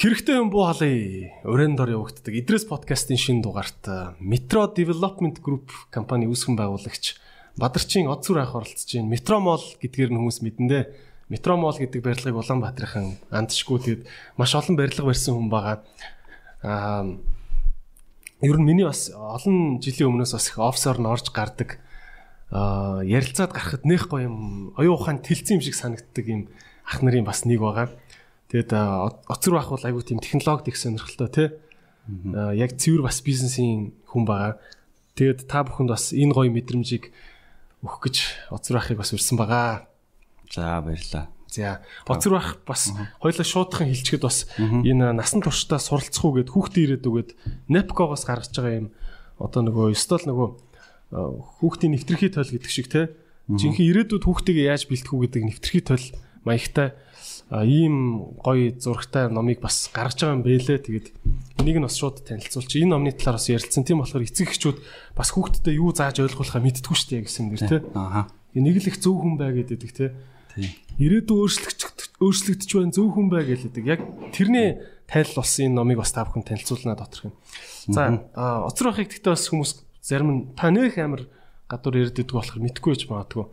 Хэрэгтэй юм буу халыг өрөөнд дор явагддаг Идрээс подкастын шинэ дугаарт Metro Development Group компани үүсгэн байгуулагч Бадарчин Одсүр ах оролцож байна. Metro Mall гэдгээр нь хүмүүс мэдэндээ Metro Mall гэдэг барилгыг Улаанбаатархан андшгүй тэгээд маш олон барилга барьсан хүн байгаа. Аа ер нь миний бас олон жилийн өмнөөс бас их офсоор нь орж гардаг аа ярилцаад гарахад нэх гоё юм оюун ухаан тэлцэн юм шиг санагддаг юм ах нарын бас нэг байгаа. Тэгээд оцор байх бол айгүй тийм технологи их сонирхолтой тий. Яг цэвэр бас бизнесийн хүн байгаа. Тэгээд та бүхэнд бас энэ гоё мэдрэмжийг өгөх гэж оцор байхыг бас урьсан байгаа. За баярлаа. За оцор байх бас хоёлаа шуудхан хилчгэд бас энэ насан туршдаа суралцах уу гэд хүүхдээ ирээд үгээд Nepco-гоос гаргаж байгаа юм одоо нөгөө стол нөгөө хүүхдийн нэвтрхий тойл гэдэг шиг те жинхэнэ ирээдүйд хүүхдийгээ яаж бэлтгэх үү гэдэг нэвтрхий тойл маягтай ийм гоё зурагтай номыг бас гаргаж байгаа юм бэлээ. Тэгээд энийг нь бас шууд танилцуулчих. Энэ номны талаар бас ярилцсан. Тийм болохоор эцэг эхчүүд бас хүүхдэдээ юу зааж ойлгуулахаа мэдтгүү шүү дээ гэсэн дэр тий. Аа. Нэг л их зөв хүн бай гэдэг тий. Ирээдүйн өөрчлөгч өөрчлөгдөж байна зөв хүн бай гэлээдэг. Яг тэрний тайлал болсон энэ номыг бас та бүхэн танилцуулнаа доторх юм. За оцор байхыг гэхдээ бас хүмүүс зарим нь та нөх амир гадуур ирдэг болохоор мэдгүй байж магадгүй.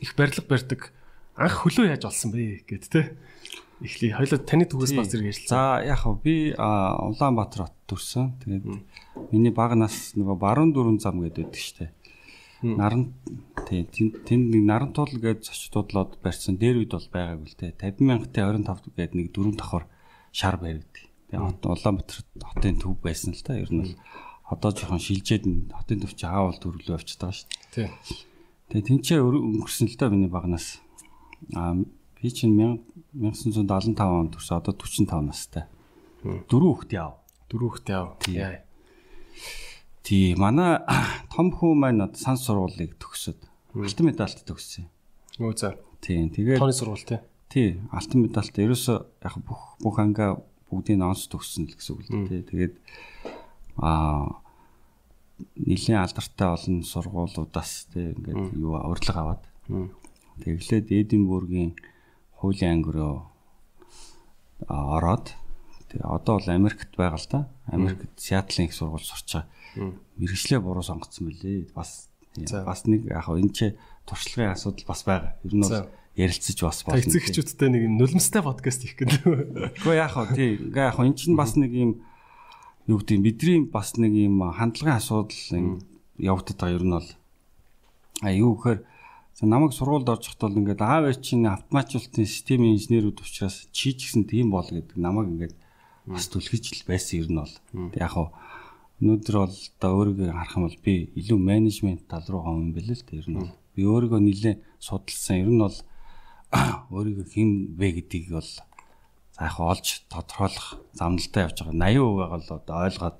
Их барилга барьдаг анх хөлөө яаж олсон бэ гэд те. Эхлэе. Хоёлоо таны төгөөс бас зэрэг ярьсан. За яг хав би Улаанбаатар хот төрсөн. Тэгээд миний баг нас нөгөө баруун дөрвөн зам гэдэг байдаг штэ. Наран тий тэнд нэг наран туул гэж зочдуудлоод барьсан. Дээр үед бол байгаагүй л те. 50 мянгатын 25 гэдэг нэг дөрвөн давхар шар баригдав. Тэгээд хот Улаанбаатар хотын төв байсан л та. Ер нь бол одоо жоохон шилжээд хотын төв чи хаавал төрөлөө авчиж байгаа штэ. Тий. Тэгээд тэнцээ өнгөрсөн л та миний баг нас. А би чинь 1975 онд төрсөн. Одоо 45 настай. Дөрөв хүүхэд яав. Дөрөв хүүхэд яав. Тий. Тий, манай том хүү маань одоо сан сургуулийг төгсөд алтан медальт төгссөн. Өө за. Тий, тэгээд тооны сургууль тий. Тий, алтан медальт ерөөсө яг бүх бүх ангаа бүгдийг онц төгссөн л гэсэн үг л тий. Тэгээд аа нэлийн алдартай олон сургуулиудаас тий ингээд юу урьдлага аваад Тэглээд Эдинбургийн хуулийн анги руу ороод тэгээ одоо бол Америкт байгаа л да. Америкт Сиатлын их сургууль сурч байгаа. Мэргэжлээ буруу сонгоцсон мөлий. Бас бас нэг яг энэ ч туршлагын асуудал бас байгаа. Ер нь бол ярилцаж бас болно. Эцэг эхчүүдтэй нэг нулимстай подкаст хийх гэдэг. Гэхдээ яг хаа тий. Ингээ яг энэ чинь бас нэг юм юу гэдэг бидний бас нэг юм хандлагын асуудал явагдаад байгаа ер нь бол а юу гэхээр За намайг сургуульд хат бол ингээд аав ээж чинь автоматжуулалтын системийн инженерүүд учраас чи ч гэсэн тийм бол гэдэг намайг ингээд бас түлхэж л байсан нь бол. Яг хав өнөөдөр бол одоо өөрийгөө харах юм бол би илүү менежмент тал руу хавсан бэлээ л дээ ер нь бол. Би өөрийгөө нэлээд судалсан. Ер нь бол өөрийгөө хэн бэ гэдгийг бол за яг олж тодорхойлох замналтай явж байгаа. 80% байгаа л одоо ойлгоод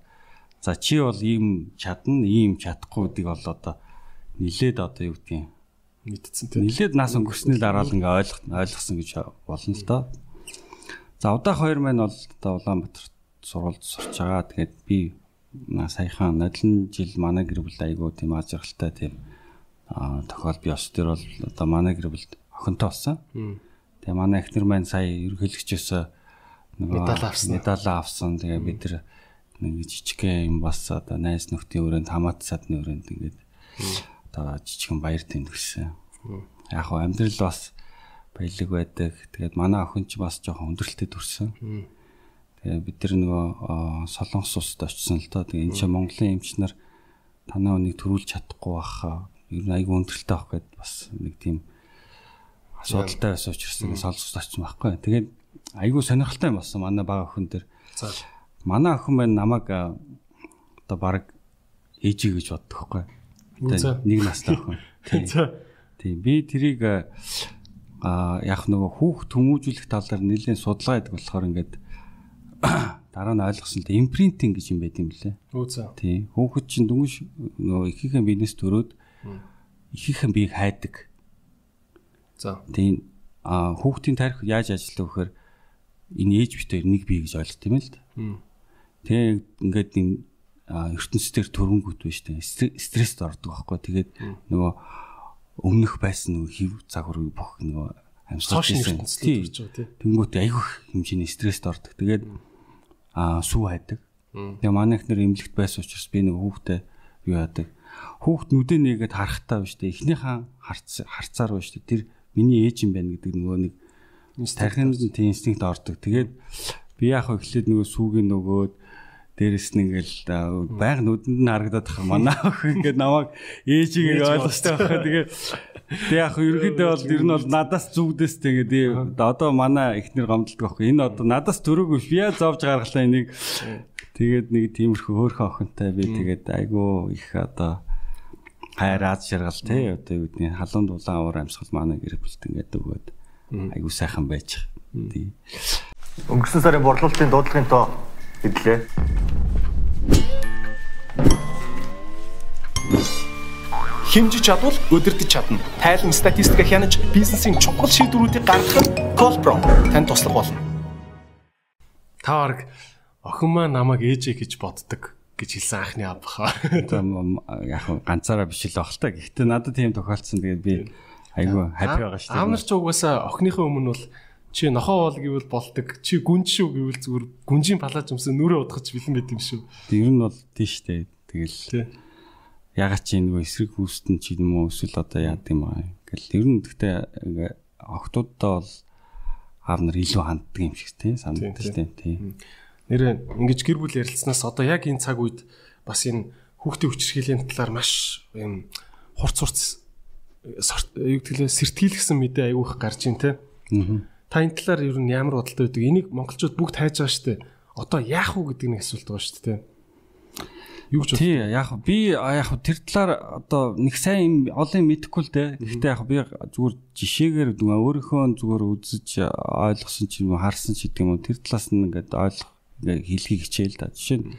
за чи бол ийм чадна, ийм чадахгүй гэдгийг бол одоо нилээд одоо юу гэдгийг мэдсэн тийм. Нилээд нас өнгөрсний дараа л ингээ ойлгох ойлгосон гэж болно л доо. За удаах хоёр маань бол одоо Улаанбаатарт сургуульд сурч байгаа. Тэгээд би саяхан нодлон жил манай гэр бүл айгуу тийм аз жаргалтай тийм тохиол би ос төр бол одоо манай гэр бүлд охинтой болсон. Тэгээ манай эхнэр маань сая ерөнхийлөгчөөс медаль авсан. Медаль авсан. Тэгээ бид нар нэг жижигхэн юм бас одоо найз нөхдийн өрөөнд хамаат садны өрөөнд ингээд одоо жижигхэн баяр тэмдгсэн. Яг хөө амьдрал бас баялаг байдаг. Тэгээд манай охин ч бас жоохон өндөрлөлтөд төрсэн. Тэгээд бид нар нөгөө солонгос улсад очсон л доо. Тэгээд энэ чинь Монголын эмч нар танаа үнийг төрүүлж чадахгүй баха. Ер нь айгүй өндөрлөлтөй авах гээд бас нэг тийм асуудалтай байсан учраас ингэ солонгосд очсон байхгүй. Тэгээд айгүй сонирхолтой юм болсон манай бага охин дээр. За манай охин маань намайг одоо баг ээжи гэж боддог байхгүй нэг настай охин. Тийм би тэрийг а яг нөгөө хүүхд хүмүүжүүлэх талаар нэлээд судалгаа хийдэг болохоор ингээд дараа нь ойлгосон л импринтинг гэж юм байт юм лээ. За. Тийм хүүхэд чинь дүнш нөгөө ихийнхэн бизнес төрөөд ихийнхэн биеийг хайдаг. За. Тийм а хүүхдийн тарих яаж ажилладаг вэхээр энэ ээж битээр нэг бие гэж ойлголт юм л да. Тэгээ ингээд ертөнцийн төрөнгөт биш тэ стресст ордог байхгүй тэгээд нөгөө өмнөх байсан нөгөө хев загвар бүх нөгөө амьсгалж байсан. Тийм. Тэнгүүт айгүйх хэмжээний стресст ордог. Тэгээд аа сүү хайдаг. Тэгээ манай ихнэр эмнэлэгт байсан учраас би нэг хүүхдээ юу яадаг. Хүүхд нүдэ нэгээд харахтаа биш үү? Эхнийхэн харцаар биш үү? Тэр миний ээж юм байна гэдэг нөгөө нэг тархинд тийм инстинкт ордог. Тэгээд би яг эхлээд нөгөө сүүгийн нөгөөд дээрэс нь ингээл байг нүдэнд нь харагдаад тах манай ах ингээд намайг ээжийг ойлгостой байхаа тэгээд тэг яг ерөөдөө бол ер нь бол надаас зүгдээс тэгээд одоо манай ихнэр гомдолдог байхгүй. Энэ одоо надаас төрөөгүй би яа зовж гаргалаа энийг. Тэгээд нэг тиймэрхүү хөөхөн охинтой би тэгээд айгу их одоо хайраад шаргал те одоо юу гэдгийг халуун дулаан уур амьсгал манай гэр бүлт ингээд өгөөд айгу сайхан байж. Өнгөрсөн сарын борлуулалтын дуудлагын тоо хэдлээ. Хинжиж чадвал өдөртөж чадна. Тайлан статистика хянаж бизнесийн чухал шийдвэрүүдийг гаргах нь Colpro танд туслах болно. Та бараг охин маа намайг ээжээ гэж боддог гэж хэлсэн анхны аав баха. Яг ганцаараа биш л баг л та. Гэхдээ надад тийм тохиолдсон. Тэгээд би айгүй хаппи байгаа шүү дээ. Аав нар ч угаасаа охиныхоо өмнө бол чи нохоо бол гэвэл болдог. Чи гүнж шүү гэвэл зүгээр гүнжийн палаж өмсөн нүрээ удахч бэлэн байт юм шүү. Ер нь бол тийш дээ. Тэгэл ягаад чи нөгөө эсрэг хүүстэн чи юм уу эсвэл одоо яад юм аа. Ингээл ер нь гэхдээ ингээ охтуудаа бол аав нар илүү ханддаг юм шиг тийм санагдаж тийм тийм. Нэр ингэж гэр бүл ярилцсанаас одоо яг энэ цаг үед бас энэ хүүхдийн хүчирхийллийн талаар маш юм хурц хурц юу гэдгэлээ сэртгийлгсэн мэдээ айгүйх гарч ин тэ. Аа Та энэ талаар ер нь ямар бодолтой байдаг? Энийг монголчууд бүгд хайж байгаа шүү дээ. Одоо яах вэ гэдэг нэг асуулт байгаа шүү дээ. Юу гэж Тий, яг би яг тэр талаар одоо нэг сайн олон мэдэхгүй л дээ. Гэхдээ яг би зүгээр жишээгээр өөрийнхөө зүгээр үзэж ойлгосон ч юм уу харсан ч гэдэг юм уу тэр талаас нь ингээд ойлгох ингээд хэлхийг хичээл та. Жишээ нь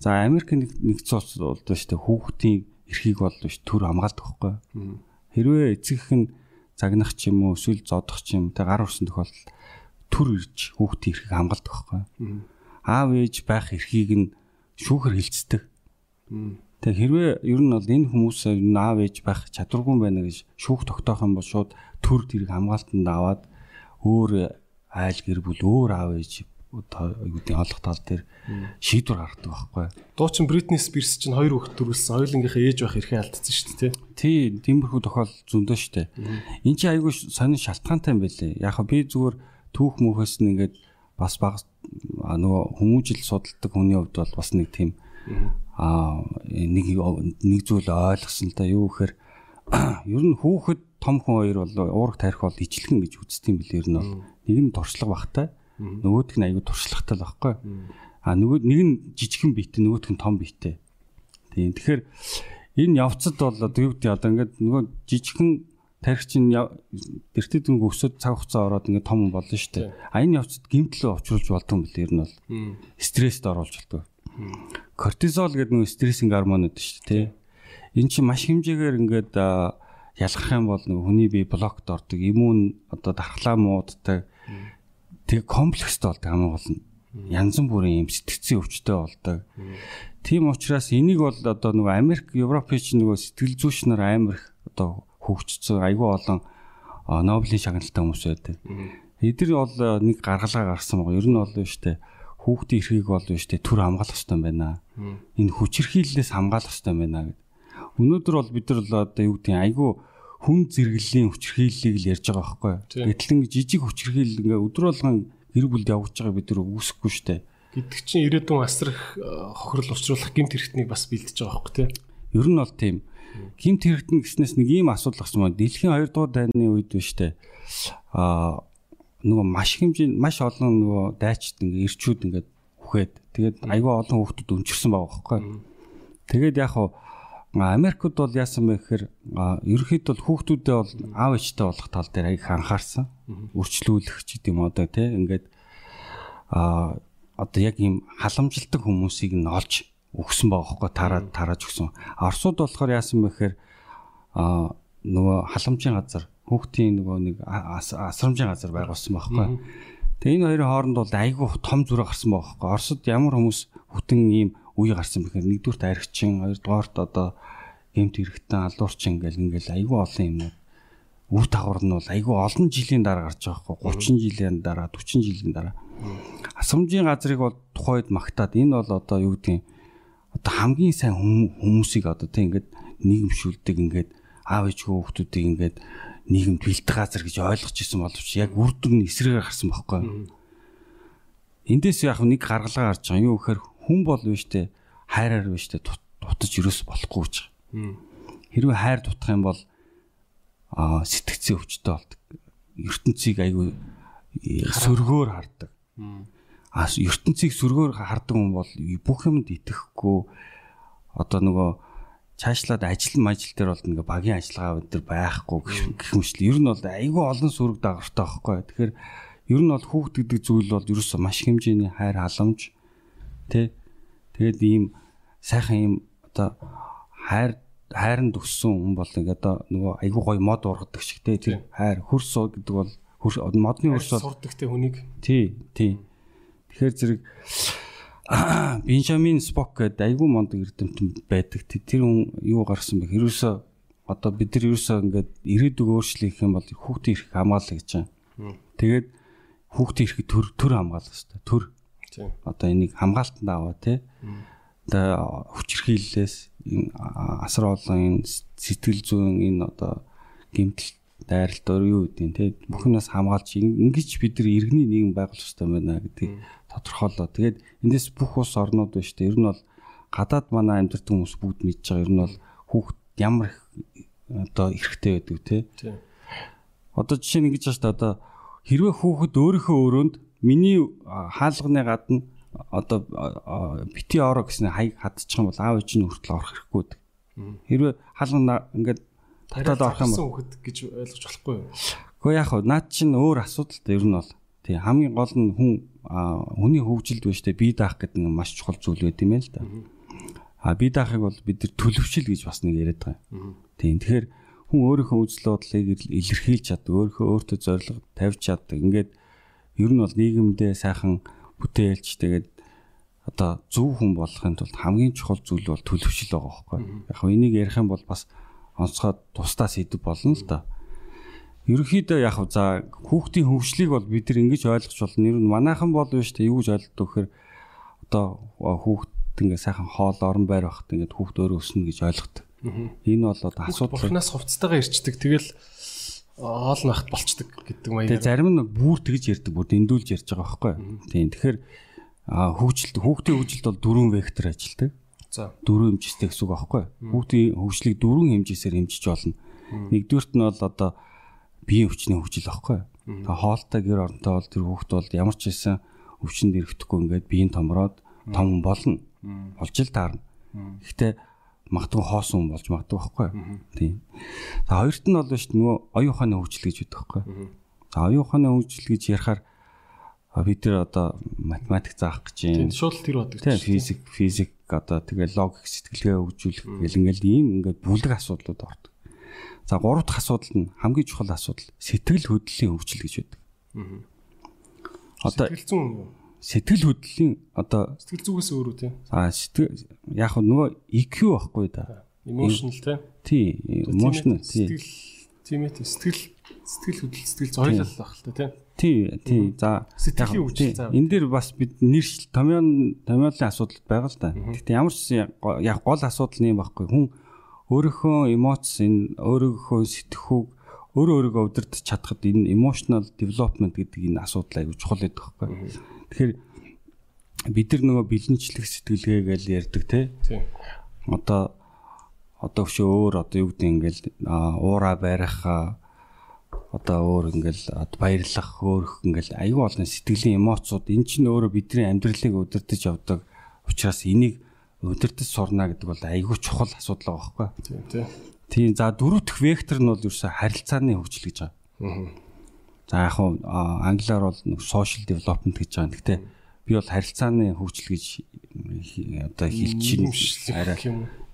за Америк нэгдсэн улс болдоо шүү дээ. Хүүхдийн эрхийг болдоо шүү төр хамгаалдаг байхгүй. Хэрвээ эцэгх нь загнах ч юм уу эсвэл зодох ч юм тэг гар урсан тохиолдолд төр ирж хүүхдийн эрхийг хамгаалдаг байхгүй. Аав ээж байх эрхийг нь шүүхэр хилцдэг. Тэг хэрвээ ер нь бол энэ хүмүүс аав ээж байх чадваргүй байна гэж шүүх тогтоох юм бол шууд төр тэрийг хамгаалтанд аваад өөр айл гэр бүл өөр аав ээж аюудын олох тал дээр шийдвэр гаргадаг байхгүй. Дуучин Бритни Спирс чинь хоёр хүүхэд төрүүлсэн. Хоёулынгийнхаа ээж байх эрхээ алдсан шүү дээ, тий. Тийм, тиймэрхүү тохиол зөндөө шүү дээ. Энд чинь аюу сонин шалтгаантай юм байлээ. Яг би зүгээр түүх мөхөөс нь ингээд бас баг нөгөө хүмүүжил судалдаг хүний хувьд бол бас нэг тийм аа нэг нэг зүйл ойлгосон л да юу гэхээр ер нь хүүхэд том хүн хоёр бол уурах тарих бол ижлэгэн гэж үздэг юм бэл ер нь бол нэг нь туршлага багтай Нөгөөх нь аягүй туршлагатай л байхгүй. А нөгөө нэг нь жижигхэн биетэй нөгөөх нь том биетэй. Тийм. Тэгэхээр энэ явцад бол одоо юу гэдэг одоо ингээд нөгөө жижигхэн тархичин дэртэд дүнг өсөд цаг хугацаа ороод ингээд том болно шүү дээ. А энэ явцад гимтлээ учруулж болдог юм бэл ер нь бол стресст оруулж болдог. Кортизол гэдэг нөгөө стрессинг гормонууд шүү дээ. Энэ чинь маш хэмжээгээр ингээд ялгах юм бол нөгөө хүний бие блокт ордог. Иммун одоо дархлаа мууддаг Тэгээ комплекстэй болдог хамгийн гол нь. Янз бүрийн юм сэтгцийн өвчтөй болдог. Тийм учраас энийг бол одоо нөгөө Америк, Европ чинь нөгөө сэтгэл зүйч нар амар их одоо хөгжсөн айгүй олон Нобелийн шагналтай хүмүүс байдаг. Эдгээр бол нэг гаргалгаа гаргасан байгаа. Ер нь бол штэ хүүхдийн эрхийг бол штэ төр хамгаалах хэрэгтэй юм байна. Энэ хүчирхийллээс хамгаалах хэрэгтэй юм байна гэдэг. Өнөөдөр бол бид нар одоо юу гэдэг айгүй хүн зэрэглэлийн хүчирхийллийг л ярьж байгаа байхгүй. Гэтэл жижиг хүчирхийлэл ингээ өдөр болгон гэр бүлд явж байгаа бид нар үүсэхгүй штэ. Гэдэг чинь ирээдүйн асрах э, хохирол учруулах гимт хэрэгтнийг бас бэлдэж байгаа байхгүй тий. Ер нь бол тийм. Гимт хэрэгтэн гэснээс нэг ийм асуудал гарсан байна. Дэлхийн 2 дугаар дайны үед биш тэ. Аа нөгөө маш хэмжээнд маш олон нөгөө дайчд ингээ ирчүүд ингээ үхээд тэгээд айгүй олон хүүхдүүд өнчирсэн байгаа байхгүй. Тэгээд яг хаа Америкт бол яасан бэ гэхээр ерөнхийд бол хүүхдүүдээ бол аав ээжтэй болох тал дээр аяг анхаарсан. Үрчлүүлэх ч гэдэм одоо тий ингээд а одоо яг ийм халамжилдаг хүмүүсийг нь олж өгсөн байгаа хөөе тараад тарааж өгсөн. Оросууд болохоор яасан бэ гэхээр а нөгөө халамжийн газар хүүхдийн нөгөө нэг асрамжийн газар байгуулсан байхгүй. Тэгээ энэ хоёрын хооронд бол айгүй том зүрх гарсан байгаа байхгүй. Оросод ямар хүмүүс хүтэн ийм үе гарсан бэхээр нэгдүгürt аригчин, хоёрдугаарт одоо гемт хэрэгтэн алуурчин ингээл ингээл айгүй олон юм үр дагавар нь бол айгүй олон жилийн дараа гарч байгаа хгүй 30 жилийн дараа 40 жилийн дараа. Асамжийн газрыг бол тухайд магтаад энэ бол одоо юу гэдгийг одоо хамгийн сайн хүмүүсийг одоо тийм ингээд нийгэмшүүлдэг ингээд аав ээжгүй хүмүүсийг ингээд нийгэмд бэлтгэх газар гэж ойлгож ирсэн боловч яг үр дүн нь эсрэгээр гарсан байхгүй. Эндээс яг нэг гаргалгаа гарч байгаа. Юу гэхээр хүн бол биш те хайраар биш те дутаж юрээс болохгүй гэж. Хэрвээ хайр дутах юм бол аа сэтгцэн өвчтөй болдог. ертөнцийг айгүй сөргөөр хардаг. Аа ертөнцийг сөргөөр хардаг хүн бол бүх юмд итгэхгүй одоо нөгөө цаашлаад ажил мажил дээр бол ингээ багийн ажиллагаа өдр байхгүй гэх шиг. Ер нь бол айгүй олон сүрэг дагавартай байхгүй. Тэгэхээр ер нь бол хүүхд гэдэг зүйл бол ерөөсөө маш хэмжээний хайр халамж тий Тэгээд ийм сайхан ийм одоо хайр хайранд өссөн хүн бол ингээ одоо нөгөө айгүй гоё мод ургадаг шиг тий хайр хөрс гэдэг бол модны хөрс бол сурдаг те хүнийг тий тий тэгэхээр зэрэг Бенжамин Спок гэдэг айгүй мондөг эрдэмтэн байдаг. Тэр хүн юу гаргасан бэ? Ерөөсөө одоо бид нар ерөөсөө ингээд ирээдүг өөрчлөх юм бол хүүхдийн эрх хамгаалах гэж байна. Тэгээд хүүхдийн эрх төр төр хамгаалах хэрэгтэй. Төр. Одоо энийг хамгаалтанд аваа тий. Одоо хүчирхийллээс энэ асар олон энэ сэтгэл зүйн энэ одоо гэмтэл дайралт өөр юу гэдэг тий. Бүхнээс хамгаалж ингэж бид нар иргэний нийгэм байгуулах хэрэгтэй байна гэдэг тодорхойлоо. Тэгээд эндээс бүх ус орнууд байна шүү дээ. Ер нь бол гадаад манай амьдардаг хүмүүс бүгд мэдж байгаа. Ер нь бол хүүхд ямар одоо эрхтэй байдаг те. Одоо жишээ нь ингэж байна шүү дээ. Одоо хэрвээ хүүхэд өөрийнхөө өрөөнд миний хаалганы гадна одоо бити ороо гэсэн хаяг хадчих юм бол аав ээж нь хүртэл орох хэрэггүй. Хэрвээ хаалгана ингээд татаад орох юм хүүхэд гэж ойлгож болохгүй юу? Гэхдээ яг хөө наад чинь өөр асуудалтай ер нь бол тий хамгийн гол нь хүн хүний хөгжилд биш тэ бие даах гэдэг нь маш чухал зүйл байт юм байна л да. А бие даахыг бол бид нар төлөвшил гэж бас нэг яриад байгаа юм. Тийм. Тэгэхээр хүн өөрийнхөө үзэл бодлыг илэрхийлж чаддаг, өөрийнхөө өөртөө зориг тавьж чаддаг. Ингээд ер нь бол нийгэмдээ сайхан бүтээлч тэгээд одоо зөв хүн болохын тулд хамгийн чухал зүйл бол төлөвшил байгаа байхгүй. Яг хөө энийг ярих юм бол бас онцгой тусдаа сэдв болно л да. Ерөнхийдөө яг за хүүхдийн хөгжлийг бол бид нар ингэж ойлгож болно. Нэр нь манайхан бол биш тэ юу гэж ойлгодог гэхээр одоо хүүхд ингээ сайхан хоол орон байр багт ингээ хүүхд өөрөө өснө гэж ойлгодог. Энэ бол асуудал. Бурхнаас хувцастайгаа ирчдэг. Тэгэл хоол нахт болчдөг гэдэг маяг. Тэгээ зарим нь бүр тэгж ярьдаг, бүр дэндүүлж ярьж байгаа байхгүй. Тийм. Тэгэхээр хөгжилт хүүхдийн хөгжилт бол дөрвөн вектор ажилтдаг. За. Дөрвөн хэмжээтэй гэсэн үг байхгүй. Хүүхдийн хөгжлийг дөрвөн хэмжээсээр хэмжиж болно. Нэгдүгürt нь бол одоо биеийн өвчний хөгжил аахгүй. Тэгээ хоолтой гэр оронтой бол тэр хүүхд бол ямар ч байсан өвчнөд ирэхдэггүй ингээд биеийн томроод том болно. Болж л таарна. Гэхдээ магадгүй хоосон хүн болж магадгүй байхгүй. Тийм. За хоёрт нь бол шүү дээ нөгөө оюун ухааны хөгжил гэж байдаг байхгүй. За оюун ухааны хөгжил гэж ярихаар бид нар одоо математик заах гэж юм. Тийм шууд тэр бодог. Тийм физик, физик одоо тэгээ логик сэтгэлгээ хөгжүүлэх гэл ингээл ийм ингээд бүлэг асуудлууд ордог. За гурав дахь асуудал нь хамгийн чухал асуудал сэтгэл хөдлөлийн хөгжил гэж байдаг. Одоо сэтгэл зүйн сэтгэл хөдлөлийн одоо сэтгэл зүгээс өөрөө тийм. А сэтгэл яг нөгөө EQ байхгүй да. Emotional тийм. Тий, emotional тий. Сэтгэл тийм ээ сэтгэл сэтгэл хөдлөл сэтгэл зойлол байх л та тийм. Тий, тий. За сэтгэлийн хөгжил за. Энэ дээр бас бид нэршил томьёон томьёолын асуудал байгаа л да. Гэхдээ ямар ч яг гол асуудал нэм байхгүй. Хүн өөрийнхөө эмоц энэ өөрийнхөө сэтгэхүйг өөрөө өөрийгөө удирдах чадхад энэ emotional development гэдэг энэ асуудал аягүй чухал байдаг байхгүй. Тэгэхээр бид нар нөгөө бэлэнчлэх сэтгэлгээ гэж ярьдаг те. Одоо одоо өшөө өөр одоо юу гэдэг ингээл уура барих одоо өөр ингээл баярлах өөрөх ингээл аюу олон сэтгэлийн эмоцууд эн чинь өөрөө бидний амьдралыг удирдах явдаг учраас энийг өдөртөж сурна гэдэг бол айгүй чухал асуудал байгаа байхгүй. Тийм тийм. Тийм за дөрөв дэх вектор нь бол ерөөсө харилцааны хөгжил гэж байгаа. Аа. За яг хуу англиар бол social development гэж байгаа. Гэхдээ би бол харилцааны хөгжил гэж одоо хэлж арай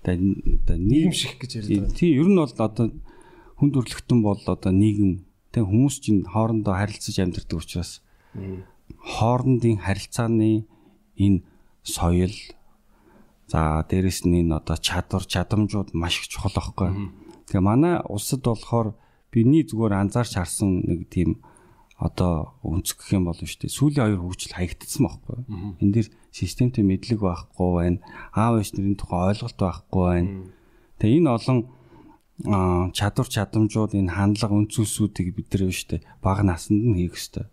одоо нийгэмших гэж ярьдаг. Тийм ер нь бол одоо хүн төрөлхтөн бол одоо нийгэм тэг хүмүүс чинь хоорондоо харилцаж амьдардаг учраас хоорондын харилцааны энэ соёл За дээрэс нь энэ одоо чадвар чадамжууд маш их чухал байхгүй. Тэгээ манай улсад болохоор бидний зүгээр анзаарч харсан нэг тийм одоо өнцөг гэх юм бол шүү дээ. Сүүлийн хоёр хөгжил хаягдсан байхгүй. Энд дэр системтэй мэдлэг байхгүй байна. Аав ээж нарын тухай ойлголт байхгүй байна. Тэгээ энэ олон чадвар чадамжууд энэ хандлага үнцүүсүүдийг бид нар шүү дээ. Бага наснд нь хийх ёстой.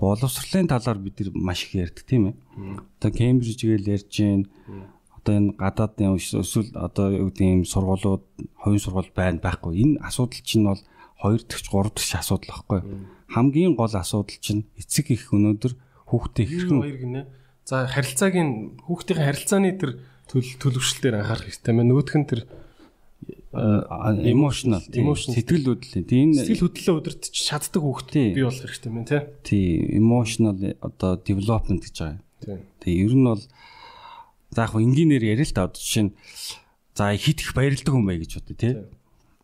Боловсролын талаар бид нар маш их ярьдаг тийм ээ. Одоо Кембриж гээл ярьж гин одоо энэ гадаадын эсвэл одоо юу гэдэг юм сургуулиуд хоёрын сургууль байна байхгүй. Энэ асуудал чинь бол хоёр дахь 3 дахь асуудал байхгүй. Хамгийн гол асуудал чинь эцэг их өнөөдөр хүүхдээ хэрхэн хоёр гинэ. За харилцаагийн хүүхдийн харилцааны тэр төлөвшөл дээр анхаарах хэрэгтэй байна. Нөгөөх нь тэр emotional сэтгэл хөдлөлийн тийм сэтгэл хөдлөлөө өдөртч чаддаг хүүхд бий болох хэрэгтэй байна тий. Тий emotional одоо development гэж байгаа. Тий ер нь бол за яг энгийнээр ярил л та одоо жишээ нь за хит их баярлдаг хүн бай гэж бодъё тий.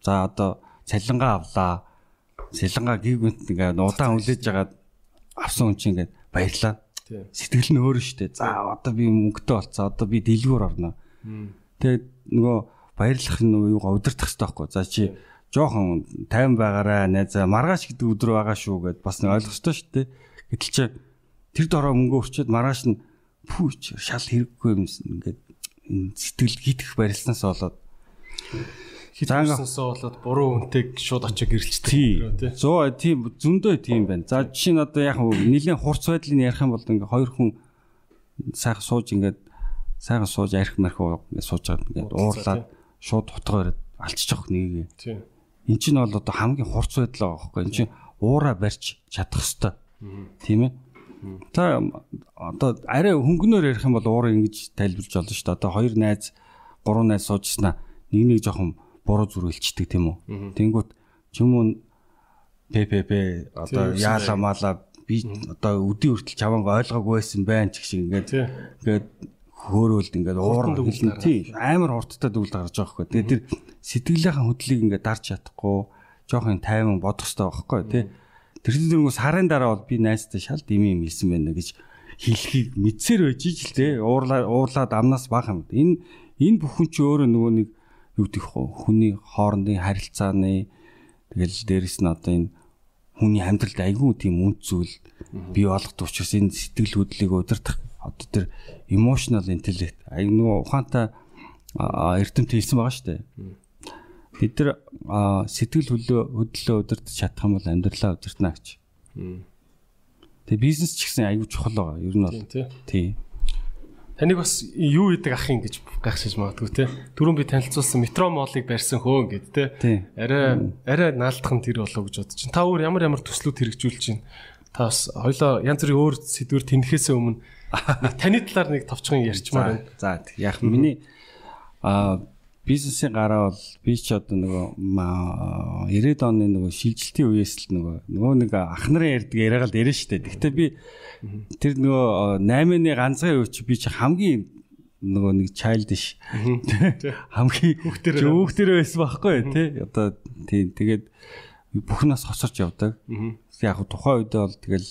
За одоо цалингаа авлаа. Цалингаа гівгэнт ингээ удаан үлээж жагаад авсан хүн чинь ингээ баярлаа. Сэтгэл нь өөр штэ. За одоо би мөнгөтэй болцоо. Одоо би дэлгүүр орно. Тэгээд нөгөө баярлах нь юугаа удирдах хэрэгтэй байхгүй. За чи жоохон 50 байгаараа найзаа маргааш гэдэг өдөр байгаа шүү гэд бас нэг ойлгох хэрэгтэй шүү дээ. Гэтэл чи тэр дороо мөнгө өрчөөд маргааш нь пүүч шал хэрэггүй юм ингээд сэтгэл хитэх барилснаас болоод хитгсэнсээ болоод буруу үнтэйг шууд очиж гэрэлцдэг тий. Зөө тийм зөндөө тийм байна. За жишээ нь одоо яг нэлийн хурц байдлыг ярих юм бол ингээ хоёр хүн сайхан сууж ингээд сайхан сууж арх марх ингээд сууж байгаа ингээд уурлаад шууд утгаа бариад алччих нэгийг. Тийм. Эн чинь бол одоо хамгийн хурц байдал байгаа байхгүй. Эн чинь уура барьж чадах хэвээр. Тийм ээ. Та одоо арай хөнгөнөөр ярих юм бол уура ингэж тайлбарж болно шүү дээ. Одоо хоёр найз, гурван найз суужснаа нэг нэг жоохон буруу зүрхэлчдэг тийм үү. Тэнгүүт ч юм уу ППП одоо яала мала би одоо өдий хүртэл чаванг ойлгоогүй байсан байх ч гэх шиг ингээд ингээд хөөрөөлд ингээд уур хэлэн тий амар хурдтай дүүлд гарч байгаа хгүй. Тэгээд тэр сэтгэлийнхэн хөдлийг ингээд дарж чадахгүй жоохон тайван бодох хэрэгтэй байхгүй тий. Тэр дөрөнгөө сарын дараа бол би найзтай шал дими юм хэлсэн байна гэж хэлхийг мэдсээр байж ижил тий. Уурлаа уурлаад амнаас баах юм. Энэ энэ бүхэн чи өөрөө нөгөө нэг юу гэх хүний хоорондын харилцааны тэгэл дээрэс нь одоо энэ хүний амьдралд айгүй тийм үнд зүйл бий болгох учраас энэ сэтгэл хөдлөлийг удирдах одоо тэр emotional intellect аяг нөгөө ухаантай эрдэмт хэлсэн байгаа шүү дээ. Бид нар сэтгэл хөдлөө хөдлөлөө удирдах чадах юм бол амьдралаа удирдана гэж. Тэгээ бизнес ч гэсэн аягүй чухал байгаа. Ер нь бол тий. Таныг бас юу идэг ах юм гэж гайхшиж магадгүй те. Түрүүн би танилцуулсан метро молыг барьсан хөө гэд те. Арай арай наалдах нь тэр болоо гэж бодож чинь. Та өөр ямар ямар төслүүд хэрэгжүүлж чинь. Та бас хоёлоо янз бүрийн өөр сэдвэр тэнхээсээ өмнө таны талаар нэг товчхон ярьчмаар байна. За яг миний а бизнесийн гараа бол би ч одоо нөгөө 90-ад оны нөгөө шилжилтийн үеэс л нөгөө нөгөө нэг ах нарын ярьдаг яриагаал дэрэн штэ. Гэхдээ би тэр нөгөө 8-ны ганцхан үе чи би чи хамгийн нөгөө нэг childish хамгийн хүүхдэр хүүхдэр байсан байхгүй тий одоо тий тэгээд бүхнээс хосорч явдаг. Яг тухайн үедээ бол тэгэл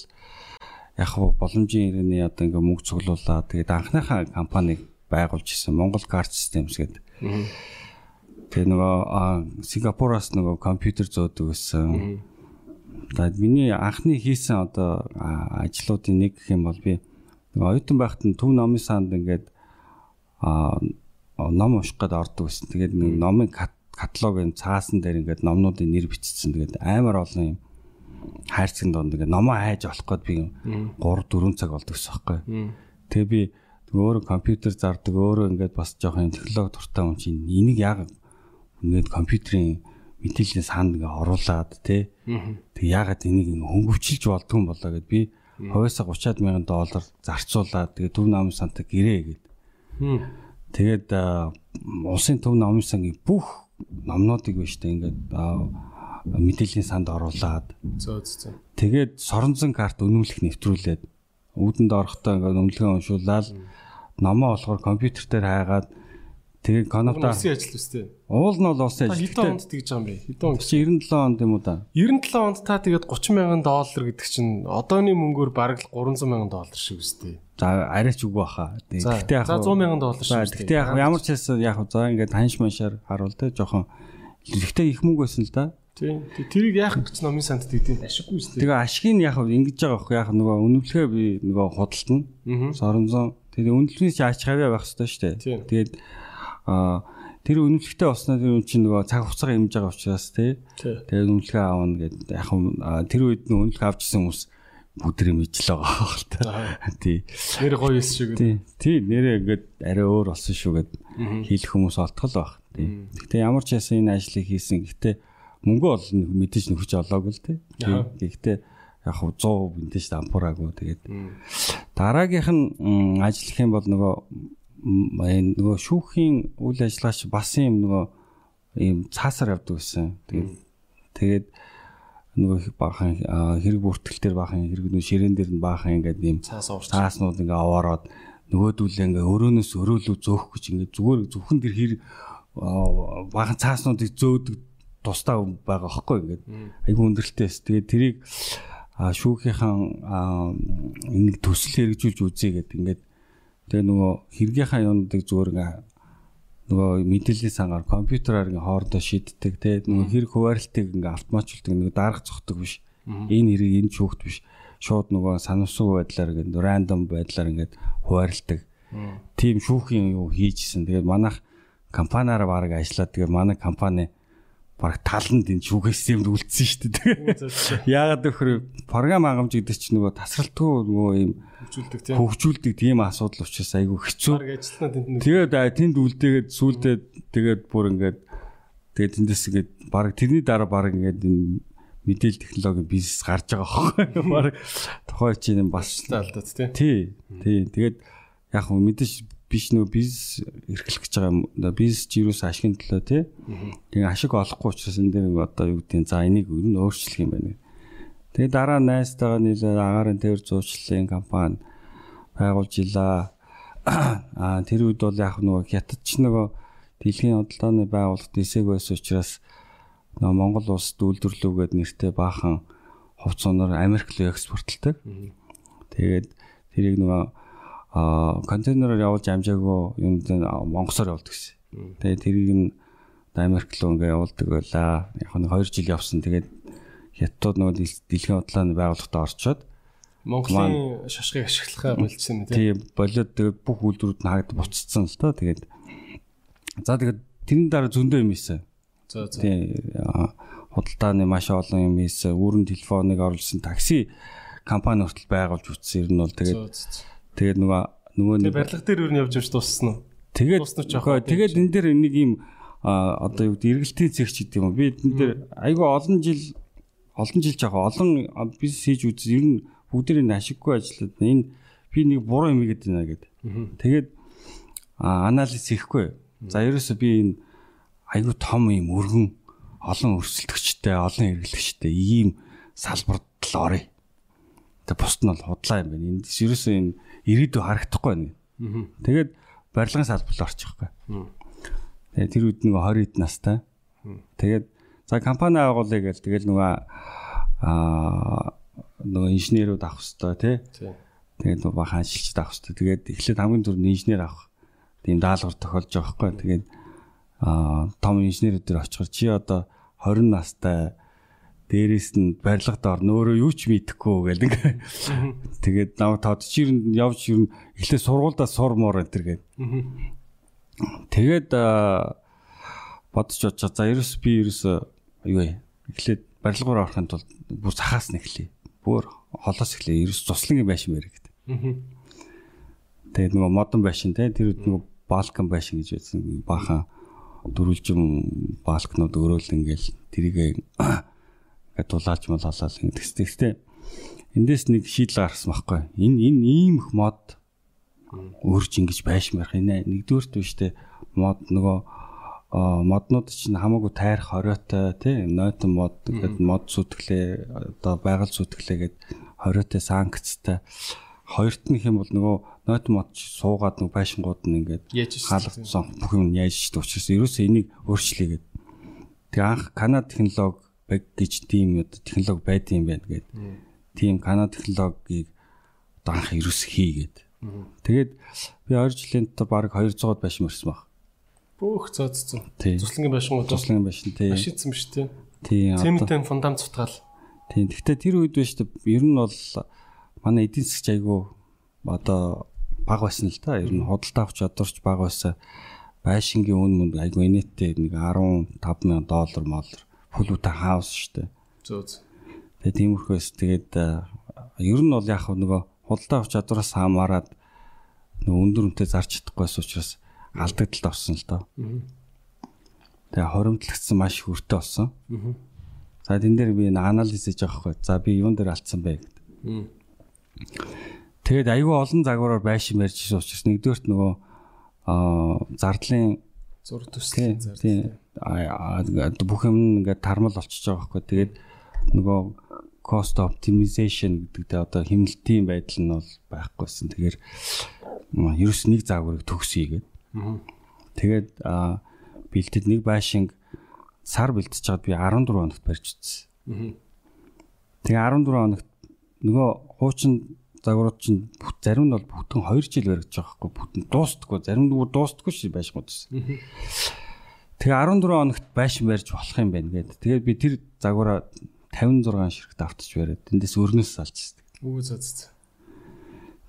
яг боломжийн иргэний одоо ингээ мөнгө цуглуулаад тэгээд анхныхаа компаниг байгуулж исэн Монгол Card Systems гэдэг Тэгээ нөгөө Сингапураас нөгөө компьютер зөөдөг гэсэн. Тэгээд миний анхны хийсэн одоо ажлуудын нэг гэх юм бол би нөгөө оюутан байхад нь Төв номын санд ингээд а ном унших гээд ордог гэсэн. Тэгээд нэг номын каталогийн цаасан дээр ингээд номнуудын нэр бичсэн. Тэгээд амар олон юм хайрцаг донд ингээд номоо хайж олох гээд би 3 4 цаг болдог гэсэн байхгүй. Тэгээ би өөрөө компьютер зардаг, өөрөө ингээд бас жоохон технологи дуртай хүн чинь энийг яг ингээд компьютерийн мэдээллийн санд ингээ оруулаад тий. Тэг ягаад энийг хөнгөвчилж болдгүй юм болоо гэд би хувьсаа 30-аад мянган доллар зарцуулаад тэгээ төв намын сантаа гэрээ гээд. Тэгээд улсын төв намын сангийн бүх номнуудыг биш тэ ингээд мэдээллийн санд оруулаад. Зөө зөө. Тэгээд соронзон карт өнөмлөх нэвтрүүлээд үүдэнд орохдоо ингээд өмнөлгөө уншуулаад Номоо болохоор компьютер дээр хаагаад тэгээ Канада Улсын ажил үстэй. Уул нь бол улсын ажил. Хэдэн онд тэгж байгаа юм бэ? Хэдэн он? 97 онд юм уу та? 97 онд та тэгээд 30 мянган доллар гэдэг чинь одооны мөнгөөр бараг 300 мянган доллар шиг үстэй. За арайч үгүй баха. Тэгтээ яг За 100 мянган доллар шиг. Тэгтээ яг ямар ч хэлсэн яг за ингээд ханш маншаар харуул тэ жоохон хэрэгтэй их мөнгө байсан л да. Тийм. Тэрийг яах гэж номын санд тэгдэв ашиггүй шүү дээ. Тэгээ ашиг нь яах вэ? Ингэж байгаа бохоо яах нөгөө өнөвлөхөө би нөгөө худалдана. 900 Тэгээд үнэлгээс яаж хавья байх ёстой шүү дээ. Тэгээд аа тэр үнэлгээтэй болсноо тэр үн чинь нөгөө цаг хугацаа хэмжиж байгаа учраас тий. Тэгээд үнэлгээ аавна гэдэг. Яг хөө тэр үед нөгөө үнэлгээ авчихсан хүмүүс бүдрийг мэдж л байгаа хэл та. Тий. Нэр гоё эс шиг. Тий. Тий, нэрээ ингээд арай өөр болсон шүү гэд хэлэх хүмүүс олтгол баг. Тий. Гэтэ ямар ч ясан энэ ажлыг хийсэн. Гэтэ мөнгө бол мэдээж нөхөж олоог л тий. Гэтэ яг хав 100% мэдээж дампуураагүй тэгээд. Дараагийнх нь ажиллах юм бол нөгөө нөгөө шүүхийн үйл ажиллагаач бас юм нөгөө ийм цаасаар явдаг гэсэн. Тэгээд тэгээд нөгөө баахан хэрэг бүртгэл дээр баахан хэрэг нөгөө ширээн дээр нь баахан ингээд ийм цааснууд ингээ аваарад нөгөөдүүлээ ингээ өрөөнөөс өрөөлөө зөөх гэж ингээ зүгээр зөвхөн тэр хэрэг баахан цааснуудыг зөөдөг тусдаа байгаа хөөхгүй ингээд айгүй өндөрлөлтөөс тэгээд тэрийг шүүхийнхэн нэг төсөл хэрэгжүүлж үзье гэдэг ингээд тэгээ нөгөө хэрэгийнхаа юмдыг зүгээр ингээ нөгөө мэдээллийн сангаар компьютераар ингээ хоорондоо шийддэг тэгээ нөгөө хэрэг хуваарлтыг ингээ автоматжуулдаг нөгөө дарга цогтөг биш. Энэ хэрэг энэ шүүхт биш. Шууд нөгөө санамсуу байдлаар ингээ рандом байдлаар ингээ хуваарлтдаг тийм шүүхийн юу хийжсэн. Тэгээд манайх компаниараа баг ажиллаад тэгээд манай компани баг таланд энэ шүүх системд үлдсэн шүү дээ. Яагаад гэхээр програм хангамж гэдэг чинь нөгөө тасралтгүй нөгөө ийм хөгжүүлдэг тийм хөгжүүлдэг тийм асуудал учраас айгүй хэцүү. Тэгээд тэнд үлдээгээд сүулдээ тэгээд бүр ингээд тэгээд тэндээс ингээд баг тэрний дараа баг ингээд энэ мэдээлэл технологийн бизнес гарч байгаа хөө. Баг тухай чинь бас алдаад. Тий. Тий. Тэгээд яг мэдээж биш нөө бизнес эрхлэх гэж байгаа чи юус ашигын төлөө тий. Тэгээ ашиг олохгүй учраас энэ дээр одоо юу гэдэг за энийг ер нь өөрчлөх юм байна. Тэгээ дараа найзтайгаа нийлээд агарын тээр зуучлалын компани байгуулж илаа. Аа тэр үед бол яг нөгөө хятад ч нөгөө дэлхийн худалдааны байгууллагт эсэг байсан учраас нөгөө Монгол улсд үйлдвэрлэвгээд нэртэй баахан хувц оноор Америк руу экспортлдог. Тэгээд тэрийг нөгөө а контейнераар явуулж амжаагүй юм Монгосоор явуулдаг гэсэн. Тэгээ тэрийг нь Америк руу ингээ явуулдаг байлаа. Яг нэг 2 жил явсан. Тэгээд хятад нөгөө дэлхийн худлааны байгууллагад орчоод Монголын шашгыг ашиглахаа болчихсон юм тийм. Болоод тэгээд бүх үйлдвэрүүд нь хаагд буцсан л тоо. Тэгээд за тэгээд тэрний дараа зөндөө юм ийсэн. За за. Тийм худалдааны маш олон юм ийсэн. Үүрэн телефоныг оруулсан такси компани хүртэл байгуулж үтсэн. Ер нь бол тэгээд Тэгээд нөгөө нөгөө нэг барилга дээр юу нь явж явж дууссан уу? Тэгээд тэгээд энэ дээр нэг юм одоо юу гэдэг эргэлтийн зэгч гэдэг юм. Би энэ дээр айгүй олон жил олон жил жаах олон бизнес хийж үз ер нь бүгдээр энэ ашиггүй ажиллаад энэ би нэг буруу юм гэдэг нэ гэдэг. Тэгээд анализ хийхгүй. За ерөөсөө би энэ айгүй том юм өргөн олон өрсөлдөгчтэй олон эргэлтэгчтэй ийм салбарт л орё. Тэг бусд нь бол худлаа юм байна. Энд ерөөсөө энэ ирээдүй харагдахгүй байна. Тэгээд барилгын салбарт орчих байхгүй. Тэгээд тэр үед нэг 20 хэд настай. Тэгээд за компани агуулъя гэж тэгэл нөгөө аа нөгөө инженерүүд авах хэрэгтэй тий. Тэгээд нөгөө бахан ажилчид авах хэрэгтэй. Тэгээд эхлээд хамгийн түрүүнд инженер авах. Тийм даалгавар тохиолж байгаа байхгүй. Тэгээд аа том инженерүүд төр очихор чи одоо 20 настай дээрээс нь барилгад орно өөрөө юу ч мэдэхгүй гэл ингээ. Тэгээд нав тод чи ер нь явж ер нь эхлээ сургуульдаа сурмоор энэ төр гээд. Тэгээд бодож очоо за ерөөс би ерөөс юу вэ? Эхлээд барилгаар орохын тулд бүр цахаас нь эхлэе. Бүр холоос эхлэе. Ерөөс цуслангийн байшин гэдэг. Тэгээд нөгөө модон байшин те тэр нөгөө балкон байшин гэж байсан баахан дөрвөлжим балкнууд өрөөл ингээл тэрийг ингээд дулаалж молоолал ингэдэг. Гэхдээ эндээс нэг шийдэл гарсан байхгүй. Энэ энэ ийм их мод өөрч ингэж байшмарх энэ нэгдүгürt биштэй мод нөгөө моднууд чинь хамаагүй тайрах хориотой тий нойтон мод гэдэг мод сүтгэлээ одоо байгаль сүтгэлээ гэдэг хориотой санкцтай хоёрт нь хэм бол нөгөө нойтон мод суугаад нөгөө байшингууд нь ингээд хаалгацсан бүх юм яаж ч учраас ерөөсөө энийг өөрчлөе гэдэг. Тэгээ анх Канада технологи баг гэж тийм технологи байдсан юм байна гэд. Тийм канал технологиг одоо анх ерөөс хийгээд. Тэгээд би 2 жилийн дотор баг 200-д байшин мөрсөн баг. Бүх цоцсон. Туслангийн байшингууд туслангийн байшин тий. Ашигдсан биш тий. Тийм. Цементэн фундамент цутгаал. Тийм. Гэхдээ тэр үед биш үү ер нь бол манай эдийн засгч айгүй одоо баг байсан л та. Ер нь худалдаа авч чадварч баг байсан. Байшингийн үн мөн айгүй инээдтэй нэг 15 мянган доллар моллар фулута хаус штэ. Зөө зөө. Тэгээ тиймэрхүүс тэгээд ер нь бол яг нөгөө худалдаа авч чадвараас хамаарад нөгөө өндөр үнэтэй зарч чадахгүйс учраас алдагдлалд орсон л доо. Тэгээ хоримтлагдсан маш өртөө болсон. За тэн дээр би анализ хийж байгаа хгүй. За би юун дээр алдсан бэ гэдэг. Тэгээд айгүй олон загвараар байшин барьж ирсэн учраас нэгдүгээрт нөгөө зардлын Зур тий төслийн зар. Бүх юм ингээд тармал болчихж байгаа хгүй. Тэгээд нөгөө cost optimization гэдэг дээр одоо хэмнэлтийн байдал нь бол байхгүйсэн. Тэгэхээр ерөөс нэг загварыг төгсөе гэдэг. Тэгээд бэлтэд нэг байшинг сар бэлтэж чад би 14 хоногт барьж утсан. Тэгээ 14 хоногт нөгөө хуучин загварууд чинь бүх- зарим нь бол бүтэн 2 жил баригдаж байгаа хгүй бүтэн дуустдаггүй зарим нь дуустдаггүй ши байшингууд гэсэн. Тэгээ 14 хоногт байшин барьж болох юм байна гэдэг. Тэгээд би тэр загвараа 56 ширхт автаж бариад тэндээс өрнөс салж ирсэн. Үгүй зөө зөө.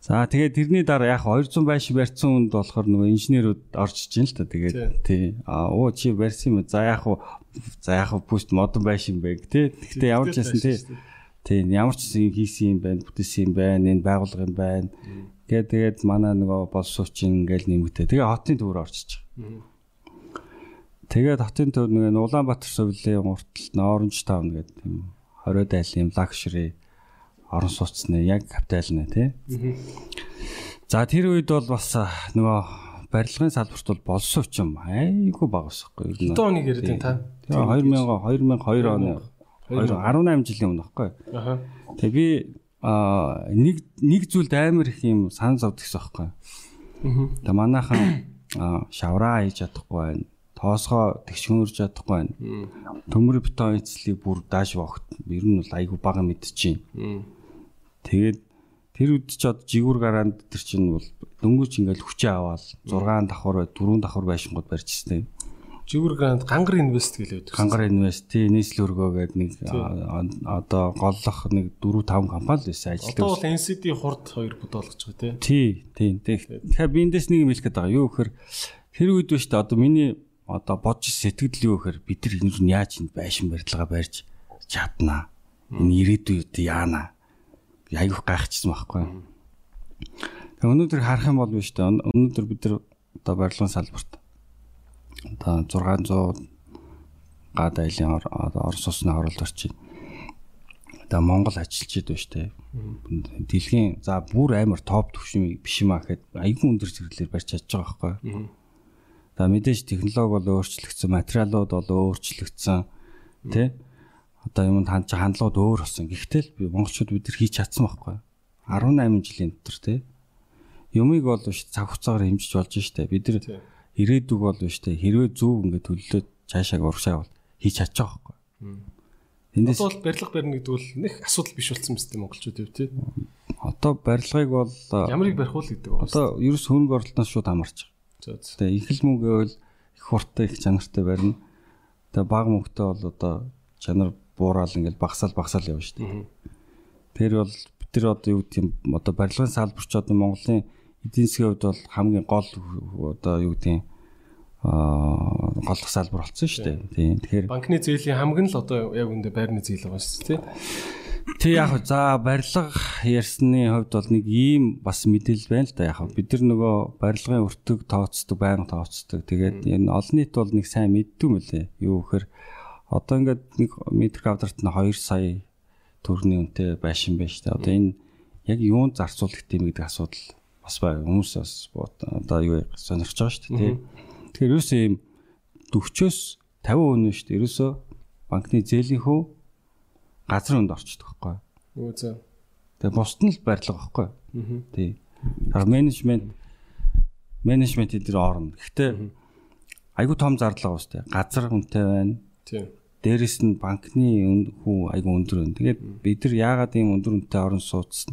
За тэгээд тэрний дараа яг 200 байшин барьсан хүнд болохоор нөгөө инженерүүд орж иж л та. Тэгээд тий. а оо чи барьсан юм. За яг уу за яг уу пуст модон байшин байг тий. Гэхдээ ямар ч байсан тий. Тий ямар ч юм хийсэн юм байна бүтээсэн юм байна энэ байгуулга юм байна. Тэгээд тэгээд манай нөгөө болсуучин ингээл нэмэгтэй тэгээ хотын төвөр орчиж байгаа тэгээд хотын төв нөгөө Улаанбаатар сувлын уртал Оранж таун гэдэг тийм 20 дайлын лакшри орон сууцны яг капитал нэ тий За тэр үед бол бас нөгөө барилгын салбарт бол болсон ч юм айгүй баг. Хэдэн оныг яриад байна та? Тэгээ 2000 2002 оны 18 жилийн өмнө байхгүй. Тэгээ би нэг нэг зүйлд амар их юм санал зовдгийсэн байхгүй. Тэгээ манайхан шавраа хийж чадахгүй байна. Тоосгоо тэгшүүрж чадахгүй байна. Төмөр бетон эцлийг бүр дааш вогт ер нь бол айгүй бага мэдчихээн. Тэгээд тэр үед ч одоо жигүүр гараанд тэр чинь бол дөнгөж ингээл хүчээ аваад 6 давхар бай 4 давхар байшингууд барьчихсан. Жигүр гранд гангар инвест гэлээд. Гангар инвест, нийслэл өргөө гэдэг нэг одоо голлох нэг 4 5 компани л байсан Одоо ажилтдаг. бол NCD хурд хоёр бодоолгож байгаа тий. Тий, тий. Тэгэхээр би эндээс нэг юм хэлэх гээд байгаа. Юу гэхээр тэр үед ба штэ одоо миний одоо бодож сэтгэл юу гэхээр бид нар энэ яаж энэ байшин барилгаа барьж чаднаа. Энэ ирээдүйд яана. Би айгүйх гайхчихсан байхгүй. Тэгээ өнөөдөр харах юм бол биш үү? Өнөөдөр бид нар одоо барилгын салбарт одоо 600 гад айлын орос усны оролт орчин. Одоо Монгол ажиллаж идэв штэ. Дэлхийн за бүр амар топ төвшин биш юм аа гэхэд айгүй өндөр зэрэглэлээр барьж чадж байгаа байхгүй. За мэдээж технологи бол өөрчлөгдсөн, материалууд бол өөрчлөгдсөн. Тэ? Одоо юмд хандж хандлагууд өөр болсон. Гэхдээ л би монголчууд бид нар хийж чадсан байхгүй. 18 жилийн дотор тэ. Юмыг бол биш цаг хугацаагаар хэмжиж болж штэ. Бид нар ирээдүг бол биш тэ. Хэрвээ зөв ингээд төлөлөөд цаашааг урагшаа бол хийж чадчих байхгүй. Эндээс бол барилга барина гэдэг бол нэг асуудал биш болсон мэт монголчууд юу тий. одоо барилгыг бол Ямарыг барих уу гэдэг одоо ерөөс хөрөнгө оруулалтаас шууд зөө. Тэгээ их л мөнгө байвал их хурдтай их чанартай барина. Тэгээ баг мөнгөтэй бол одоо чанар буурал ингээл багсаал багсаал явна шүү дээ. Тэр бол бид нар одоо юу гэдэг юм одоо барилгын салбарч одоо Монголын эдийн засгийн хувьд бол хамгийн гол одоо юу гэдэг юм голлох салбар болсон шүү дээ. Тийм. Тэгэхээр Банкны зээлийн хамгийн л одоо яг үндэ байрны зээл байгаа шүү дээ. Тэг яг хөө за барилга ярьсны хувьд бол нэг ийм бас мэдээлэл байна л да яг хөө бид нар нөгөө барилгын өртөг тооцдог байнга тооцдог. Тэгээд энэ олон нийт бол нэг сайн мэддэг юм лээ. Юу гэхээр одоо ингээд нэг метр квадрат нь 2 сая төгрөгийн үнэтэй байшин байна шүү дээ. Одоо энэ яг юунд зарцуулах гэдэм гэдэг асуудал бас бай хүмүүс бас одоо юу сонирхож байгаа шүү дээ. тий. Тэгэхээр ерөөсөө ийм 40-оос 50% нь шүү дээ. Ерөөсөө банкны зээлийнхөө газар өнд орчдөг байхгүй. Үгүй зөө. Тэгээ бусд нь л барилга байхгүй. Тий. Тэгэхээр менежмент менежмент эдгээр орно. Гэхдээ айгүй том зардал байгаа үстэй. Газар үнэтэй байна. Тий. Дээрэс нь банкны өн- хүү айгүй өндөр байна. Тэгээд бид нар яагаад ийм өндөр үнэтэй орон сууц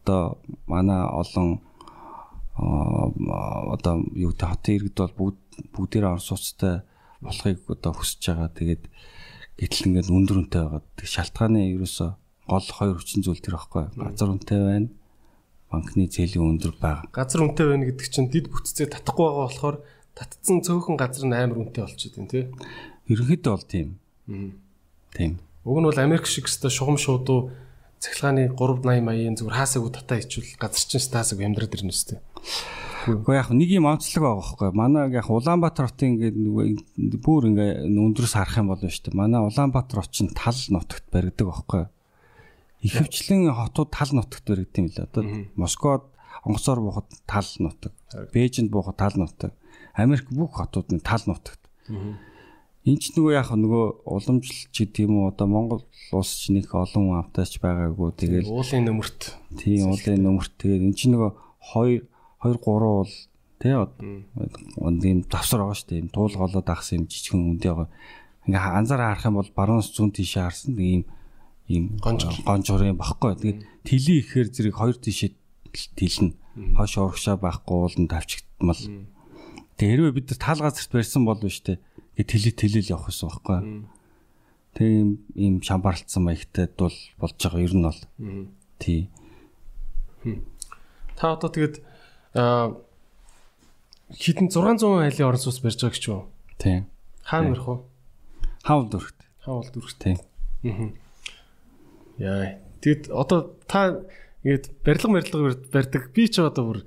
одоо манай олон аа, одоо юу гэдэг хотын иргэд бол бүгд бүгдээр орон сууцтай болохыг одоо хүсэж байгаа. Тэгээд Гэтэл ингээд өндөр үнэтэй байгаа. Шалтгааны ерөөсө гол хоёр хүчин зүйл тэр байхгүй. Газар үнэтэй байна. Банкны зээлийн өндөр байгаа. Газар үнэтэй байна гэдэг чинь дид бүтцээ татахгүй байгаа болохоор татцсан цөөхөн газар нь амар үнэтэй болчиход байна тий. Ерөнхийдөө бол тийм. Тийм. Уг нь бол Америк шиг өстой шугам шуудуу цахилгааны 3 80 маягийн зүгээр хаасаагүй татаа ичвэл газар чинь стаасаг амьдраад ирнэ үстэй. Гэхдээ яг нэг юм онцлог байгаа байхгүй. Манай яг Улаанбаатар хотын ингээд нөгөө бүр ингээ өндрөөс харах юм бол шүү дээ. Манай Улаанбаатар хот чинь тал нутагт баригдаг байхгүй. Ихэвчлэн хотууд тал нутагт баригдсан юм лээ. Одоо Москвад онгоцоор буухад тал нутаг, Бээжинд буухад тал нутаг, Америк бүх хотууд нь тал нутагт. Энд ч нөгөө яг нөгөө уламжлалч гэдэг юм уу одоо Монгол улс ч нэг олон амтаач байгаагүй тэгэл уулын нөмөрт тийм уулын нөмөрт тэгээд эн чинь нөгөө 2 2 3 бол тий ийм завсар байгаа шүү дээ. Ийм туул голоод ахсан юм жижигэн үндэ байгаа. Ингээ анзаараа харах юм бол баруунаас зүүн тийшээ харсан. Ийм ийм гонжор юм багхгүй. Тэгээд тэлий ихээр зэрэг хоёр тийшээ тэлнэ. Хойш урагшаа байхгүй уулан тавчигдмал тэгээд хэрвээ бид тал газарт барьсан бол биш дээ тэлээ тэлэл явах гэсэн багхгүй тэг ийм ийм шамбарлцсан маягтай бол болж байгаа. Ер нь бол. Тий. Та одоо тэгээд хитэн 600 айлын орон сууц барьж байгаа гэж юу? Тийм. Хаана барих вэ? Хаавал дүрхт. Хаавал дүрхт. Тийм. Аа. Яа. Тэгэд одоо та ингээд барилга барилга барьдаг. Би ч одоо бүр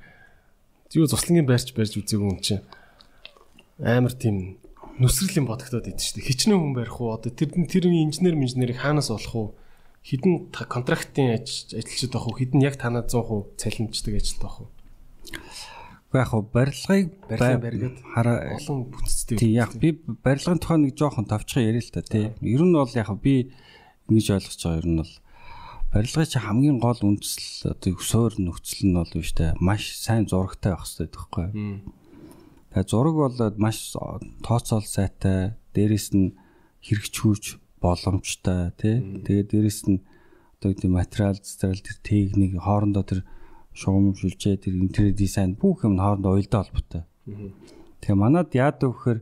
юу цуслангийн байрч барьж үзээгүй юм чинь. Амар тийм нүсрэл юм бодогдоод идэв шүү дээ. Хичнээн хүн барих уу? Одоо тэр тэрний инженер инженерийг хаанаас олох уу? Хідэн контрактын ажилчид байх уу? Хідэн яг танаа 100% цалинждаг ажилт байх уу? Яг хөө барилгыг хараа олон бүтцтэй. Тий яг би барилгын тухай нэг жоохон товчхон яриа л та тий. Ер нь бол яг би ингэж ойлгож байгаа ер нь бол барилгын чи хамгийн гол үндэслэл одоо суур нөхцөл нь бол биш та маш сайн зурагтай байх хэрэгтэй байхгүй. Тэгээ зураг бол маш тооцоол сайтай, дээрэс нь хэрэгжүүлж боломжтой тий. Тэгээ дээрэс нь одоо гэдэг материал, зэтрэл тэр техник хоорондоо тэр шугам шүлжээ тэр интерьер дизайн бүх юм хоорондоо уялдаа холбоотой. Тэгээ манад яадаг вэхээр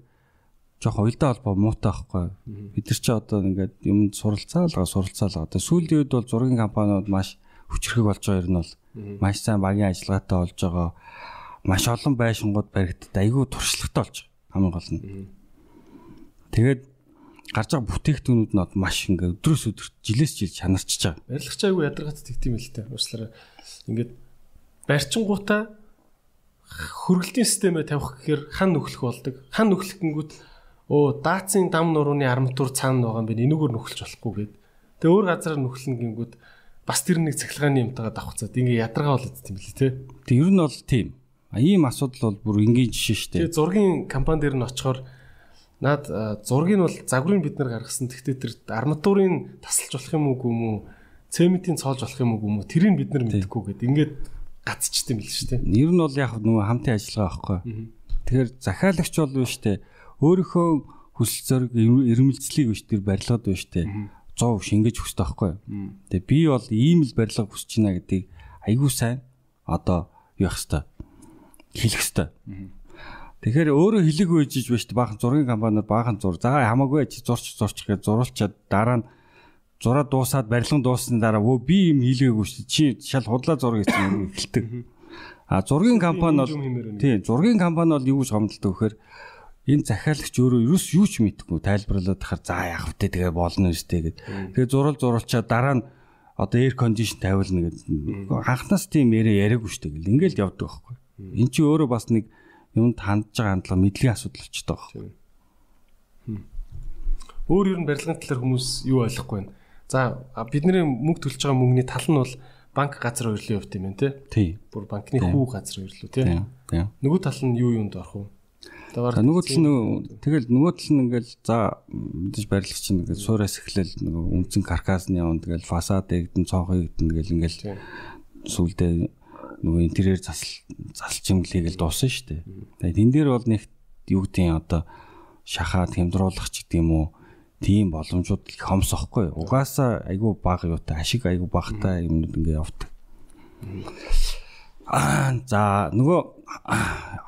жоох уялдаа холбоо муутай байхгүй. Бид нар чи одоо ингээд юм суралцаалгаа суралцаалгаа. Одоо сүүлийн үед бол зургийн компаниуд маш хүчрхэг болж байгаа юм бол маш сайн багийн ажиллагаатай болж байгаа. Маш олон байшингууд баригдад айгүй туршлагатай болж байгаа. Хамгийн гол нь. Тэгээд гарч байгаа бүтээгдэхүүнүүд нь маш ингээд өдрөөс өдөрт жилээс жил чанарчж байгаа. Барилгач айгүй ядаргат тэгдэм л та. Уучлаарай. Ингээд барьчингуудаа хөргөлтийн системээ тавих гэхээр хан нөхлөх болдог. Хан нөхлөх гингүүд өө даацын дам нурууны арматур цаана байгаа юм байна. Энүүгээр нөхлөж болохгүй гээд. Тэгээ өөр газараар нөхлөн гингүүд бас тэр нэг цахилгааны юмтайгаа давхцаад ингээ ядаргаа болоод тийм билий те. Тэг ер нь бол тийм. А ийм асуудал бол бүр энгийн жишээ шүү дээ. Тэгээ зургийн компани дээр нь очихоор наад зургийг бол загварыг бид нар гаргасан. Тэгтээ тэр арматурын тасалж болох юм уу юм уу? Цементийн цоолж болох юм уу юм уу? Тэрийг бид нар мэдэхгүй гээд ингээд гацчихдээ мэл шүү дээ. Нэр нь бол яг нөгөө хамтын ажиллагаа байхгүй. Тэгэхээр захиалагч бол биш дээ. Өөрийнхөө хүсэл зориг эрмэлзлийг биш тэр барилгад биш дээ. 100% шингэж хүсдэг байхгүй. Тэгээ би бол ийм л барилга хүсэж байна гэдгийг айгүй сайн одоо юу явах хэвээр хэлэх хэвээр. Тэгэхээр өөрөө хэлэг үйжиж биш баахан зургийн компаниуд баахан зур. За хамаагүй чи зурч зурч гэж зуруулчаад дараа нь зураа дуусаад барилган дуусны дараа өө би юм хийлгээгүй шүү чи шал худлаа зураг гэсэн эхэлдэг. А зургийн компани бол тий зургийн компани бол юу гэж гомдолтой вэхээр энэ захиалагч өөрөө юус юу ч мэдэхгүй тайлбарлаад тахаар за яах вэ тэгээ болно үстэй гэд. Тэгээ зурал зуралчаа дараа нь одоо air condition тавилна гэд. Анхнаас тийм яриа яриаггүй шүү дээ. Ингээл явдаг байхгүй. Эн чи өөрөө бас нэг юмд хандж байгаа хандлага мэдлэгийн асуудал болчихдог байхгүй. Өөр ер нь барилгын талаар хүмүүс юу ойлгохгүй байна За бидний мөнгө төлж байгаа мөнгөний тал нь бол банк газар хөрлийн хувьд юм байна тий. Тий. Бүр банкны хүү газар хөрлөө тий. Нөгөө тал нь юу юунд орох вэ? Тэгэхээр нөгөө тал нь тэгэл нөгөө тал нь ингээл за мэдээж барилгач чинь ингээл суураас эхлээл нөгөө үнцэн каркасны явна тэгэл фасад эгдэн цонхыг эгдэн гэл ингээл сүулдэ нөгөө интерьер засал засалч юмлыг л дуусан шүү дээ. Тэгээд тэн дээр бол нэг юу гэдгийг одоо шахаад хямдруулах ч гэдэг юм уу тийм боломжууд их хомс охгүй. Угаасаа айгүй бага юутай ашиг айгүй багтай юмнууд ингээ явдаг. Аа за нөгөө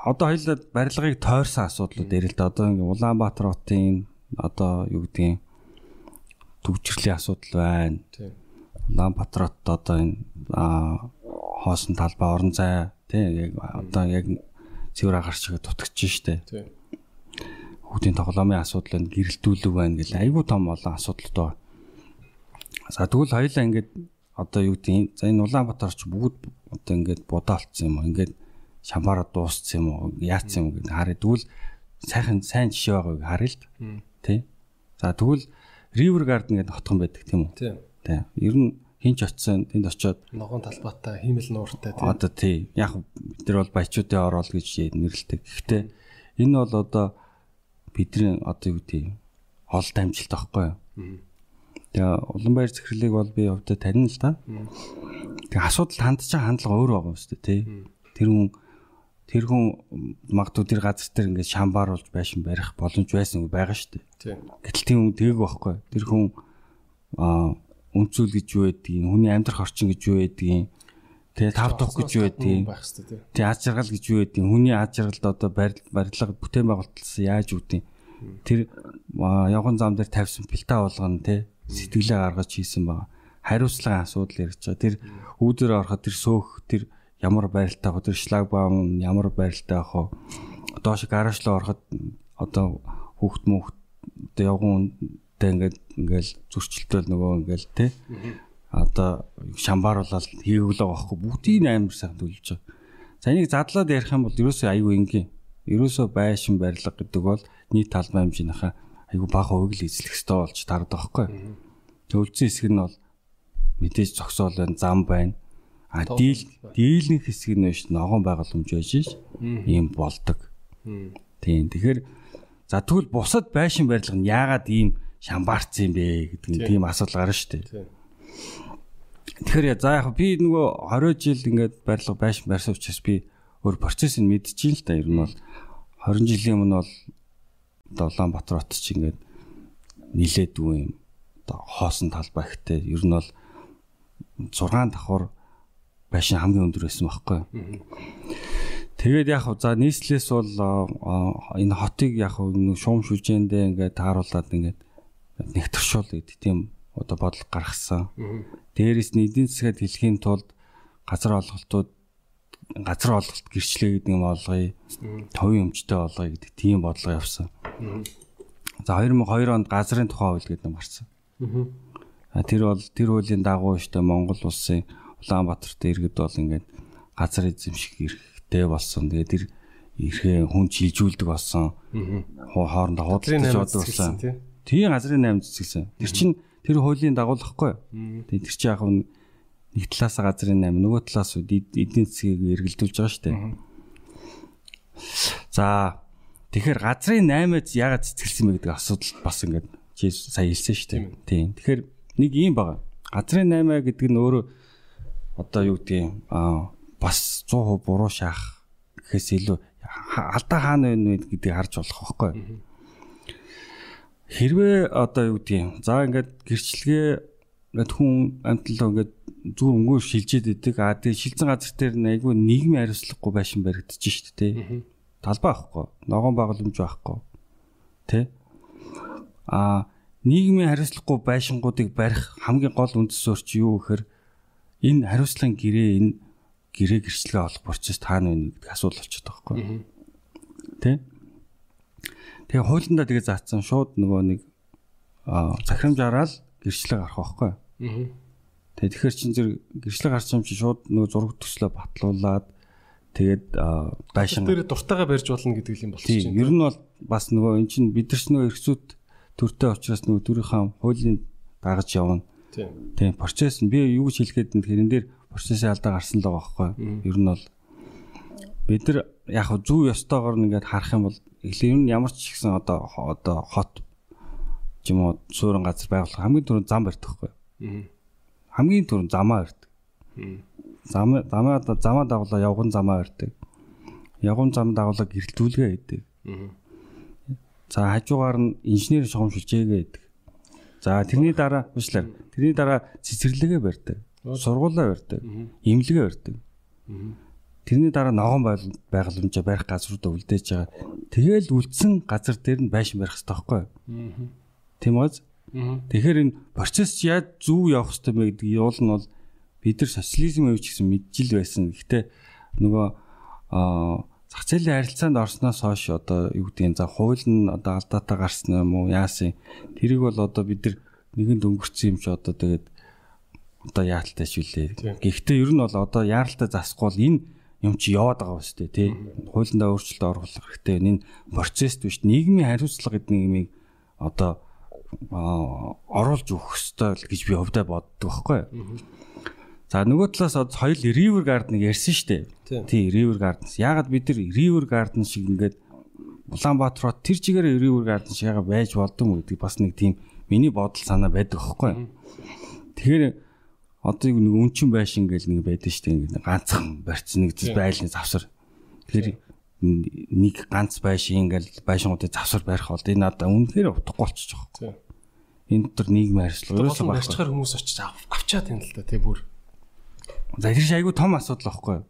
одоо хоёлаа барилгыг тойрсон асуудлууд ярил л да. Одоо ингээ Улаанбаатар хотын одоо юу гэдгийг төгжрлийн асуудал байна. Тийм. Улаанбаатарт одоо энэ хоосон талбай орон зай тий яг одоо яг цэвэр агаар шиг дутагч штэ. Тийм. Хүүхдийн тоглоомын асуудал нь гэрэлтүүлэг байна гэл айгүй том олон асуудал тоо. За тэгвэл хоёлаа ингээд одоо юу гэдэг за энэ Улаанбаатарч бүгд одоо ингээд будаалцсан юм уу ингээд шамбараа дууссан юм уу яатсан юм гэдэг харъя тэгвэл сайхан сайн жишээ байгааг харъя л тий. За тэгвэл River Garden гэдэг хотхон байдаг тийм үү? Тийм. Тий. Ер нь хинч очисон тэнд очиод Ногоон талбайтай хиймэл нууртай тийм. одоо тий яг бид нар бол баячуудын орол гэж нэрлэдэг. Гэхдээ энэ бол одоо бидний одоо юу гэдэг олд амжилт аахгүй юу? Тэгээ Улаанбаяр захирлыг бол би өвдө тарина л та. Тэгээ асуудал байгаа хандлага өөр байгаа юм шүү дээ тий. Тэр хүн тэр хүн магадгүй тэр газар дээр ингээд шамбааруулж байшин барих боломж байсан уу байгаа шүү дээ. Гэтэл тийм хүн тээг байхгүй. Тэр хүн аа үнцүүл гэж юу байдгийг, хүний амьдрах орчин гэж юу байдгийг, тэгээ тав тух гэж юу тийм. тэгээ аз жаргал гэж юу байдгийг, хүний аз жаргалд одоо барилга бүтээн байгуулалтсан яаж үүдیں۔ Тэр явган зам дээр тавьсан пилта болгоно те сэтгэлээ гаргаж хийсэн байгаа. Хариуцлагын асуудал ярьж байгаа. Тэр үүдээр ороход тэр сөөх тэр ямар байралтай хоо тэр шлагбаум ямар байралтай ах уу. Доош гаражлаа ороход одоо хүүхд мөхд одоо явган ингээд ингээл зөрчилдөөл нөгөө ингээл те одоо шамбааруулаад хийгүүлээ байхгүй бүгдийг амар сайхан төлж байгаа. За энийг задлаад ярих юм бол ерөөсөө айгүй энгийн. Ерөөсөө байшин барилга гэдэг бол нийт талбай хэмжээнийхээ айгүй бага хувийг л эзлэх хэрэгтэй болж тараад байгаа байхгүй. Төвлөсөн хэсэг нь бол мэдээж зогсоол байна, зам байна. А дийл дийлэн хэсэг нь биш ногоон байгууламж байж ш. Ийм болдог. Тийм. Тэгэхээр за тэгвэл бусад байшин барилга нь яагаад ийм шамбаарцсан юм бэ гэдэг нь тийм асуудал гарна шүү дээ. Тийм. Тэгэхээр за яг би нөгөө 20 жил ингээд барилга байшин барьсан учраас би өөр процессыг мэдчихээн л та ер нь бол 20 жилийн өмнө бол Улаанбаатар хот чи ингээд нилээд үе юм. Одоо хоосон талбай ихтэй ер нь бол 6 давхар байшин хамгийн өндөр байсан байхгүй. Тэгээд яг за нийслэлээс бол энэ хотыг яг шуум шүжээндээ ингээд тааруулаад ингээд нэгтэршүүл гэдэг тийм одоо бодол гаргасан. Дээрээс нь эдийн засгаад хэлхийн тулд газар олголтууд газар олголт гэрчлээ гэдэг юм олгоё. Товын өмчтэй олгоё гэдэг тийм бодлого явсан. За 2002 онд газрын тухай хууль гэдэг юм гарсан. Тэр бол тэр хуулийн дагуу штэ Монгол улсын Улаанбаатарт иргэд бол ингээд газар эзэмших эрхтэй болсон. Тэгээ тэр эрхээ хүн чилжүүлдэг болсон. Хоорондоо худалдаж явдаг болсон. Тийм газрын 8 цэцгэлсэн. Тэр чинь тэр хуулийн дагуулахгүй. Тэгээ тэр чинь яг нэг талаас газрын 8 нөгөө талаас эдийн засгийг эргэлдүүлж байгаа шүү дээ. За тэгэхээр газрын 8-аас яагаад цэцгэлсэн бэ гэдэг асуудал бас ингээд чи сая хэлсэн шүү дээ. Тийм. Тэгэхээр нэг юм байгаа. Газрын 8 гэдэг нь өөрөө одоо юу гэдгийг аа бас 100% буруу шаах гэхээс илүү алдаа хаана байна вэ гэдгийг харж болох байхгүй. Хэрвээ одоо юу гэдгийг за ингээд гэрчлэгээ ингээд хүн амтлаа ингээд зүг өнгөө шилжээд идэг. А тэгээ шилжсэн газар дээр айгүй нийгмийн хариуцлагагүй байшин баригдаж шít те. Талбай байхгүй. Ногоон байгууламж байхгүй. Тэ? А нийгмийн хариуцлагагүй байшингуудыг барих хамгийн гол үндэс зөрч юу гэхээр энэ хариуцлагын гэрээ энэ гэрээ гэрчлэгээ олох процесс таана байна гэдэг асуулт болчиход байгаа байхгүй. Тэ? Тэгээ хуулиндаа тэгээ заасан шууд нөгөө нэг захирамж араал гэрчлэг гарах байхгүй. Тэгээ тэгэхээр чин зэрэг гэрчлэг гарч юм чи шууд нөгөө зураг төслөө батлуулаад тэгээд байшин дээр дуртайгаа барьж болно гэдэг юм болчих чинь. Ер нь бол бас нөгөө эн чин бид нар ч нөгөө эрхсүүд төртэй учраас нөгөө төрийнхаа хуулийн дагаж явна. Тийм. Тийм процесс нь би юу гэж хэлэхэд тэрэн дээр процессын алдаа гарсан л байгаа байхгүй. Ер нь бол бид нар яг зөв ёстойгоор нэгээд харах юм бол эхлээ ер нь ямар ч ихсэн одоо одоо хот ч юм уу суурин газар байгуулах хамгийн түрүүнд зам барьдаг байхгүй. Хамгийн түрүүнд замаа барьдаг. Зам замаа замаа дагуулаа явган замаа барьдаг. Явган зам дагуулаа гэрэлтүүлгээ хийдэг. За хажуугаар нь инженер шугамшилжээгээ хийдэг. За тэрний дараа уучлаа. Тэрний дараа цэцэрлэгээ барьдаг. Сургуулаа барьдаг. Имлэгээ барьдаг. Тэрний дараа ногоон байгууламжаа барих газруудаа үлдээж байгаа. Тэгээл үлдсэн газар дээр нь байшин барих хэрэгтэй байхгүй юу? Тийм үү? Тэгэхээр энэ процесс яаж зөв явах хэрэгтэй бэ гэдэг юул нь бол бид нар социализм үеч гэсэн мэджил байсан. Гэхдээ нөгөө зах зээлийн харилцаанд орсноос хойш одоо юу гэдгийг за хууль нь одоо алдаатай гарсан юм уу яасан тэрийг бол одоо бид нар нэгэнд өнгөрцөн юм чи одоо тэгээд одоо яалттай ч үлээ. Гэхдээ ер нь бол одоо яаралтай засахгүй бол энэ юм чи яваад байгаа ба штэ тий. Хуулиндаа өөрчлөлт оруулах хэрэгтэй. Энэ процесс биш нийгмийн хариуцлага гэдэг нэмийг одоо оруулж өгөх ёстой гэж би өвдө боддог байхгүй. За нөгөө талаас одоо соёл River Garden ярьсан шүү дээ. Тий, River Gardens. Яагаад бид нар River Garden шиг ингээд Улаанбаатар тэр чигээр River Garden шиг яга байж болдсон гэдэг бас нэг тийм миний бодол санаа байдаг байхгүй. Тэгэхээр одоо нэг үнчин байшин гэл нэг байдаг шүү дээ. Ингээд ганцхан барьц нэг байлны завсар. Тэгэхээр нэг ганц байшин ингээл байшингуудыг завсар барих бол энэ надад үнэхээр утгагүй болчих жоох. Энэ дотор нийгмийн харьцлага ерөөсөө барьчихаар хүмүүс очиж авчаад юм л да тий бүр За тэр шиг айгүй том асуудал байхгүй юу?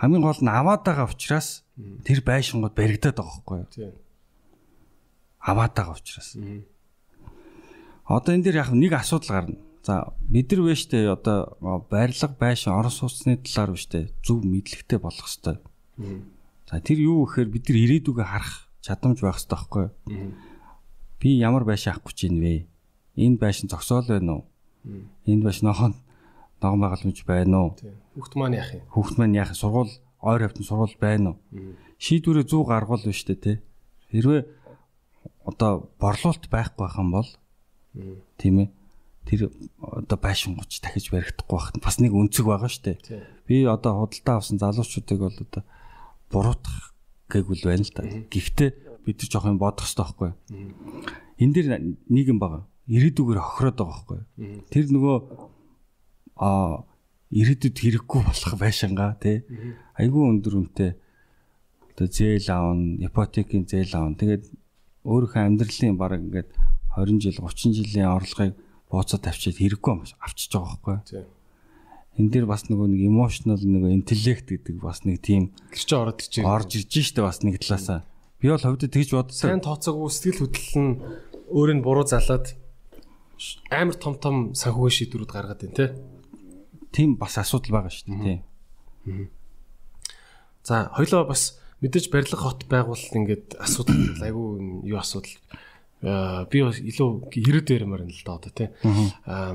Хамгийн гол нь аваад байгаа учраас тэр байшингууд баригдаад байгаа байхгүй юу? Тийм. Аваад байгаа учраас. Одоо энэ дээр яг нэг асуудал гарна. За нар вэ штэ одоо барилга байшин орон сууцны талаар вэ штэ зөв мэдлэгтэй болох хэвээр. За тэр юу гэхээр бид нар ирээдүгөө харах чадамж байх хэрэгтэй байхгүй юу? Би ямар байшин авахгүй ч юм бэ? Энэ байшин зогсоол байна уу? Энэ байшин нохоо ногоон байгууламж байна уу? Хүүхд маань яах юм? Хүүхд маань яах сургууль ойр хавтан сургууль байна уу? Шийдвэрээ 100 гаргуул нь штэ тий. Хэрвээ одоо борлуулалт байхгүй байх юм бол тийм ээ тэр одоо байшингууч дахиж баригдахгүй байх бас нэг өнцөг байгаа штэ. Би одоо худалдаа авсан залуучуудыг бол одоо буруутгах гээгүүл байна л да. Гэхдээ бид нар жоох юм бодох хэрэгтэй байхгүй. Энд дэр нэг юм байгаа. Ирээдүгээр охироод байгаа байхгүй. Тэр нөгөө а ирээдүйд хэрэггүй болох байшингаа тий айгүй өндөр үнэтэй одоо зээл аавн ипотекийн зээл аавн тэгээд өөрийнхөө амьдралын баг ингээд 20 жил 30 жилийн орлогыг бооцоо тавьчиад хэрэггүй авчиж байгаа байхгүй энэ дээр бас нөгөө нэг emotional нөгөө интеллект гэдэг бас нэг тийм чинь ороод ирж байгаа. орж ирж штэ бас нэг талаасаа. Би бол хөвдө тэгж бодсон. Сайн тооцоогүй сэтгэл хөдлөл нь өөр нь буруу залаад амар том том санхүүгийн шийдвэрүүд гаргаад байна тий. Тийм бас асуудал байгаа шүү дээ тий. За хоёлоо бас мэдээж барилга хот байгуулалт ингээд асуудал айгүй юу асуудал би бас илүү ирээд ярмаар юм л да одоо тий. Аа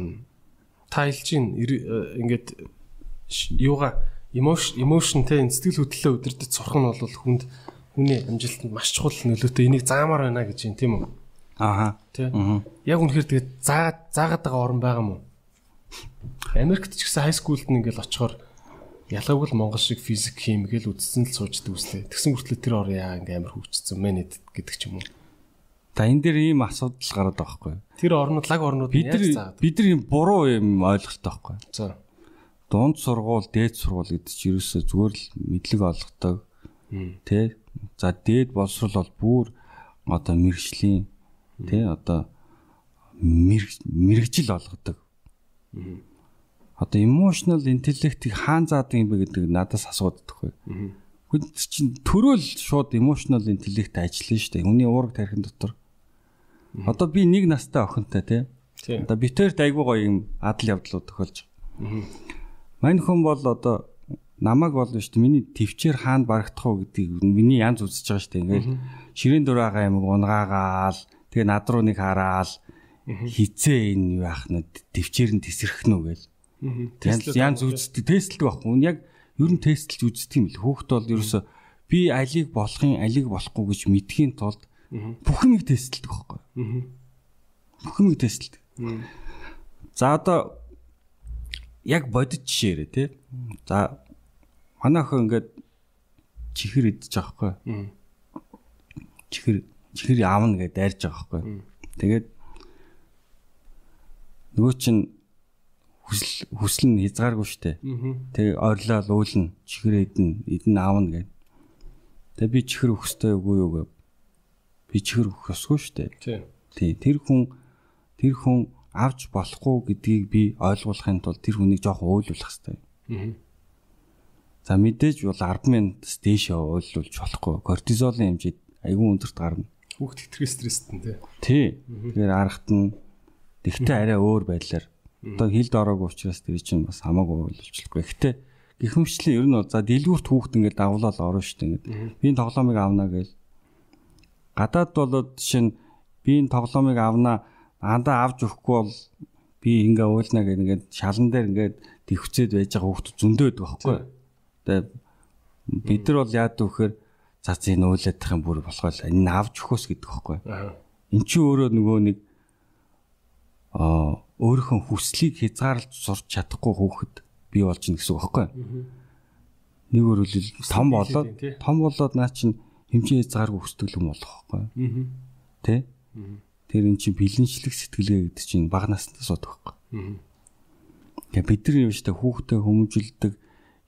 та хэлж ин ингээд юугаа emotion emotion те сэтгэл хөдлөлөө өдөрдөж сурах нь бол хүнд хүний амжилтанд маш чухал нөлөөтэй энийг заамаар байна гэж юм тийм үү? Ааха. Тий. Яг үнэхээр тэгээд заа заагаад байгаа орн байгаа юм уу? Америкт ч гэсэн high school-д ингээл очихоор ялгаагүй л Монгол шиг физик, хим гээл үдцсэн л сууждаг үслээ. Тэгсэн мөртлөө тэр ор яа ингээм амар хөвчсөн мэнэд гэдэг ч юм уу. За энэ дээр ийм асуудал гараад байгаа байхгүй. Тэр орнууд лаг орнууд бид нар бид нар ийм буруу юм ойлголттой байхгүй. За. Дунд сургууль, дээд сургууль гэдэг чинь ерөөсөө зүгээр л мэдлэг олгодог. Тэ? За дээд боловсрол бол бүр одоо мэрэгжлийн тэ одоо мэрэгжил олгодог. Одоо emotional intellectийг хаан заадаг юм бэ гэдэг надаас асуудаг байхгүй. Хүн чинь төрөөл шууд emotional intellect ажиллана шүү дээ. Хүний уураг тархин дотор. Одоо би нэг настай охинтой тий. Одоо битэрт айгүй гоё юм адал явдлууд тохиолж байгаа. Мань хүн бол одоо намайг болно шүү дээ. Миний төвчээр хаанд барагдах уу гэдгийг миний янз үзэж байгаа шүү дээ. Ингээл ширээн дураагаа юм унгаагаал тэгээ над руу нэг хараал хизээ энэ юу яах нь төвчээр нь тесрэх нү гээл Янз үздэг тестэлдэг байхгүй. Үн яг ер нь тестэлж үздэг юм л. Хүүхэд бол ерөөсө би алийг болохын алийг болохгүй гэж мэдхийн тулд бүх юмыг тестэлдэг байхгүй. Бүх юмыг тестэлдэг. За одоо яг бодит жишээрээ тий. За манай охин ингээд чихэр байгаа байхгүй. Чихэр чихэр аавна гэдээ дайрж байгаа байхгүй. Тэгээд нөгөө чинь хүсэл хүсэл нь хязгааргүй штэ. Тэгээ ойрлол уулна, чихэр идэн, идэн аавна гэв. Тэгээ би чихэр өгөхтэй үгүй юу гэв. Би чихэр өгөх ёсгүй штэ. Тий. Тэр хүн тэр хүн авч болохгүй гэдгийг би ойлгуулахын тулд тэр хүнийг жоох уйлуулах хэрэгтэй. За мэдээж бол 10 минутаас дээшээ уйлуулж болохгүй. Кортизолын хэмжээ айгүй өндөрт гарна. Хүүхд хэтрхээ стресстэй тий. Тий. Тэгэхээр аргат нь тэгтээ арай өөр байдлаар одоо хилд ороогүй учраас тэр чинь бас хамаагүй болчихлохгүй. Гэхдээ гихмчлэн ер нь за дэлгүүрт хүүхд ингээд давлал орно шүү дээ. Би тоглоомыг авнаа гээл. Гадаад болоод нь би энэ тоглоомыг авнаа андаа авч өгөхгүй бол би ингээ уулна гэх ингээд шалан дээр ингээд төвчээд байж байгаа хүүхд зөндөө байдаг байхгүй. Тэгээ бид нар бол яад вөхөр за зин уулаадах юм бүр болохоо л энэ авч өгөхөөс гэдэг байхгүй. Эн чи өөрөө нөгөө нэг аа өөрийнхөө хүслийг хязгаарлаж сурч чадахгүй хүүхэд бий болж гин гэсэн үг байхгүй. Нэг өөрөлд том болоод том болоод наа чин хэмжээ хязгааргүй юм болох байхгүй. Тэ? Тэр эн чинь бэлэнчлэх сэтгэлгээ гэдэг чинь бага настай суудаг байхгүй. Тэгээ бид нар юм штэ хүүхдээ хүмүүжилдэг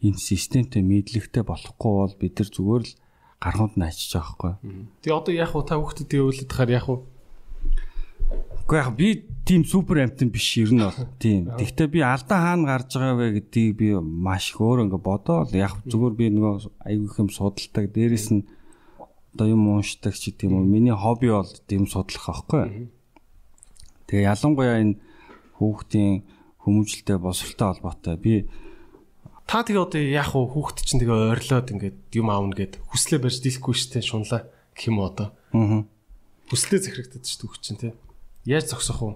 энэ системтэй мэдлэгтэй болохгүй бол бид нар зүгээр л гархуунд нь ачиж байгаа байхгүй. Тэгээ одоо яг уу та хүүхдэд явуулаад тахаар яг уу Гэхдээ яг би тийм супер амтан биш ер нь бол тийм. Гэхдээ би алдаа хаана гарч байгаа вэ гэдгийг би маш их өөр ингээ бодоол яг зүгээр би нөгөө аягүй хэм судалдаг дээрэс нь одоо юм уушдаг ч гэдэг юм уу. Миний хобби бол тийм судлах аахгүй. Тэгээ ялангуяа энэ хүүхдийн хүмүүжлтэй босролтой холбоотой би та тэгээ одоо яг уу хүүхд чинь тэгээ ойрлоод ингээд юм аавна гэд хүслээ барьж дийлэхгүй штэ шунлаа гэх юм одоо. Аа. Хүслээ захирагдаад штэ хүүхд чинь тий. Яаж зогсох вэ?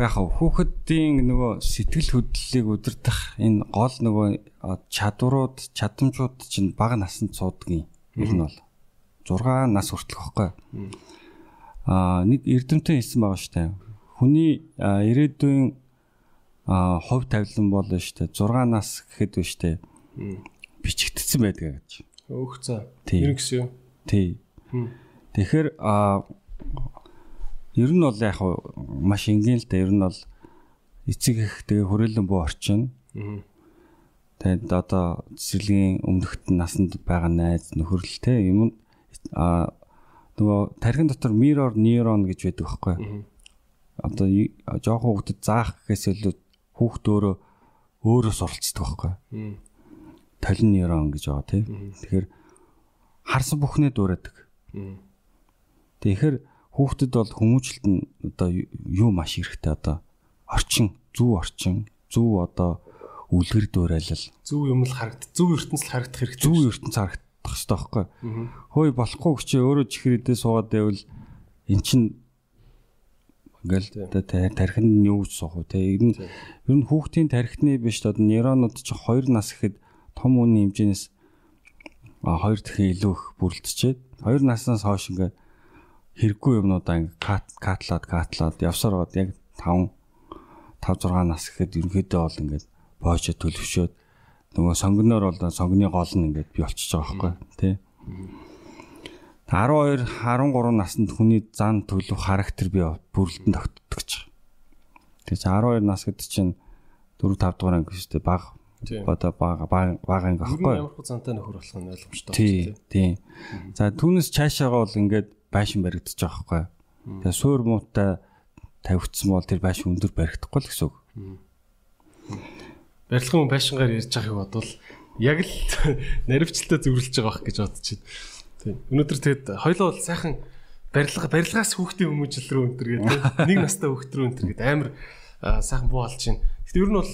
Яг хүүхэдийн нөгөө сэтгэл хөдлөлийг удирдах энэ гол нөгөө чадварууд, чадамжууд чинь бага наснд суудгийн ер нь бол 6 нас хүртэл байхгүй. Аа нэг эрдэмтэн хэлсэн байгаа шүү дээ. Хүний ирээдүйн хувь тавилан бол шүү дээ 6 нас гэхэд биш дээ. бичигдсэн байдаг гэж. Өөх цаа. Тэр гэсэн юу? Тий. Тэгэхээр аа Ер нь бол яг маш энгийн л да. Ер нь бол эцэг их тэгээ хүрээлэн буу орчин. Тэгээд одоо цэцэрлэгийн өмнөхт насанд байгаа найз нөхөрл те юм а нөгөө тархин дотор mirror neuron гэж байдаг байхгүй. Одоо жоохон хүүхдэд заах гэхээс илүү хүүхд өөрөө өөрөө суралцдаг байхгүй. Толин нейрон гэж байгаа тийм. Тэгэхээр харсан бүхнээ дуурайдаг. Тэгэхээр хүүхдэд бол хүмүүжлэлт нь одоо юу маш хэрэгтэй одоо орчин зөв орчин зөв одоо үлгэр дуурайлал. Зөв юм л харагд зөв ертөнцийн харагдах хэрэгтэй зөв ертөнц харагдах хэрэгтэй байхгүй. Хөөе болохгүй хүчээ өөрөө чихрэдээ суугаад байвал эн чин ингээл тархинд нь юу гэж суух вэ? Те ер нь ер нь хүүхдийн тархины биш одоо нейронууд чи 2 нас гэхэд том үний хэмжээс а 2 дахин илүү их бүрэлдэжээд 2 наснаас хойш ингээд хэрэггүй юмнуудаа ингээ кат катлаад катлаад явсаар бод яг 5 5 6 нас гэхэд ерөнхийдөө бол ингээд боочо төлөвшөөд нөгөө сонгоноор бол сонгоны гол нь ингээд би болчихж байгаа байхгүй тий 12 13 наснд хүний зан төлөв характер би бүрэлдэн тогтдог ч. Тэгээ 12 нас гэдэг чинь 4 5 дугаар анги шүү дээ баг одоо бага бага анги байхгүй. Ямар хөө зантай нөхөр болох нь ойлгомжтой. Тий, тий. За түүнээс цаашаага бол ингээд байшин байгаа байхгүй. Тэгээ суур муутай тавигдсан бол тэр байшин өндөр баригдахгүй л гэсэн үг. Барилгын байшингаар ярьж байгааг бодвол яг л наривчлалтаа зөвөрлөж байгаа байх гэж бодож байна. Тийм. Өнөөдөр тэгэд хоёлоо бол сайхан барилга барилгаас хүүхдийн хүмүүжил рүү өнтер гэдэг нэг настай хүүхд рүү өнтер гэдэг амар сайхан буу алж байна. Гэтэ ер нь бол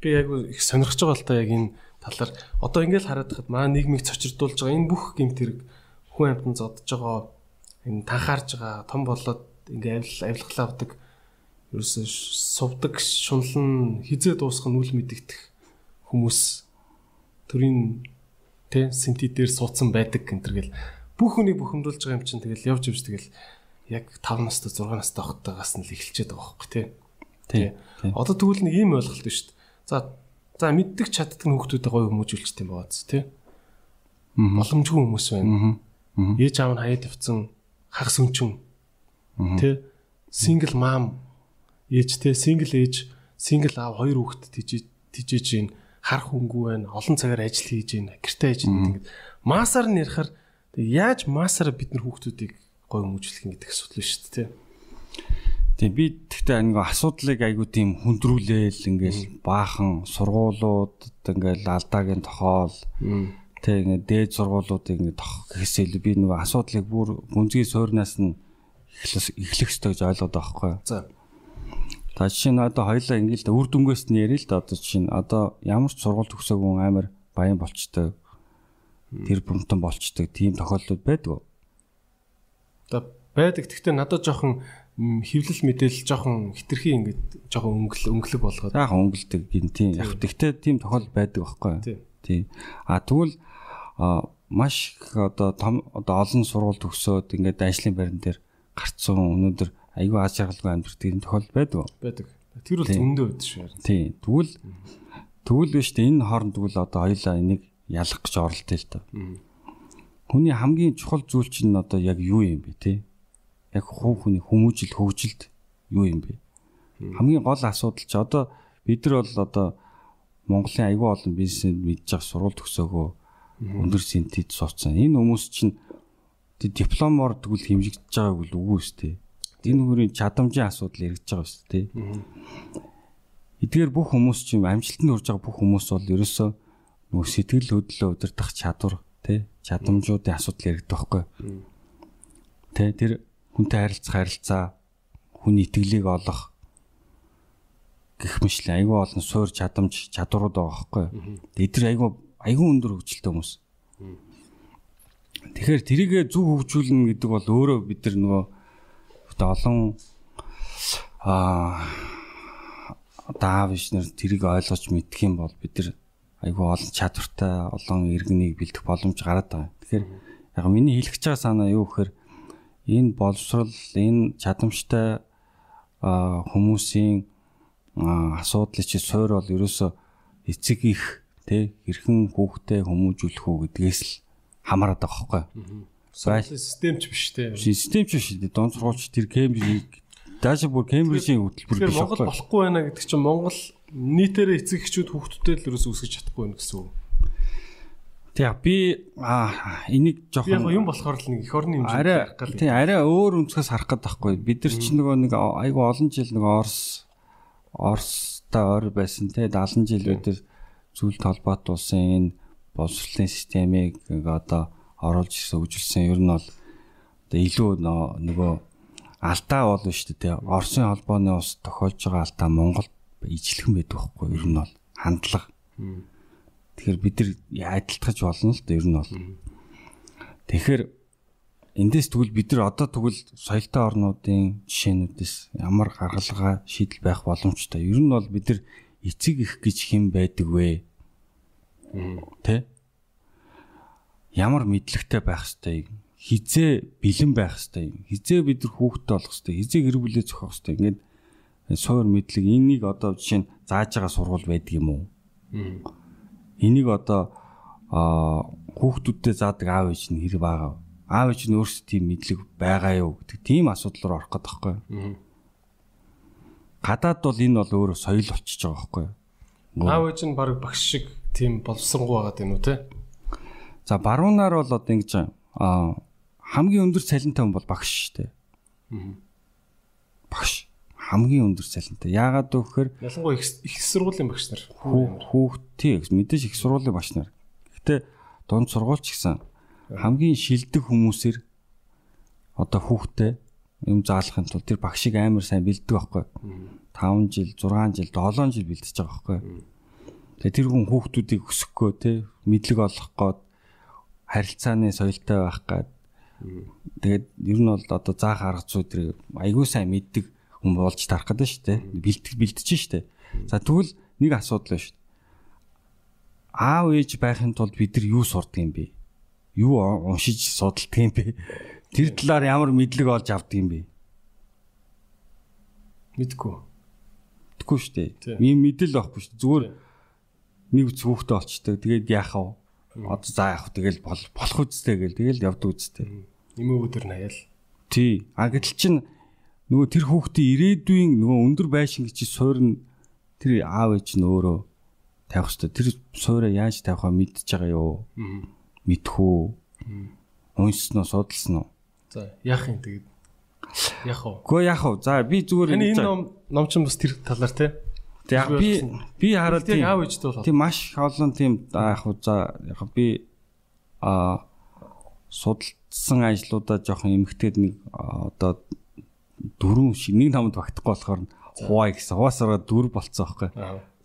би яг их сонирхож байгаа л та яг энэ талаар одоо ингээл хараад хахад маа нийгмийг цочирдуулж байгаа энэ бүх гэмт хэрэг хүн амьтан зодж байгаа энэ танхаарж байгаа том болоод ингээ авил авилгалаа авдаг ерөөсө сувдаг шунлан хизээ дуусах нь үл мэдэгдэх хүмүүс төрийн тэ синти дээр суудсан байдаг гэнтэр гэл бүх хүнийг бухимдуулж байгаа юм чинь тэгэл явж явж тэгэл яг 5 настай 6 настай хохтойгаас нь л эхэлчихэд байгаа байхгүй тий. Тий. Одоо тэгвэл нэг ийм ойлголт шүү дээ. За за мэддэг чаддаг хүүхдүүдэд гоё хүмүүжүүлж тийм бооц тий. Боломжгүй хүмүүс байна. Ээж аав нь хаяад явцсан хагас өнчин тэ сингл мам ээж тэ сингл ээж сингл аав хоёр хүүхэд тижиж гин хар хөнгүү байна олон цагаар ажил хийж гин гэртээ хийж гин ингээд масаар нь ярихаар яаж масаар бид нар хүүхдүүдийг гой хүмүүжүүлэх гэдэг асуудал шүү дээ Тийм би тэгтээ нэг асуудлыг айгуу тийм хүндрүүлээл ингээл баахан сургуулиуд ингээл алдаагийн тохоол Тэ ингээд дээд сургуулиудыг ингээд тох гэхээсээ илүү би нөгөө асуудлыг бүр гүнзгий суурнаас нь эхлэх эхлэх ёстой гэж ойлгоод байгаа байхгүй. За. Та жишээ нь одоо хоёлаа ингээд л үр дүнгээс нь ярил л да одоо жишээ нь одоо ямар ч сургууль төгсөөгүй хүн амар баян болчтой тэр бумтан болчтой тийм тохиолдол байдаг. Одоо байдаг. Гэхдээ надад жоохон хэвлэл мэдээлэл жоохон хитрхи ингээд жоохон өнгөл өнгөлөг болгоод. Яг өнгөлдөг гин тийм. Яг гэхдээ тийм тохиолдол байдаг байхгүй. Тийм. А тэгвэл маш их одоо том одоо олон сургууль төгсөөд ингээд ажлын байран дээр гарцсан өнөөдөр айгүй аз жаргалгүй амьдрэх тийм тохиолдол байдаг. байдаг. Тэр бол зөндөө байдаг шүү. Тийм. Тэгвэл тэгвэл биш дээ энэ хооронд тэгвэл одоо хоёлаа энийг ялах гэж оролдъё л доо. Хүний хамгийн чухал зүйл чинь одоо яг юу юм бэ те? Яг хуу хүний хүмүүжил хөгжилд юу юм бэ? Хамгийн гол асуудал чи одоо бид нар бол одоо Монголын аюул олон бизнесэнд мэдж байгаа сургууль төгсөөгөө өндөр синтед сууцсан. Энэ хүмүүс чинь дипломоор тэгвэл хэмжигдэж байгааг үгүй өстэй. Энэ хүрийн чадамжийн асуудал эргэж байгаа өстэй. Эдгээр бүх хүмүүс чинь амжилтанд хүрж байгаа бүх хүмүүс бол ерөөсөө нөгөө сэтгэл хөдлөлөө удирдах чадвар тий чадамжуудын асуудал яригдэх байхгүй. Тэ тэр хүнтэй харилцах харилцаа хүний итгэлийг олох гэх мэт айгүй олон суур чадамж чадварууд байгаа байхгүй. Эдгээр айгүй айгүй өндөр хөгжилтэй хүмүүс. Тэгэхээр тэрийгэ зөв хөгжүүлнэ гэдэг бол өөрөө бид нар нөгөө одоо олон аа даав ишнэр тэрийг ойлгож мэдэх юм бол бид нар айгүй олон чадвартай олон иргэнийг бэлдэх боломж гараад байгаа. Тэгэхээр яг миний хэлэх байгаа санаа юу гэхээр энэ боловсрал энэ чадамжтай хүмүүсийн асуудлыг чи суур бол ерөөсө эцэг их тэ хэрхэн хүүхдэд хүмүүжүүлэх үү гэдгээс л хамаарат байгаа байхгүй. Системч биш те. Систем ч биш дээ. Дон сургуульч тэр Кембрижийг даашаа бүр Кембрижийн хөтөлбөр биш Монгол болохгүй байна гэдэг чинь Монгол нийтээрээ эцэг эхчүүд хүүхдүүдэд л ерөөс үсгэж чадахгүй байна гэсэн үг. Тэг би аа энийг Би яг жоохон юм болохоор л нэг эх орны хэмжээнд арай харах гал. тий арай өөр өнцгөөс харах гээд байхгүй. Бид нар чинь нөгөө нэг айгу олон жил нөгөө Орос Оростой ойр байсан тий 70 жил өдөр зүйл толгойт улсын энэ боловсролын системийг одоо оруулж ирсэн үжилсэн ер нь бол одоо илүү нөгөө алдаа болно шүү дээ. Оросын холбооны ус тохиолж байгаа алдаа Монголд ижлэхэн байдаг байхгүй ер нь бол хандлага. Тэгэхээр бид нар адилтгаж болно л дээ ер нь бол. Тэгэхээр эндээс тэгвэл бид нар одоо тэгвэл соёлтой орнуудын жишээнүүдээс ямар гаргалгаа шийдэл байх боломжтой. Ер нь бол бид нар эцэг их гэж хэн байдаг вэ? Тэ? Ямар мэдлэгтэй байх юм? Хизээ бэлэн байх ёстой юм? Хизээ бид нар хүүхдтэй болох ёстой? Хизээ гэр бүлээ зохиох ёстой? Ингээд суур мэдлэг энийг одоо жишээ нь зааж байгаа сургууль байдаг юм уу? Энийг одоо хүүхдүүдтэй заадаг аав ээж нь хэрэг байгаа. Аав ээж нь өөрсдөө тийм мэдлэг байгаа юу гэдэг тийм асуудал руу орох гэдэг байхгүй. Гадаад бол энэ бол өөрөө соёл болчихж байгаа байхгүй. Аав ээж нь баг багш шиг тийм боловсронгуй байгаад байна уу те? За баруунаар бол одоо ингэж аа хамгийн өндөр цалинтай хүн бол багш шүү дээ. Багш хамгийн өндөр цалинтай. Яагаад вэ гэхээр Ялангуяа их сургуулийн багш нар. Хүү- хүүхдээ мэдээж их сургуулийн багш нар. Гэтэ дунд сургуульч гэсэн хамгийн шилдэг хүмүүсээр одоо хүүхдээ юм заалахын тулд тэр багшийг амар сайн бэлддэг байхгүй. 5 жил, 6 жил, 7 жил бэлдэж байгаа байхгүй. Тэгээ тэр хүн хүүхдүүдийг өсгөхөө те мэдлэг олох гээд харилцааны соёлтой байх гээд тэгээд ер нь бол одоо заах арга зүй тэр айгүй сайн мэддэг хүн болж тарах гэдэг шүү дээ. Бэлтгэж бэлдэж шүү дээ. За тэгвэл нэг асуудал байна шүү. Аав ээж байхын тулд бид нар юу сурдаг юм бэ? Юу уншиж судалдаг юм бэ? Тэр талаар ямар мэдлэг олж авдаг юм бэ? Мэдгүй. Тэгэхгүй шүү дээ. Ийм мэдэл байхгүй шүү дээ. Зүгээр нэг зүгтээ олчдаг. Тэгээд яах вэ? Одоо за яах вэ? Тэгэл бол- болох үстэй гэл тэгэл явдаг үстэй. Нэмээ өдөр наяал. Тий. А гэтэл чин нөгөө тэр хүүхдийн ирээдүйн нөгөө өндөр байшин гэж суурн тэр аав ээж нь өөрөө тавих хэрэгтэй. Тэр суураа яаж тавихаа мэдчихэж байгаа юу? Мэдэх үү? Уншсан уу, судалсан уу? За яах юм тэгээд яах вэ? Гэхдээ яах вэ? За би зүгээр энэ ном ном ч бас тэр талаар те. За яг би би хараад тийм аав ээжтэй бол тийм маш олон тийм яг за яг би а судалсан ажлуудаа жоохон эмгтээд нэг одоо дөрөв шиг нэг намд багтахгүй болохоор хуваа гэсэн. Хуваасаараа дөрв болцсон байхгүй.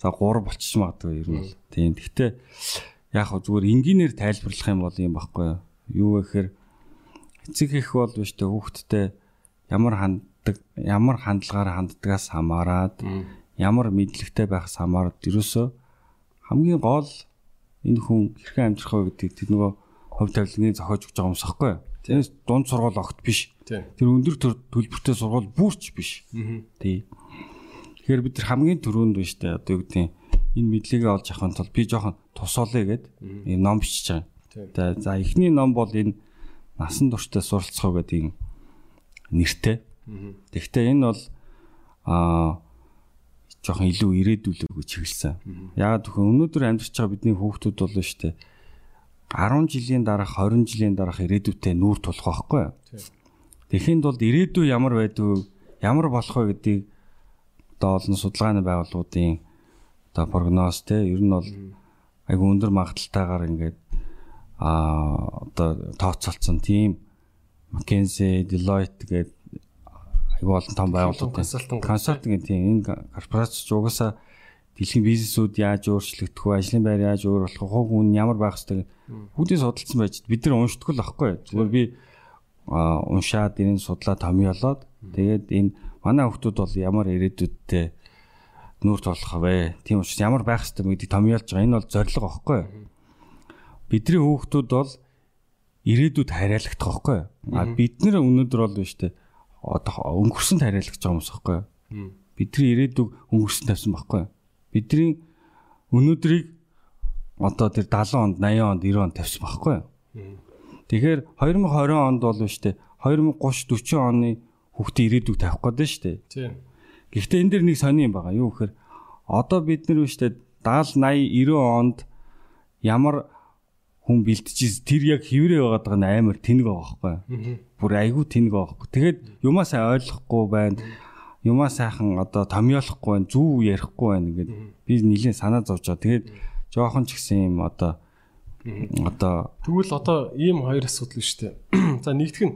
За 3 болчих магадгүй ер нь. Тийм. Гэхдээ яг хөө зүгээр энгийнээр тайлбарлах юм бол юм баггүй юу вэ гэхээр эцэг их бол биш тэ хүүхдтэй ямар ханддаг ямар хандлагаар ханддагаас хамаарад ямар мэдлэгтэй байхаас хамаарад ерөөсөө хамгийн гол энэ хүн хэрхэн амьдрах вэ гэдэг тэр нөгөө хувь тавилгыг зохиож өгч байгаа юмс ахгүй. Тэрээс дунд сургууль огт биш. Тэр өндөр төлбөртэй сургууль бүрч биш. Тий. Тэгэхээр бид нар хамгийн түрүүнд биш тэ одоо юу гэдэг энэ мэдлэгээ олж авахын тулд би жоохон тусаалаа гэд ийм ном бичиж байгаа. За эхний ном бол энэ насан турштай суралцах гэдэг нэртэй. Тэгэхдээ энэ бол аа жоохон илүү ирээдүүлэг чиглэсэн. Яагаад гэвэл өнөөдөр амьдарч байгаа бидний хүүхдүүд бол шүү дээ 10 жилийн дараах 20 жилийн дараах ирээдүйтэй нүүр тулах байхгүй? Тэхийн тулд ирээдүй ямар байдгүй ямар болох вэ гэдгийг одоо олон судалгааны байгууллагуудын одоо прогноз те ер нь бол айгу өндөр магадaltaгаар ингээд а одоо тооцоолцсон тийм McKinsey, Deloitte гэдэг айгу олон том байгууллагууд консалтинг тийм энэ корпорац ч угаасаа дэлхийн бизнесүүд яаж өөрчлөгдөх вэ, ажлын байр яаж өөр болох вэ, хувь хүн ямар байх ёстой бүгдийг судалсан байж бид нар уншдаг л байхгүй. Зүгээр би уншаад энэ судлаа томьёолоод тэгээд энэ манай хүмүүс бол ямар ирээдүйдтэй нүүр тулах вэ? Тийм учраас ямар байх ёстой гэдгийг томьёолж байгаа. Энэ бол зорилго байхгүй. Бидний хүүхдүүд бол ирээдүйд хариалагдах байхгүй. А бид нэр өнөөдөр бол биш үү? Одоо өнгөрсөнд хариалагдж байгаа юмс байхгүй. Бидний ирээдүг өнгөрсөн тавьсан байхгүй. Бидний өнөөдрийг одоо тэр 70 онд, 80 онд, 90 онд тавьсан байхгүй. Тэгэхээр 2020 онд бол биш үү? 2030 40 оны хүүхдээ ирээдүг тавих гээд байна шүү дээ. Гэхдээ энэ дэр нэг сони юм байгаа. Юу гэхээр одоо бид нар биш үү 70 80 90 онд ямар хүн бэлтжиж тэр яг хിവрэ байгаад байгаа нь амар тэнэг байгаа байхгүй. Бүр айгүй тэнэг байгаа байхгүй. Тэгээд юмаа сайн ойлгохгүй байна. Юмаа сайхан одоо томьёолохгүй байна. Зүв ярихгүй байна ингээд би нэлийн санаа зовж байгаа. Тэгээд жоохон ч гэсэн юм одоо одоо тэгвэл одоо ийм хоёр асуудал шүү дээ. За нэгтгэн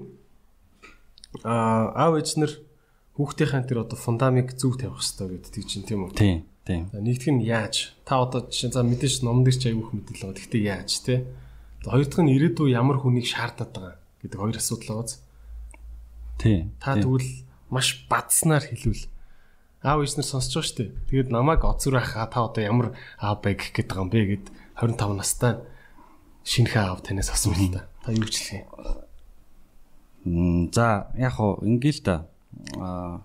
аа аав ээжнэр хүүхдийнхээ тэр одоо фундамент зөв тавих хэрэгтэй гэдэг чинь тийм үү? Тийм. Тийм. За нэгдүг нь яаж? Та одоо жишээ за мэдээж номон дээр ч аягүй их мэдээлэл байгаа. Гэхдээ яаж те? Хоёр дахь нь ирээдүй ямар хүнийг шаардаад байгаа гэдэг хоёр асуудал байгаа. Тийм. Та тэгвэл маш бадснаар хэлвэл аав ээжнэр сонсож байгаа шүү дээ. Тэгээд намайг оцор байхаа та одоо ямар аав бай гэх гээд байгаа юм бэ гэд 25 настай шинэхэн аав танаас асуув л да. Та юу ч хэлээ. За яг хоо ингээл да а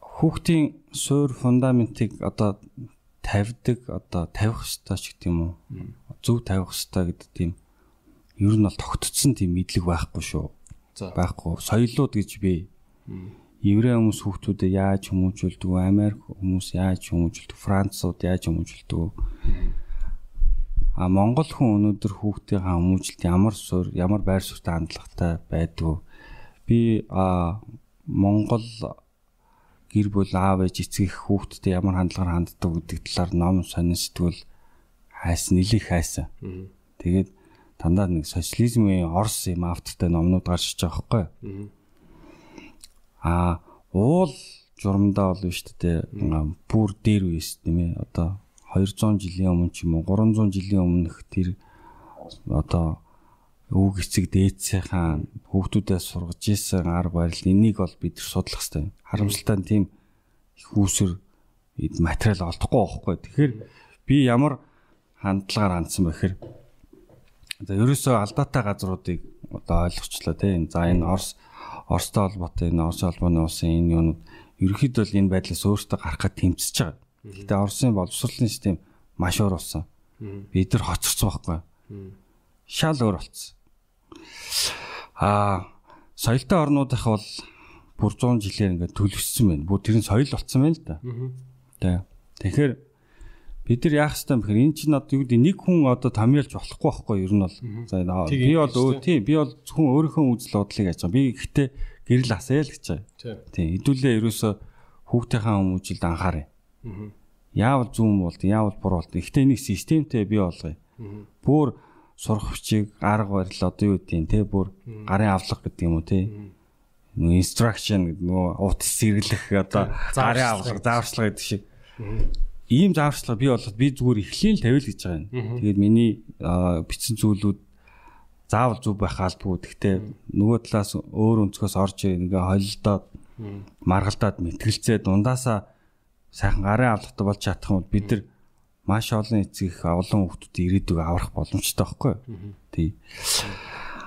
хүүхдийн суур фундаментыг одоо тавьдаг одоо тавих хэрэгтэй ч гэдэг юм уу зөв тавих хэрэгтэй гэдэг тийм ер нь бол тогтцсон тийм мэдлэг байхгүй шүү. Байхгүй. Соёлууд гэж би еврей хүмүүс хүүхдүүдэд яаж хүмүүжүүлдэг вэ? Америк хүмүүс яаж хүмүүжүүлдэг? Францууд яаж хүмүүжүүлдэг вэ? А Монгол хүн өнөөдөр хүүхдийнхээ хүмүүжлэлт ямар суурь, ямар байр суурьтай хандлагатай байдгүй би Монгол гэр бүл аав ээж эцэг хүүхдтэй ямар хандлагаар ханддаг гэдэг талаар ном сонин сэтгүүл хайсан нэлийг хайсан. Тэгээд дандаа нэг социализмын орс юм автортай номнууд гарч иж байгаа байхгүй. Аа уул журамдаа бол биш тээ бүр дээр үес тийм ээ одоо 200 жилийн өмнө ч юм уу 300 жилийн өмнөх тэр одоо өвөг эцэг дээдсийнхаа хүүхдүүдээс сургаж исэн арга барил энийг бол бид судлах хэрэгтэй. Харамсалтай нь тийм их үүсвэр материал олдохгүй байхгүй. Тэгэхээр би ямар хандлагаар хандсан бэхээр за ерөөсөө алдаатай газруудыг одоо ойлгочлоо тийм. За энэ Орос Оростой холбоотой энэ Орос холбооны улсын энэ юунууд ерөөхдөө бол энэ байдлаас өөртөө гарахад тэмцэж байгаа. Гэхдээ Оросын боловсролын систем маш уур болсон. Бид нар хоцорсон байхгүй. Шал өөр болсон. Аа соёлтой орнуудах бол бүр 100 жилээр ингээд төлөвшсөн байна. Бүр тэр нь соёл болсон байна л да. Тэ. Тэгэхээр бид нар яах ёстой юм бэхээр эн чинь одоо юу гэдэг нэг хүн одоо томьёолж болохгүй байхгүй ер нь бол. За би бол тий би бол зөвхөн өөрийнхөө үзэл бодлыг яаж байгаа. Би гэхдээ гэрэл асаа л гэж байгаа. Тий хэдүүлээ ерөөсө хүүхдийнхээ хүмүүжилд анхаарай. Яавал зүүн болд, яавал буруу болд. Гэхдээ нэг системтэй бий болгоё. Бүр сурах хүчийг арга барил одоо юу гэдэг те бүр гарын авлага гэдэг юм уу те нөгөө instruction гэдэг нөгөө утас сэргэлэх одоо гарын авлага зааварчлага гэдэг шиг ийм зааварчлага би болоод би зүгээр эхлээл тавил гэж байгаа юм. Тэгээд миний бичсэн зүйлүүд заавал зүв байх албагүй. Гэхдээ нөгөө талаас өөр өнцгөөс орж ингээ холилдоод маргалдаад мэтгэлцээ дундаасаа сайхан гарын авлагтай болж чадах юм бид нар маш олон эцэг олон хүүхдүүд ирээдүг аврах боломжтой байхгүй юу? Тий.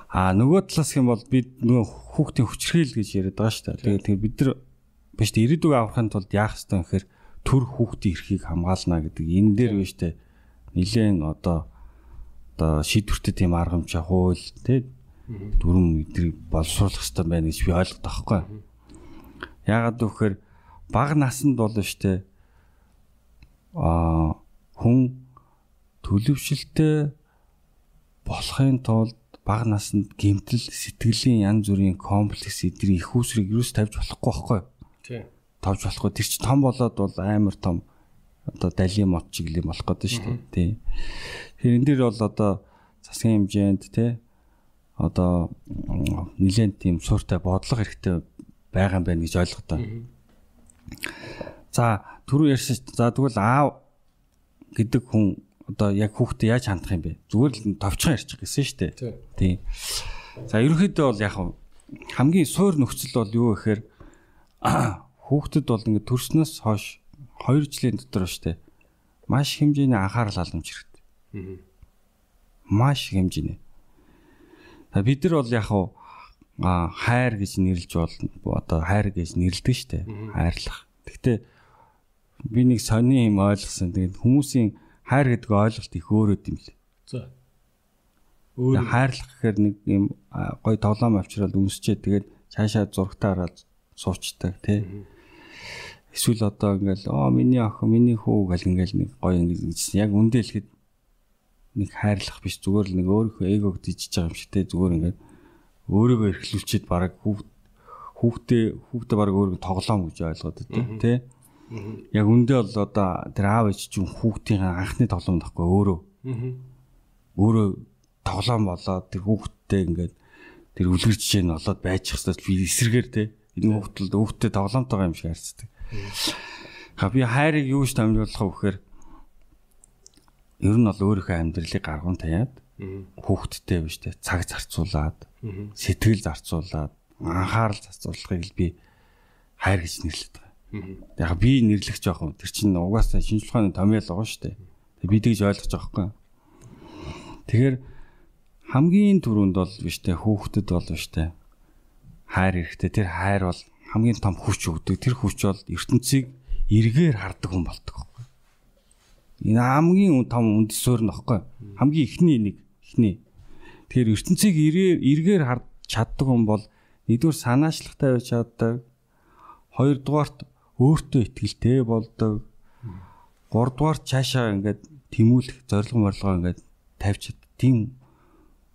А нөгөө талаас юм бол бид нөгөө хүүхдийн хүчрхийл гэж яриад байгаа шүү дээ. Тэгээд бид нар биш ирээдүг аврахын тулд яах ёстой вэ гэхээр төр хүүхдийн эрхийг хамгаална гэдэг энэ дээр биш үү? Нилээн одоо одоо шийдвэртэй тийм аргамжаа хууль тий дүрм эдрийг боловсруулах хэрэгтэй байна гэж би ойлгоод байгаа байхгүй. Яагаад гэвэл бага наснд бол штэ а хүн төлөвшөлтэй болохын тулд бага наснд гэмтэл сэтгэлийн янз бүрийн комплекс эдний их усрыг юус тавьж болохгүй байхгүй. Тий. Тавьж болохгүй. Тэр чинь том болоод бол амар том одоо далийн мод чиглэм болох гэдэг шүү дээ. Тий. Тэгэхээр энэ дэр бол одоо засгийн хэмжээнд тий одоо нэлээд тийм сууртай бодлого хэрэгтэй байгаа юм байна гэж ойлгодог. За түрүү ярьсан за тэгвэл аав гэдэг хүн одоо яг хүүхдэд яаж хандах юм бэ? Зүгээр л товчхон ярьчих гэсэн шүү дээ. Тийм. За ерөнхийдөө бол яг хамгийн суур нөхцөл бол юу гэхээр хүүхдэд бол ингээд төрснөөс хойш 2 жилийн дотор штэ маш хэмжээний анхаарал халамж хэрэгтэй. Маш хэмжээний. Бид нар бол яг а хайр гэж нэрлж болно. Одоо хайр гэж нэрлдэг штэ. Хайрлах. Гэхдээ би нэг сони юм ойлгосон. Тэгээд хүмүүсийн хайр гэдэг ойлголт их өөрөө юм лээ. За. Өөр хайрлах гэхээр нэг юм гой тоглоом авчраад үнсчээ тэгээд цаашаа зургатаа хараад суучдаг тий. Эсвэл одоо ингээл оо миний охин миний хүү гэл ингээл нэг гой ингэж яг үндэ хэлэхэд нэг хайрлах биш зүгээр л нэг өөрийнхөө эгог дижиж байгаа юм шиг те зүгээр ингээд өөрийгөө эрхлүүлчихэд баг хүүхд хүүхдээ хүүхдээ баг өөрийгөө тоглоом гэж ойлгоод дээ тий. Яг үндэ бол одоо тэр аав ээж чинь хүүхдийн анхны тоглоом тахгүй өөрөө. Өөрөө тоглоом болоод тэр хүүхдтэй ингээд тэр үлгэр жишээ нь болоод байж хэвчээ би эсэргээр тий. Энэ хүүхдэлд хүүхдтэй тоглоомтойгоо юм шиг харцдаг. Ха би хайрыг юу гэж томилуулах вэ гэхээр ер нь бол өөрийнхөө амьдралыг гаргуун таяад хүүхдтэй биш те цаг зарцуулаад сэтгэл зарцуулаад анхаарал зарцуулахыг л би хайр гэж нэрлэдэг. Яг би нэрлэх жоох юм. Тэр чинь угаасаа шинжлэх ухааны томьёол шүү дээ. Тэг би тэгж ойлгож байгаа байхгүй. Тэгэхээр хамгийн түрүүнд бол биш те хүүхдэд бол биш те хайр хэрэгтэй. Тэр хайр бол хамгийн том хүч өгдөг. Тэр хүч бол ертөнцийг эргээр хардаг хүн болдог. Энэ хамгийн том үндэс суурь нөхгүй. Хамгийн ихний нэг ихний. Тэгэхээр ертөнцийг эргээр эргээр харж чаддаг хүн бол нэгдүгээр санаачлахтай байж чаддаг. Хоёрдугаарт өөртөө ихтэй болдог. Гуравдугаарт цаашаа ингээд тэмүүлэх зорилго морлогоо ингээд тавьж чад. Тийм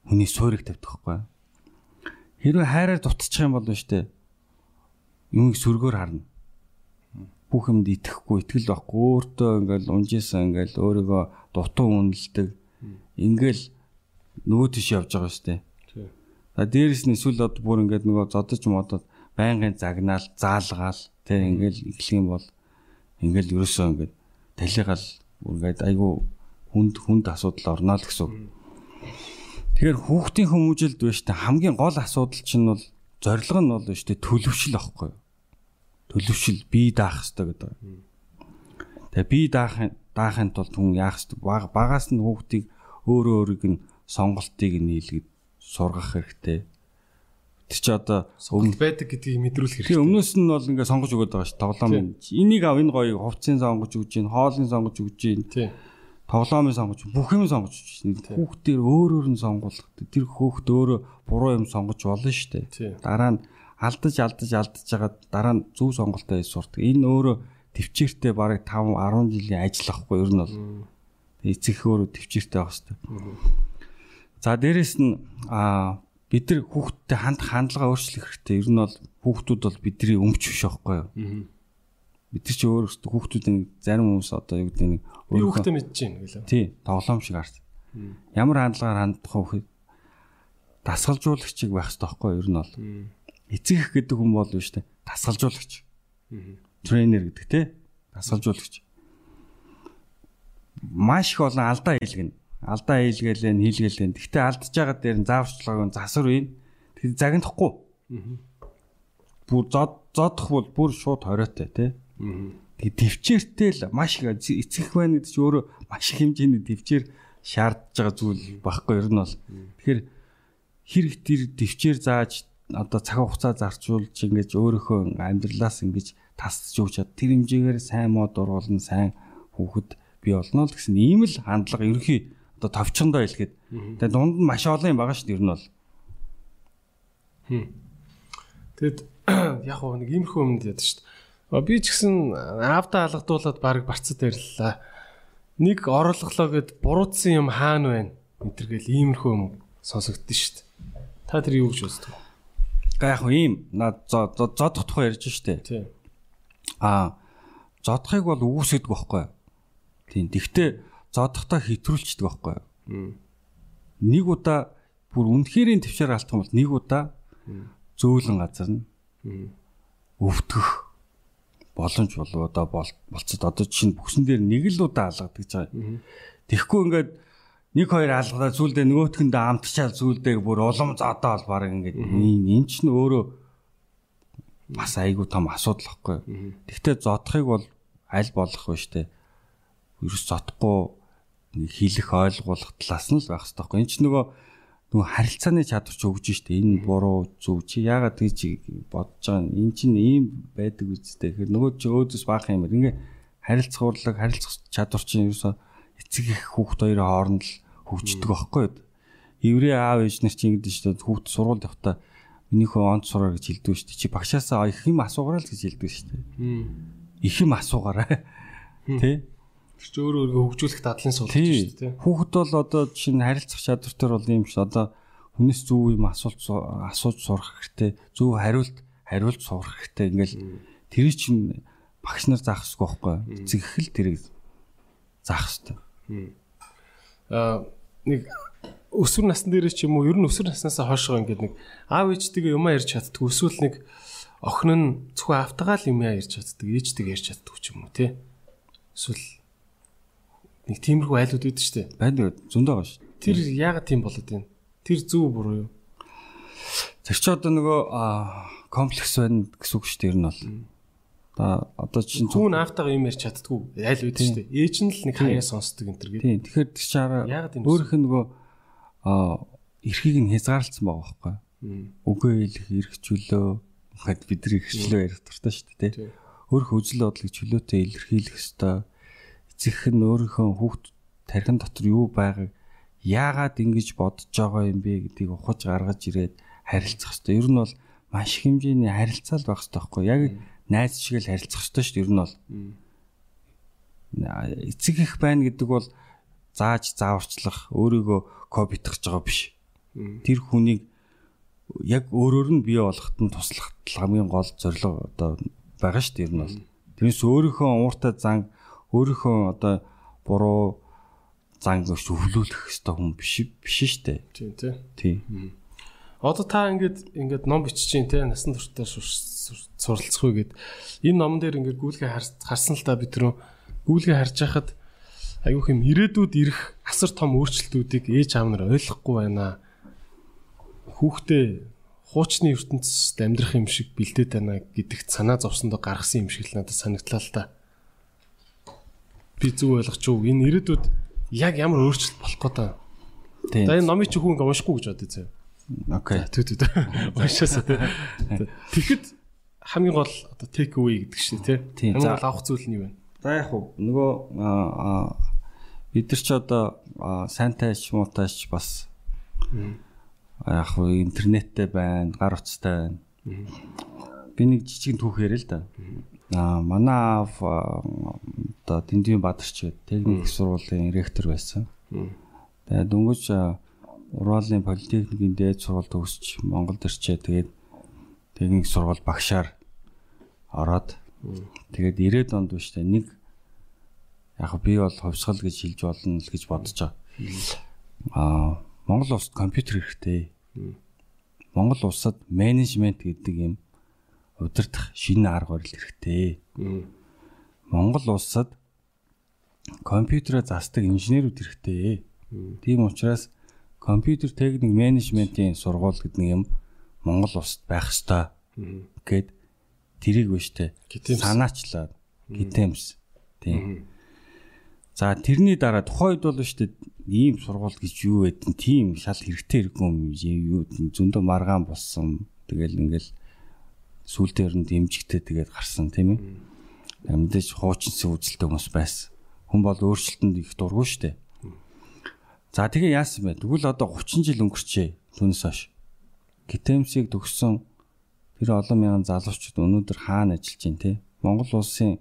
хүний суурийг тавьдаг байхгүй. Хэрвээ хайраар дутчих юм бол нь штэ юмыг сүргээр харна. Бүх юмд итгэхгүй, итгэл байхгүй, өөртөө ингээл унжижсэн ингээл өөрийгөө дутуу үнэлдэг. Ингээл нөгөө тийш явж байгаа штэ. За дээрэс нь эсвэл одоо бүр ингээд нөгөө зодож модод байнгын загнаал, заалгаал тэг ингээл эхлэх юм бол ингээл ерөөсөө ингээд талигаал ингээд айгүй хүнд хүнд асуудал орно л гэсэн. Тэгэхээр хүүхдийн хүмүүжилд биш та хамгийн гол асуудал чинь бол зорилго нь бол биш тэ төлөвшил аахгүй. Төлөвшил бие даах хэрэгтэй гэдэг. Тэгээ бие даахын даахын тулд хүн яах хэрэгтэй багаас нь хүүхдийг өөрөө өөрийг нь сонголтыг нийлгээд сургах хэрэгтэй. Тэр чи одоо өмнө байдаг гэдгийг мэдрүүлэх хэрэгтэй. Өмнөөс нь бол ингээд сонгож өгöd байгаа ш. Тоглоом. Энийг ав энэ гоё хувцсын сонгож өгж гин, хоолны сонгож өгж гин. Тийм. Тоглоомын сонгож, бүх юм сонгож өгч гин. Хүүхдээр өөр өөр нь сонгуулах. Тэр хөөхд өөрөө буруу юм сонгож болно ш. Дараа нь алдаж алдаж алдаж жагаад дараа нь зөв сонголтоо хийж сурдаг. Энэ өөрөө төвчээртэй бараг 5 10 жилийн ажил ахгүй ер нь бол. Эцэг өөрөө төвчээртэй байх хэвээр. За дээрэс нь а бид нар хүүхдтэй ханд хандлага өөрчлөх хэрэгтэй. Ер нь бол хүүхдүүд бол бидний өмч биш байхгүй юу? Бид нар чи өөрөөсөө хүүхдүүдийн зарим хүмүүс одоо юу гэдэг нэг өөрөө хүүхдээ мэдчихээн гэлээ. Тий, тоглоом шиг харт. Ямар хандлагаар хандах вэ? Дасгалжуулагчийг байх хэрэгтэй байхгүй юу? Ер нь бол. Эцэг их гэдэг хүн бол биш үү? Дасгалжуулагч. Тренер гэдэг те. Дасгалжуулагч. Маш их олон алдаа хийлгэнэ. Алдаа хийлгээл нь хийлгээл нь. Гэхдээ алдж байгаа дээр нь зааварчлагыг засвар ийн. Тэр загнахгүй. Бүр зод зодох бол бүр шууд хориотой те. Тэгээ төвчээртэй л маш их эцэг байна гэдэг чинь өөрөө маш их хэмжээний төвчээр шаардж байгаа зүйл багхгүй ер нь бол. Тэгэхээр хэрэг тэр төвчээр зааж одоо цаг хугацаа зарцуулж ингэж өөрийнхөө амьдралаас ингэж тасч өгч чад тэр хэмжээгээр сайн мод оруулна сайн хүүхэд бий болно л гэсэн ийм л хандлага ерөнхий одоо товчондоо хэлгээд тэгээ дунд нь маш олон юм байгаа шүү дээ ер нь бол. Тэгэд яг хөө нэг иймэрхүү юмд яд шүү дээ. Би ч гэсэн аавда алгадуулаад баг барцад ярьлаа. Нэг орлоглоо гэд буруутсан юм хаана байна? Энтергээл иймэрхүү юм сонсогдсон шүү дээ. Та тэр юу гэж үздэг? Яг ийм над зодох тухай ярьж штэ. Тий. Аа зодохыг бол үүсгэдэг байхгүй. Тийм. Тэгвэл зодохдоо хэтрүүлчдэг байхгүй. Нэг удаа бүр үнэхэрийн төвчээр алдах юм бол нэг удаа зөөлөн газар нь өвдөх боломж болов одоо болцод одоо чинь бүксэн дээр нэг л удаа алгадаг гэж байгаа. Тэгэхгүй ингээд нэг хоёр алгадаа зүйлдэ нөгөөтгэндээ амтчаал зүйлдэ бүр улам заадаа бол баг ингээд ийм энэ ч нь өөрөө бас айгүй том асуудал واخгүй. Тэгвэл зодохыг бол аль болох вэ штэ. Ерөөс зодохгүй хэлэх ойлгуулах талаас нь л байх хэрэгтэй واخгүй. Энэ ч нөгөө нөгөө харилцааны чадвар ч өгж штэ. Энэ буруу зөв чи яагаад тэг чи бодож байгаа юм. Энэ чинь ийм байдаг үсттэй. Тэгэхээр нөгөө чи өөдөөс баах юм. Ингээ харилцах урлаг, харилцах чадвар чинь ерөөсөө эцэг их хүүхд хоёрын хооронд л хөгждөг байхгүй юу? Еврей аав ээж нар чинь ингэдэж штэ хүүхд сургууль явахдаа минийхөө онц сураа гэж хэлдэг штэ. Чи багшаасаа их юм асуугараа л гэж хэлдэг штэ. Их юм асуугараа. Тэ? Тэр чи өөрөө өөрийгөө хөгжүүлэх дадлын сул гэж шүү дээ. Хүүхэд бол одоо чинь харилцах чадвартай бол юм шиг одоо хүнээс зөв юм асуулт асууж сурах хэрэгтэй. Зөв хариулт хариулж сурах хэрэгтэй. Ингээл тэр чинь багш нар заах хэрэгтэй байхгүй. Эцэг их л тэрийг заах хэрэгтэй. Аа нэг өсвөр насны дээрээ ч юм уу ер нь өсвөр наснасаа хойшоо ингээд нэг аав ээжтэйгээ юм ярьж чаддгүй эсвэл нэг охин нь зөвхөн автагаал юм ярьж чаддаг ээжтэйгээ ярьж чаддаг ч юм уу тий эсвэл Нэг тиймэрхүү айлууд үүдэн штэ. Байна зөндөө байгаа шүү. Тэр яагаад тийм болоод байна? Тэр зөв буруу юу? Тэр чи одоо нөгөө комплекс байна гэсэн үг шүү дээ ер нь бол. Одоо одоо чинь хүн автагаа юм ярьж чаддгүй айл үүдэн штэ. Ээж нь л нэг хаяа сонсдог энэ төр гэдэг. Тийм. Тэгэхээр тэр чи араа өөрөх нь нөгөө а эрхийг нь хязгаарлалцсан байгаа байхгүй. Үгүй хэлэх эрх чөлөө гэхэд бид нар эрх чөлөө ярих дуртай шүү дээ. Өөрөх үзэл бодлыг чөлөөтэй илэрхийлэх ёстой эцэг нь өөрийнхөө хүүхд тархин дотор юу байгааг яагаад ингэж бодож байгаа юм бэ гэдгийг ухаж гаргаж ирээд харилцах хэрэгтэй. Ер нь бол маш хэмжээний харилцаал байх хэрэгтэй байхгүй яг найз шиг л харилцах хэрэгтэй шүү дээ. Ер нь бол эцэг их байна гэдэг бол зааж зааварчлах өөрийгөө копитгах байгаа биш. Тэр хүнийг яг өөрөөр нь бий болгоход нь туслах хамгийн гол зорилго одоо байгаа шүү дээ. Ер нь бол тэрнээс өөрийнхөө ууртай зан өөрийнхөө одоо буруу зан өгч өвлүүлэх хэвээр хүн биш биш штэ. Тийм тий. Тий. Одоо та ингээд ингээд ном бичиж чинь тий насан туршдаа суралцах уу гэд энэ номон дээр ингээд гүйлгээ харсан л та бид түрүү гүйлгээ харж байхад аюух юм ирээдүйд ирэх асар том өөрчлөлтүүдийг ээж аав нар ойлгохгүй байна. Хүүхдээ хуучны ертөнцид амьдрах юм шиг бэлдээд байна гэдэгт санаа зовсондоо гаргасан юм шиг л надад санагдлаа л та би зүг ойлгож уу энэ ирээдүйд яг ямар өөрчлөлт болох гээд байна. За энэ номыг чи хүн ингээ уншихгүй гэж бодъё зөө. Окей. Түү. Уншаасаа тий. Тэгэхэд хамгийн гол одоо take away гэдэг шин тий. Хамгийн гол авах зүйл нь юу вэ? За яг хуу нөгөө бид нар ч одоо сайнтай ч муутайч бас яг хуу интернеттэй байна, гар утастай байна. Би нэг жижиг түүх яриа л да. Аа манай аав одоо Дэндийн Бадарч гэдэг техник сургуулийн ректор байсан. Тэгээд дөнгөж Уралын политехникийн дээд сургууль төгсч Монголд ирчээ. Тэгээд техник сургууль багшаар ороод тэгээд 90-ад онд биш тэ нэг яг би бол хувьсгал гэж хэлж болно л гэж бодож байгаа. аа Монгол улсад компьютер хэрэгтэй. Монгол улсад менежмент гэдэг юм удирдах шинэ арга барил хэрэгтэй. Монгол улсад компьютераа засдаг инженерүүд хэрэгтэй. Тийм учраас компьютер техник менежментийн сургууль гэдэг юм Монгол улсад байх ёстой. Гэд тэрийг биштэй санаачлаад гитэмс тийм за тэрний дараа тухайд бол биштэй ийм сургууль гэж юу байдэн тийм шал хэрэгтэй хэрэггүй юм юу зөндөө маргаан болсон. Тэгэл ингээл сүүл дээр нь дэмжигтэй тэгээд гарсан тийм ээ. Мэдээж хуучинсан үзэлтэй хүмүүс байсан. Хүн бол өөрчлөлтөнд их дургүй штэ за тэгээ яасан бэ тэгвэл одоо 30 жил өнгөрчээ түүнээс хойш гитэмсийг төгссөн Тэр олон мянган залуучууд өнөөдөр хаана ажиллаж байна те? Монгол улсын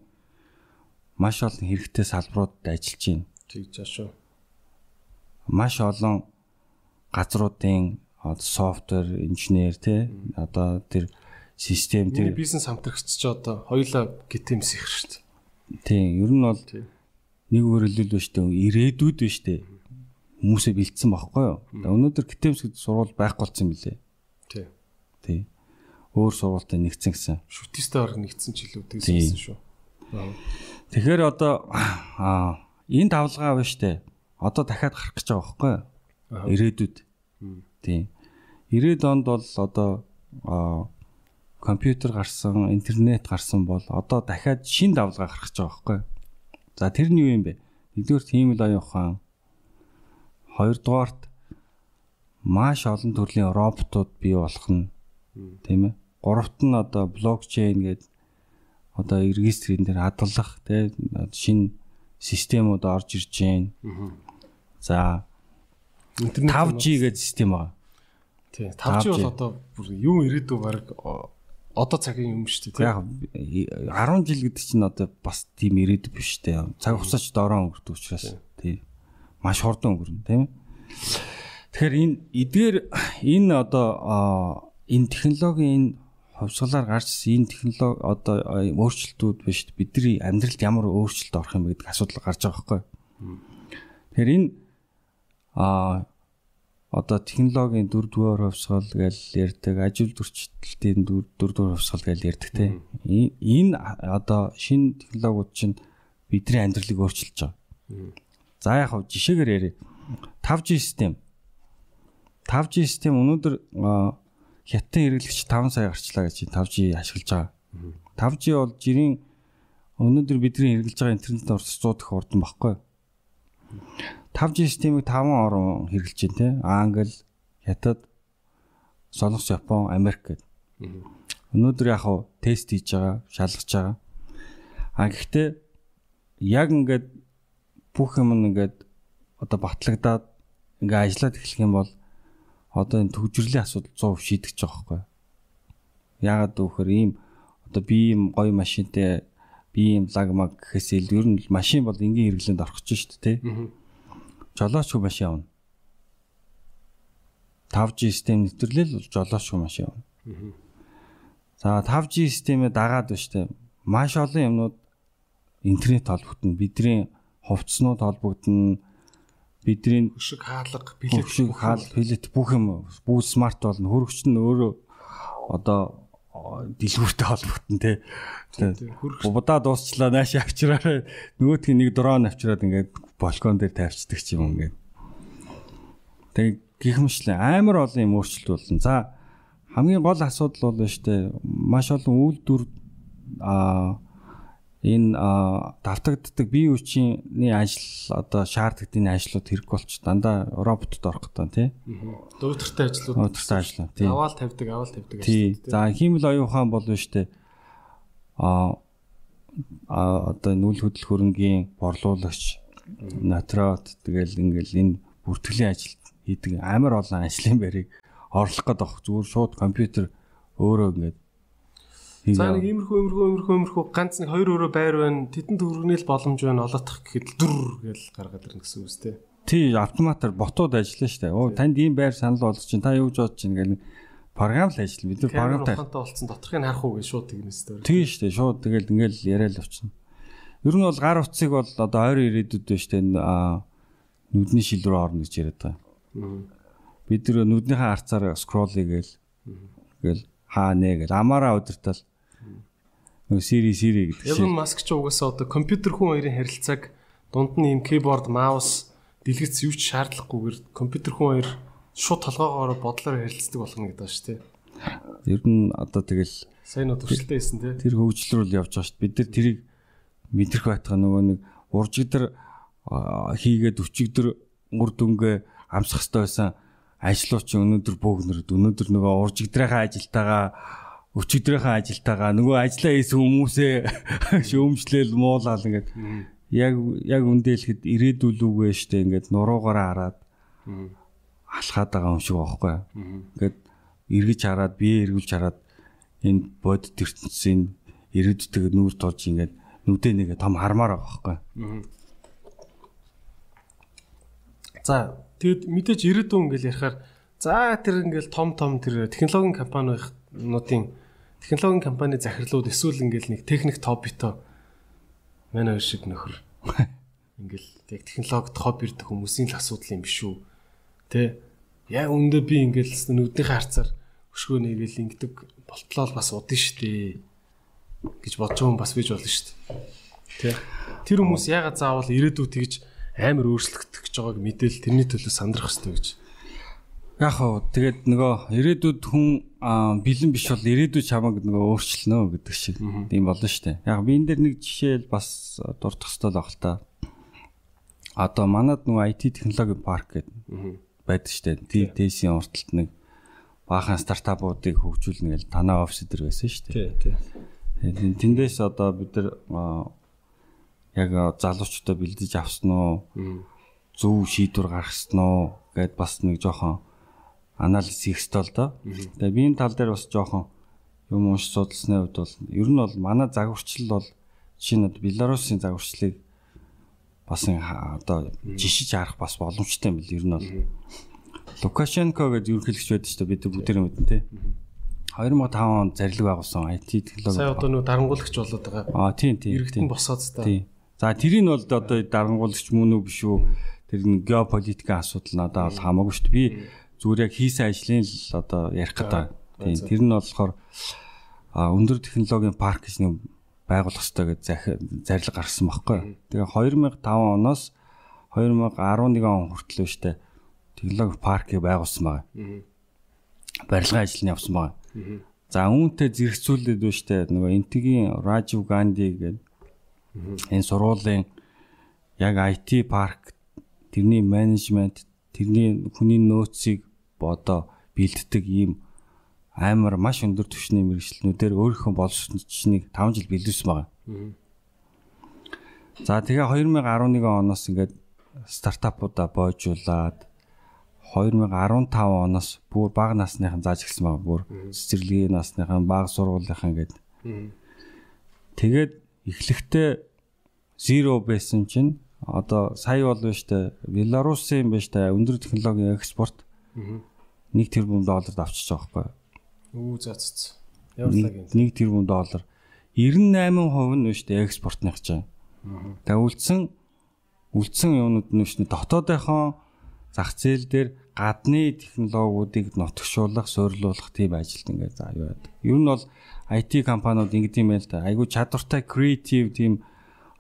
маш олон хэрэгтэй салбаруудад ажиллаж байна. Тэгж шүү. Маш олон газруудын софтвер инженер те одоо тэр систем тэр бизнес хамтрагч ч одоо хоёулаа гитэмс их шүү дээ. Тийм, ер нь бол нэг өөрөлдөл биш дээ, ирээдүйд биш дээ. Хүмүүсээ бэлдсэн байхгүй юу? Өнөөдөр гитэмс гэдэг сургууль байхгүй болсон юм билэ. Тий. Тий өөр сургуультай нэгдсэн гэсэн. Шүтистэй орг нэгдсэн ч илүү тэгсэн шүү. Тэгэхээр одоо аа энэ давлгаа байна штэ. Одоо дахиад гарах гэж байгаа байхгүй юу? Ирээдүйд. Тийм. 90-ад онд бол одоо аа компьютер гарсан, интернет гарсан бол одоо дахиад шин давлгаа гарах гэж байгаа байхгүй юу? За тэр нь юу юм бэ? Нэгдүгээр тийм л аюу хаан. Хоёрдугаарт маш олон төрлийн роботууд бий болох нь тийм ээ. Гуравт нь одоо блокчейн гэдэг одоо регистрийн дээр хадгалах тийм шинэ системүүд орж ирж байна. За 5G гэдэг систем байгаа. Тий. 5G бол одоо бүр юу ирээдүй баг одоо цагийн юм шүү дээ. Яг 10 жил гэдэг чинь одоо бас тийм ирээдүй биш дээ. Цаг хугацаач дороо өнгөрдөг учраас тий. Маш хурдан өнгөрнө тийм. Тэгэхээр энэ эдгээр энэ одоо энэ технологийн энэ хувьсгалаар гарч энэ технологи одоо өөрчлөлтүүд биш бидний амьдралд ямар өөрчлөлт орох юм гэдэг асуудал гарч байгаа байхгүй. Тэгэхээр энэ а одоо технологийн дөрөвдүгээр хувьсгал гэж ярьдаг, ажил зөрчилтийн дөрөвдүгээр хувьсгал гэж ярьдаг те. Энэ одоо шинэ технологиуд чинь бидний амьдралыг өөрчилж байгаа. За яг хав жишээгээр ярив. 5G систем. 5G систем өнөөдөр хятад хэрэглэгч 5 сая гарчлаа гэж 5G ашиглаж байгаа. 5G бол жирийн өнөөдөр бидний хэрэглэж байгаа интернетийн урс 100 дэх урдан баггүй. 5G системийг 5 орн хэрэглэж байна те. Англи, Хятад, Солонгос, Япон, Америк гэдэг. Өнөөдөр яг хав тест хийж байгаа, шалгаж байгаа. А гэхдээ яг ингээд бүх юм ингээд одоо батлагдаад ингээ ажиллаад эхлэх юм бол одоо энэ төгжрлийн асуудал 100% шийдэж байгаа байхгүй. Яагаад гэвэл ийм одоо би ийм гоё машинтай би ийм лагмаг гэхээс илүү ер нь машин бол энгийн хэрэглээнд орох ч шүү дээ тий. Жолоочгүй машин авна. 5G систем нэвтрлэл бол жолоочгүй машин авна. За 5G системээ дагаад байна шүү дээ. Маш олон юмнууд интернет холбогдно. Бидний хувцснууд холбогдно бидний хөшиг хаалга, билет хөшиг хаалга, билет бүх юм бүх смарт болно. Хөрөгч нь өөрөө одоо дэлгүүртэй холбогдсон тий. Будаа дуусчлаа нааш авчираа нөгөөдх нь нэг дрон авчираад ингээд балкон дээр тавьчихдаг ч юм ингээд. Тэг гихмшлээ амар олон юм өөрчлөлт болсон. За хамгийн гол асуудал бол штэ маш олон үйлдвэр а энэ давтагддаг бие хүчний ажил одоо шаардлагын ажлууд хэрэггүй болч дандаа роботод орох гэдэг тий. Дөөдөртэй ажлууд. Дөөдөртэй ажлууд тий. Аваал тавьдаг, аваал тавьдаг ажлууд. За хиймэл оюун ухаан бол штэ а одоо нүүл хөдөл хөрөнгийн борлуулагч натрат тэгэл ингээл энэ бүртгэлийн ажил хийдэг амар олон ажлын байрыг орлох гэдэг зүгээр шууд компьютер өөрөө ингээд За нэг иймэрхүү иймэрхүү иймэрхүү иймэрхүү ганц нэг хоёр өрөө байр байна. Тэдэнд хүргэнэл боломж байна. Олоотох гэхэд дүр гэж гаргаад ирнэ гэсэн үг үстэй. Тий, автоматар ботууд ажиллана дээ. Оо танд ийм байр санал болж чинь та юу бодож чинь гэл програм л ажил. Бид нар програм ухаантай болцсон доторхыг харах уу гэж шууд тэгнэс дээ. Тий дээ. Шууд тэгэл ингээл яриад л авчихна. Ер нь бол гар утсыг бол одоо ойр ирээдүйд байна. Аа нүдний шил рүү орно гэж яриад байгаа. Бид нэр нүднийхээ арцаар скролл хийгээл гээл хаа нэ гэл амаараа удиртал нөгөө сири сири гэдэг Elon Musk ч угаасаа одоо компьютер хүн хоёрын харилцааг дунд нь ийм keyboard, mouse, дэлгэц юу ч шаардлагагүйгээр компьютер хүн хоёр шууд толгоогоор бодлоор харилцдаг болгоно гэдэг ба шүү дээ. Ер нь одоо тэгэл Сайн уу төвшлтэй байсан тий. тэр хөгжил рүү л явж байгаа шүү дээ. Бид нар тэрийг мэдрэх байтга нөгөө нэг уржигдэр хийгээд өчигдөр үр дүнгээ амсах хэрэгтэй байсан ажлууч өнөөдөр бөөгнөрд өнөөдөр нөгөө уржигдрийнхаа ажилтаагаа өчигдрийнхаа ажилтаагаа нөгөө ажиллаа хийсэн хүмүүсээ шөөмжлээл муулаад ингээд. Яг яг үндэ хэлэхэд ирээдүүлүүгээ штэ ингээд нуруугаараа хараад алхаад байгаа юм шиг байхгүй. Ингээд эргэж хараад бие эргүүлж хараад энэ бод төртсөн ирээдүйтэйг нүүр тулж ингээд нүдэ нэгэ том хармаар байгаа байхгүй. За тэгэд мэдээж ирээдүйн ингээл ярихаар за тэр ингээл том том тэр технологийн компаниудын технологийн компани захирлууд эсвэл ингээл нэг техник топито манай хоёр шиг нөхөр. Ингээл яг технологид хобби ирдэг хүмүүсийн л асуудал юм биш үү? Тэ? Яг өндөө би ингээл нүднийхээ харцаар өшгөө нэгэл ингэдэг болтлоо бас удаа штэ гэж бодож байгаа хүн бас бийж болно штэ тэ? Тэр хүмүүс ягаад заавал ирээдүйд тэгж амар өөрчлөгдөх гэж байгааг мэдээл тэрний төлөө сандрах хэрэгтэй гэж. Яг хоо тэгээд нөгөө ирээдүйд хүн аа, бэлэн биш бол ирээдүйд чамаг нөгөө өөрчлөнө гэдэг шиг тийм болно шүү дээ. Яг би энэ дээр нэг жишээл бас дурдах хэрэгтэй л баг л та. Одоо манад нөгөө IT технологи парк гэдэг байдаг шүү дээ. ТТС-ийн урталт нэг баахан стартапуудыг хөгжүүлнэ гэж танаа офис дээр байсан шүү дээ. тий Тэгээд Тэндээс одоо бид нар аа, яг залуучуудаа бэлдэж авсан уу? Зөв шийдвэр гаргасан уу гэд бас нэг жоохон анализ хийх ёстой л доо. Тэгээ би энэ тал дээр бас жоохон юм унш судалсны хувьд бол ер нь бол манай загварчил бол жишээ нь Беларусын загварчлыг бас одоо жишиж харах бас боломжтой юм бил ер нь бол. Лукашенко гэдэг ерөнхийлөгч байдаг шүү дээ бид бүгдээр мэднэ те. 2005 онд зарлиг байгуулсан IT технологи. сая одоо нөгөө дарангуулагч болоод байгаа Аа тийм тийм. иргэдэн босоод та Тийм. За тэрийг нь бол одоо дарангуулагч мөн үү биш үү? Тэр нь геополитикийн асуудал надад бол хамаагүй шүү дээ. Би зүгээр яг хийсэн ажлын л одоо ярих гэдэг. Тийм. Тэр нь болохоор өндөр технологийн парк гэж нэг байгуулах хэрэгтэй гэж зарлиг гаргасан байхгүй. Тэгээ 2005 оноос 2011 он хүртэл шүү дээ. Технологи паркийг байгуулсан байгаа. Барилгын ажил нь явсан байгаа. За үүнтэй зэрэгцүүлээд байна штэ нөгөө энтгийн Rajiv Gandhi гэдэг энэ сургуулийн яг IT парк тэрний менежмент тэрний хүний нөөцийг одоо бэлддэг ийм амар маш өндөр түвшний мэрэгчлэнүүдээр өөрийнхөө боловсролчныг 5 жил бэлдүүлсэн байгаа. За тэгээ 2011 оноос ингээд стартапуудаа боожуулаад 2015 оноос бүр бага насныхан зааж эхэлсэн байгаа. Бүр цэцэрлэгийн насныхан бага сургуулийнхан гэдэг. Тэгээд эхлэхдээ zero байсан чинь одоо сая бол биш тэ Беларусын биш тэ өндөр технологийн экспорт 1 тэрбум долларт авчиж байгаа байхгүй. Үу за цэц. Ямар лаг юм. 1 тэрбум доллар 98% нь биш тэ экспортных чинь. Тэгээ үлдсэн үлдсэн юмнууд нь биш дотоодынхон зах зээл дээр гадны технологиудыг нотгшуулах, суйрлуулах тийм ажилд ингээд за юу яадаг. Ер нь бол IT компаниуд ингэдэм байл та. Айгу чадвартай креатив тийм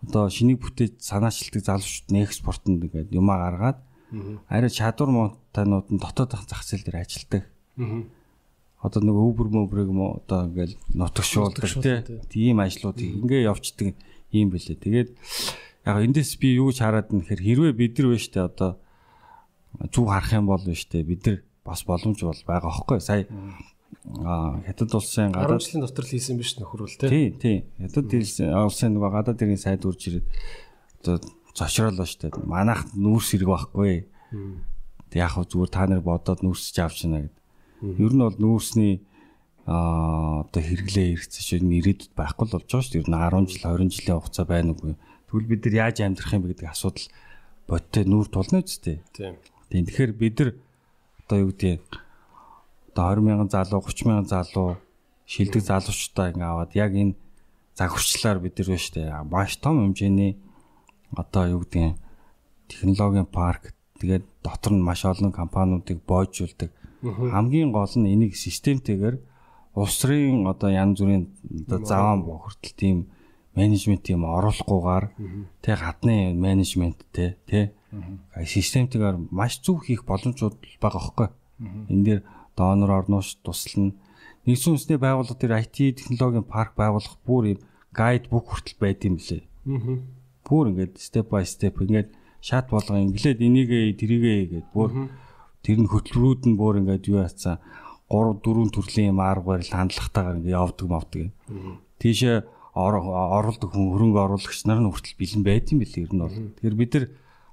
одоо шинийг бүтээж санаачилдаг залуучууд экспортод ингээд юмаа гаргаад арай чадвар муутайнууд нь дотоодын зах зээл дээр ажилдаг. Одоо нөгөө Uber Uber-ыг мо одоо ингээд нотгшуулдаг Нутагшуулдаг, тийм ажлууд ингээ явцдаг юм бэлээ. Тэгээд яг эндээс би юу ч хараад нэхэр хэрвээ бид нар вэ штэ одоо зүг харах юм бол биш үү бид нар бас боломж бол байгаа хөөхгүй. Сая хятад улсын 10 гадаад жилийн дотор л хийсэн биш нөхөр бол тий. тий тий. Хятад улсын улсын нөгөө гадаад ирийн сайд үрж ирээд одоо зочроолоо штэ манайх нүүрс хэрэг байхгүй Тэг яг зүгээр та нар бодоод нүүрсэж авч яана гэд. Ер нь бол нүүрсний аа одоо хэрэглээ хэрэгцээ шиг ирээдүйд байхгүй л болж байгаа шүү дээ. Ер нь 10 жил 20 жилийн хугацаа байна уу. Тэгвэл бид нар яаж амьдрах юм бэ гэдэг асуудал бодтой нүүр тулна үсттэй. Тийм. Тийм тэгэхээр бид нар одоо юу гэдэг одоо 20 мянган залуу 30 мянган залуу шилдэг залуучуудаа ингээ аваад яг энэ загварчлаар бид нар шүү дээ. Маш том хэмжээний одоо юу гэдэг технологийн парк тэгээд дотор нь маш олон компаниудыг боожулдаг. Хамгийн гол нь энийг системтэйгээр улс төрийн одоо янз бүрийн одоо заван хүртэл тийм менежмент юм оруулахгүйгээр тэг гадны менежменттэй тий системтэйгээр маш зөв хийх боломжууд байгаа хөөхгүй. Энэ дээр донор орноош туслана. Нэгдсэн үндэсний байгууллага дээр IT технологийн парк байгуулах бүр юм гайд бук хүртэл байд юм лээ. Бүр ингээд степ бай степ ингээд шат болго инглээд энийгээ тэрийгээ гээд бүр тэр нь хөтөлбөрүүд нь бүр ингээд юу яцсан 3 4 төрлийн юм арга барил хандлагатайгаар ингээд явдаг мавдаг. Тийшээ оруулдаг хүн хөрөнгө оруулагч нар нь хүртэл бэлэн байд юм бэл ер нь бол. Тэгэхээр бид нар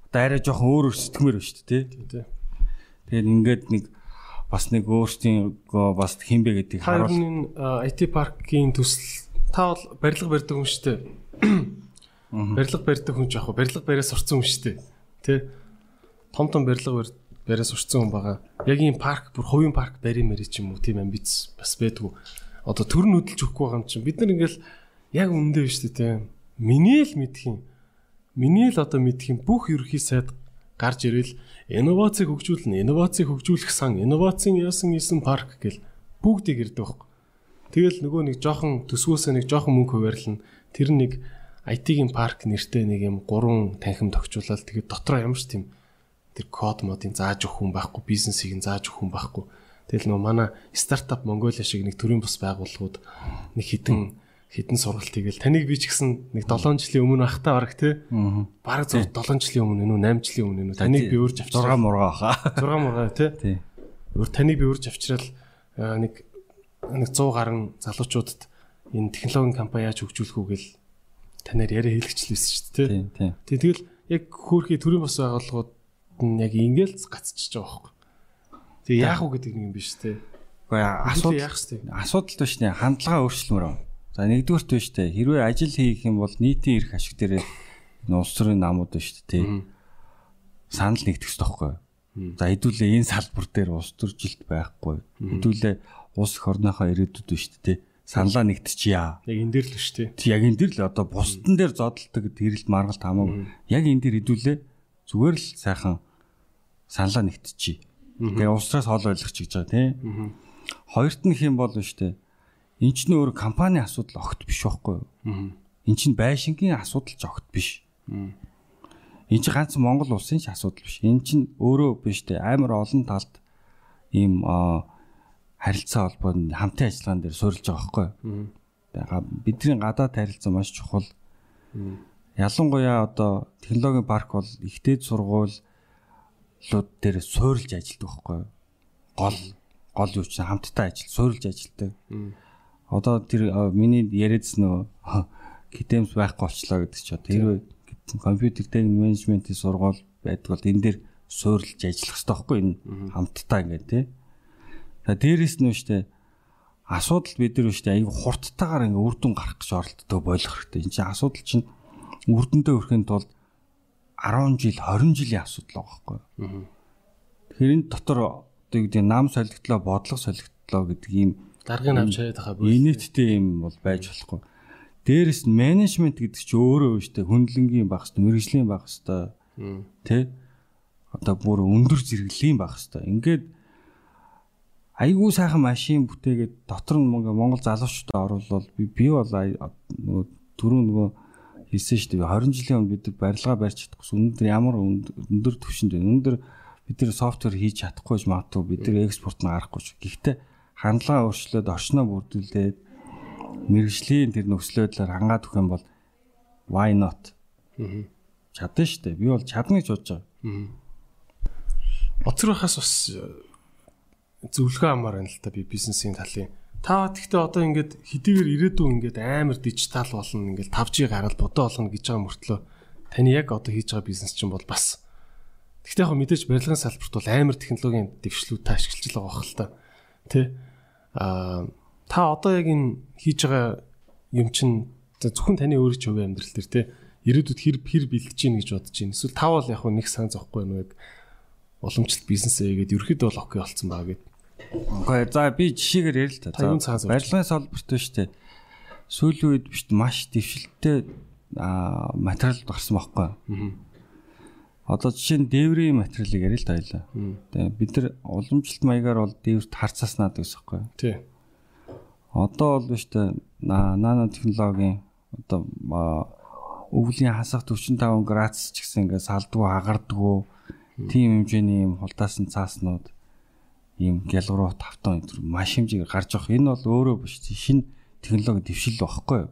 одоо арай жоохон өөр өөр сэтгэмээр байна шүү дээ. Тэгээд ингээд нэг бас нэг өөрсдийн бас хинбэ гэдгийг харуул. Харин IT паркийн төсөл та бол барилга барьдаг хүн шүү дээ. Барилга барьдаг хүн жоох барилга бариа сурцсан хүн шүү дээ. Тэ? Том том барилга бариа сурцсан хүн байгаа. Яг ийм парк бүр хувийн парк барь мэри ч юм уу тийм амбиц бас байдгүй. Одоо төр нь хөдөлж өгөхгүй байгаа юм чинь бид нар ингээл яг үндэ биш үү те. Миний л мэдх юм. Миний л одоо мэдх юм бүх ерхий сайд гарч ирэл инновацийг хөгжүүлнэ, инновацийг хөгжүүлэх сан, инновацийн яасан ийсэн парк гэл бүгдийг ирдэг байхгүй. Тэгэл нөгөө нэг жоохон төсвөөсөө нэг жоохон мөнгө хуваарлна. Тэр нэг IT-ийн парк нэртэй нэг юм гурван танхим тогтчуулаад тэгээд дотроо ямар ч тийм тэр код модын зааж өгөх хүн байхгүй, бизнесийг нь зааж өгөх хүн байхгүй. Тэгэл нөгөө манай стартап Mongolia шиг нэг төрийн бус байгууллагууд нэг хитэн хитэн сургалт хийгээл таныг би ч гэсэн нэг 7 жилийн өмнө ахтаа бараг те. Бараг 7 жилийн өмнө нүү 8 жилийн өмнө нүү таныг би урьж авчирал 6 мургаа хаа. 6 мургаа те. Өөр таныг би урьж авчирал нэг нэг 100 гаруй залуучуудад энэ технологийн компани яаж хөгжүүлэх үү гэл танаар яриа хэлчихлээсэн шүү дээ тий. Тий. Тэгэл яг хөөрхий төрийн бас байгууллагууд нь яг ингээл гацчихж байгаа байхгүй. Тэгээ яах вэ гэдэг нэг юм биш тий. Гэхдээ асуудал яах вэ? Асуудал биш нэ хандлага өөрчлөмөр байна За нэгдүгürt биш үү хэрвээ ажил хийх юм бол нийтийн эрх ашиг дээр улс төрийн намууд шүү дээ. Санал нэгдэх ёстой байхгүй юу? За хэдүүлээ энэ салбар дээр улс төр жилт байхгүй. Хэдүүлээ улс орныхоо ирээдүйд шүү дээ. Саналаа нэгтчихье. Яг энэ дээр л шүү дээ. Тэг яг энэ дээр л одоо бусдын дээр зодтолдог тэрэлт маргалт хамаагүй. Яг энэ дээр хэдүүлээ зүгээр л сайхан саналаа нэгтчихье. Тэгээ улсраас хоол ойлгох гэж байгаа тийм. Хоёрт нь хэм бол шүү дээ Эн чинь өөр компани асуудал огт биш байхгүй юу? Эн чинь байшингийн асуудал ч огт биш. Эн чинь ганц Монгол улсын ч асуудал биш. Эн чинь өөрөө биш те амар олон талд ийм харилцаа холбоонд хамтын ажиллагаан дээр суурилж байгаа байхгүй юу? Бидний гадаад харилцаа маш чухал. Ялангуяа одоо технологийн парк бол ихтэй сургуулиуд дээр суурилж ажилладаг байхгүй? Гол гол юу ч хамтдаа ажил суурилж ажилладаг одоо тэр миний яриадс нөө китэмс байхгүй болчлоо гэдэг чи одоо хэрвээ компьютер техник менежментийн сургууль байдаг бол энэ дээр суурилж ажиллах хэрэгтэй байхгүй энэ хамтдаа ингээд тий. Дээрэс нь штэ асуудал бид нар штэ аяг хурдтайгаар ингээд үр дүн гарах гэж оролддог болох хэрэгтэй. энэ чинь асуудал чинь үр дүндээ хүрэхин тулд 10 жил 20 жилийн асуудал байгаа байхгүй. Тэгэхээр энэ дотор одоо гэдэг нам солигдлоо бодлого солигдлоо гэдэг ийм даргыг авч хаяад байгаа бүх инээдтэй юм бол байж болохгүй. Дээрэс нь менежмент гэдэг чинь өөрөө үүштэй хөндлөнгийн байх хэвээр мэрэгжлийн байх хэвээр тэ одоо бүр өндөр зэрэглэлийн байх хэвээр. Ингээд айгүй сайхан машин бүтээгээд дотор нь Монгол залуучуудаа оруулвал би би бол нөгөө түрүү нөгөө хэлсэн шүү дээ 20 жилийн өмнө бид барилга барьж чадахгүй өнөөдөр ямар өндөр түвшинд. Өнөөдөр бид нэр софтвер хийж чадахгүй магадгүй бид нэр экспорт нь гарахгүй ч. Гэхдээ хандлага өөрчлөөд орчноо бүрдүүлээд мэрэгжлийн тэр нөхцөл байдлаар хангаад өгөх юм бол why not? Чадна шүү дээ. Би бол чадна гэж бодож байгаа. Оцрохоос бас зөвлөгөө амаар байна л та би бизнесийн талын. Та тэгтээ одоо ингээд хэдийгээр ирээдүйн ингээд амар дижитал болно ингээд 5G гараад бодоо болно гэж байгаа мөртлөө таны яг одоо хийж байгаа бизнес чинь бол бас Тэгтээ яг мэдээж барилгын салбарт бол амар технологийн дэвшлүүд ашиглаж байгаа байх л та. Тэ? Аа та одоо яг энэ хийж байгаа юм чинь зөвхөн таны өөрийн хувийн амьдрал дээр те ирээдүйд хэр хэр бэлдэж гин гэж бодож байна. Эсвэл та бол яг нэг сан зохгүй юм яг уламжлалт бизнес ээгээд ерөөхдөө бол окей болсон байгаа гэд. Үгүй за би жишээгээр ярил л та. Барилгын салбарт биш те. Сүүлийн үед биш маш дэвшилттэй материал гарсан байхгүй. Одоо жишээ нь дээврийн материалыг ярил л тайлаа. Тэгээ бид нар уламжлалт маягаар бол дээврт харцааснаад гэсэн байна. Тий. Одоо бол биш тэ нано технологийн одоо өвлийн хасах 45 градус ч гэсэн ингээд салдгүй хагардгүй тийм хэмжээний юм хулдаасан цааснууд ийм гялгуруу тавтан энэ маш хэмжээг гарч явах энэ бол өөрөө биш шинэ технологи дэвшил байхгүй юу?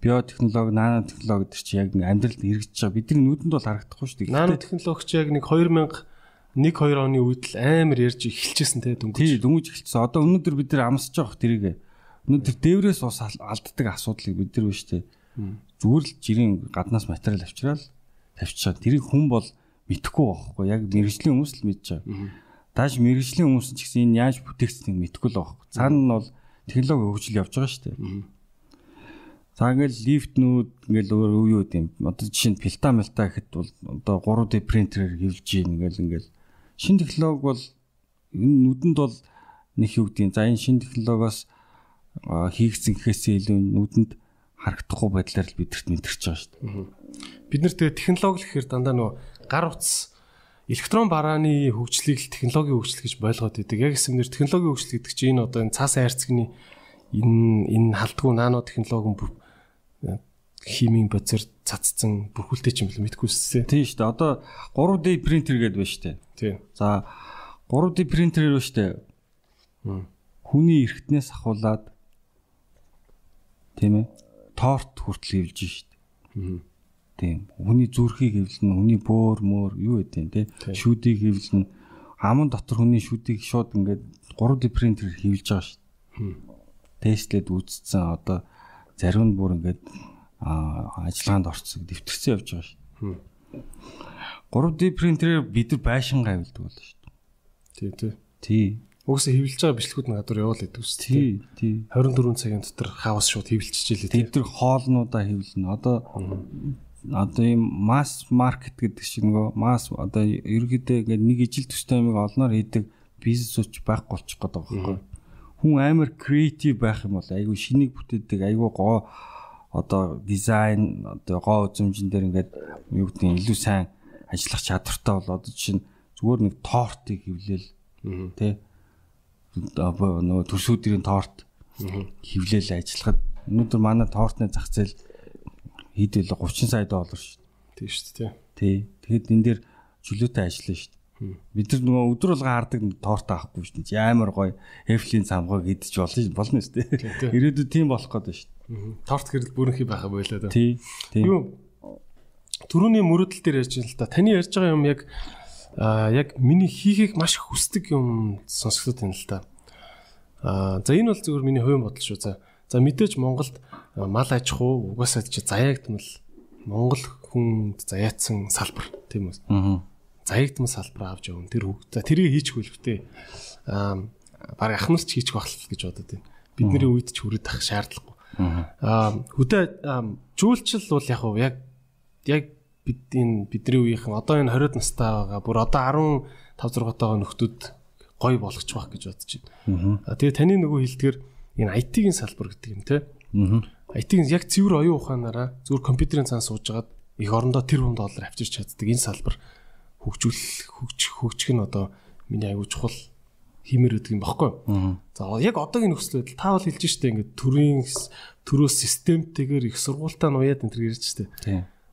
Биотехнологи, нано технологи гэдэг чи яг амьдралд хэрэгжиж байгаа. Бидний нүдэнд бол харагдахгүй шүү дээ. Нано технологич яг нэг 2000 1 2 оны үед л амар ярьж эхэлчихсэн те дөнгөж. Тий, дөнгөж эхэлсэн. Одоо өнөөдөр бид нэр амсаж байгаа тэрийг. Өнөөдөр дээврээс ус алддаг асуудлыг бид нар биш те. Зүгээр л жирийн гаднаас материал авчираад тавьчихаа. Тэрийг хүн бол мэдхгүй байхгүй. Яг мэрэгжлийн хүмүүс л мэдж байгаа. Дааш мэрэгжлийн хүмүүс ч гэсэн энэ яаж бүтээгдсэнийг мэдхгүй л байхгүй. Цаана нь бол технологи хөгжил явж байгаа шүү дээ. За ингээл лифтнүүд ингээл өөр юу юу юм. Одоо жишээ нь пилта мэлта гэхэд бол одоо 3D принтерээр хэвлж ийн ингээл ингээл шин технологи бол энэ нүдэнд бол нэг юу гэдгийг за энэ шин технологиос хийгдсэн гэхээсээ илүү нүдэнд харагдахгүй байдлаар л бидэрт мэдэрч байгаа шүү дээ. Бид нар тэгээ технологи гэхээр дандаа нөө гар утас электрон барааны хөгжлийг л технологийн хөгжил гэж болгоод идэг. Яг гэсэмнэр технологийн хөгжил гэдэг чинь энэ одоо энэ цаас хайрцагны энэ энэ халдгуу нано технологийн химийн бодисоор цацсан бүрхүүлтэй юм бэл мэдгүйсээ. Тийм шүү дээ. Одоо 3D принтер гэдэг байна шүү дээ. Тийм. За 3D принтерээр байна шүү дээ. Хүний эргэтнээс ахуулаад тийм ээ торт хүртэл хөвлөж шүү дээ. Тийм. Хүний зүрхийг хөвлөнө, хүний бөөр мөр юу гэдэг тийм шүүдийг хөвлөнө. Аман дотор хүний шүүдийг шууд ингээд 3D принтерээр хөвлөж байгаа шүү. Тестлээд үзсэн одоо зарим нь бүр ингээд ажиллагаанд орцсон дэвтэрсэн явж байгаа шүү. 3D принтерээр бид нар байшин гавилдаг болно шүү. Тий, тий. Тий. Угсаа хэвлэж байгаа бичлэгүүд нь гадуур явуул гэдэг үст. Тий, тий. 24 цагийн дотор хавас шууд хэвлчихжээ лээ. Тэд нар хоолнуудаа хэвлэнэ. Одоо одоо ийм масс маркет гэдэг шиг нөгөө масс одоо ерөөдөө ингээд нэг ижил төстэй юмыг олноор хийдэг бизнес үуч байхгүй болчих гээд байгаа байхгүй. Хүн амар креатив байх юм бол айгүй шинийг бүтээдэг, айгүй гоо одоо дизайн одоо гоо үзмжин дээр ингээд юу гэдэг илүү сайн ажиллах чадвартай бол одоо чинь зүгээр нэг тортыг хевлээл тий нөгөө төрсүүдийн торт хевлээл ажиллахад. Өнөөдөр манай тортны зах зээл хийдэл 30 сая доллар шүү дээ. Тийм шүү дээ. Тий. Тэгэхэд энэ дээр чөлөөтэй ажиллана шүү дээ. Бид нар нөгөө өдөр болгон хардаг торт авахгүй шүү дээ. Амар гоё Эфлийн цамгааг идэж болно болно шүү дээ. Ирээдүйд тийм болох гэдэг шүү дээ. Торт хэрэг бүрэнхий байха байлаа да. Тий. Тий. Юу Төрөний мөрөдөл дээр ярьж байна л да. Таны ярьж байгаа юм яг аа яг миний хийхийг маш хүсдэг юм сонсогдод байна л да. Аа за энэ бол зөвхөн миний хувийн бодол шүү. За за мэдээж Монголд мал аж ахуй угаасаа чи заяагдмал Монгол хүнд заяатсан салбар тийм үү? Аа. Заяагдмал салбар авч явна. Тэр за тэрийг хийчихгүй л бтэ. Аа баг ахнаас ч хийчих байх гэж бодод байна. Бидний үед ч хүрээд ах шаардлагагүй. Аа хөдөө жүүлчил бол яг яг яг бид энэ бидний үеийнхэн одоо энэ 20-од настай байгаа бүр одоо 15 6 тагаа нөхдүүд гоё болгоч байх гэж бодож байна. Аа тэгээ таны нөгөө хэлдгэр энэ IT-ийн салбар гэдэг юм те. IT-ийн яг цэвэр оюун ухаанаараа зүгээр компьютерийн цаан суужгаад их орондоо тэр хүн доллар авчирч чаддаг энэ салбар хөгжүүлэх хөгж хөгжих нь одоо миний аягүй чухал хиймээр өгдөг юм баггүй. За яг одоогийн нөхцөл байдал та бол хэлж штэ ингээд төрийн төрөө системтэйгээр их сургуультаа нуяад энэ төр ярьж штэ.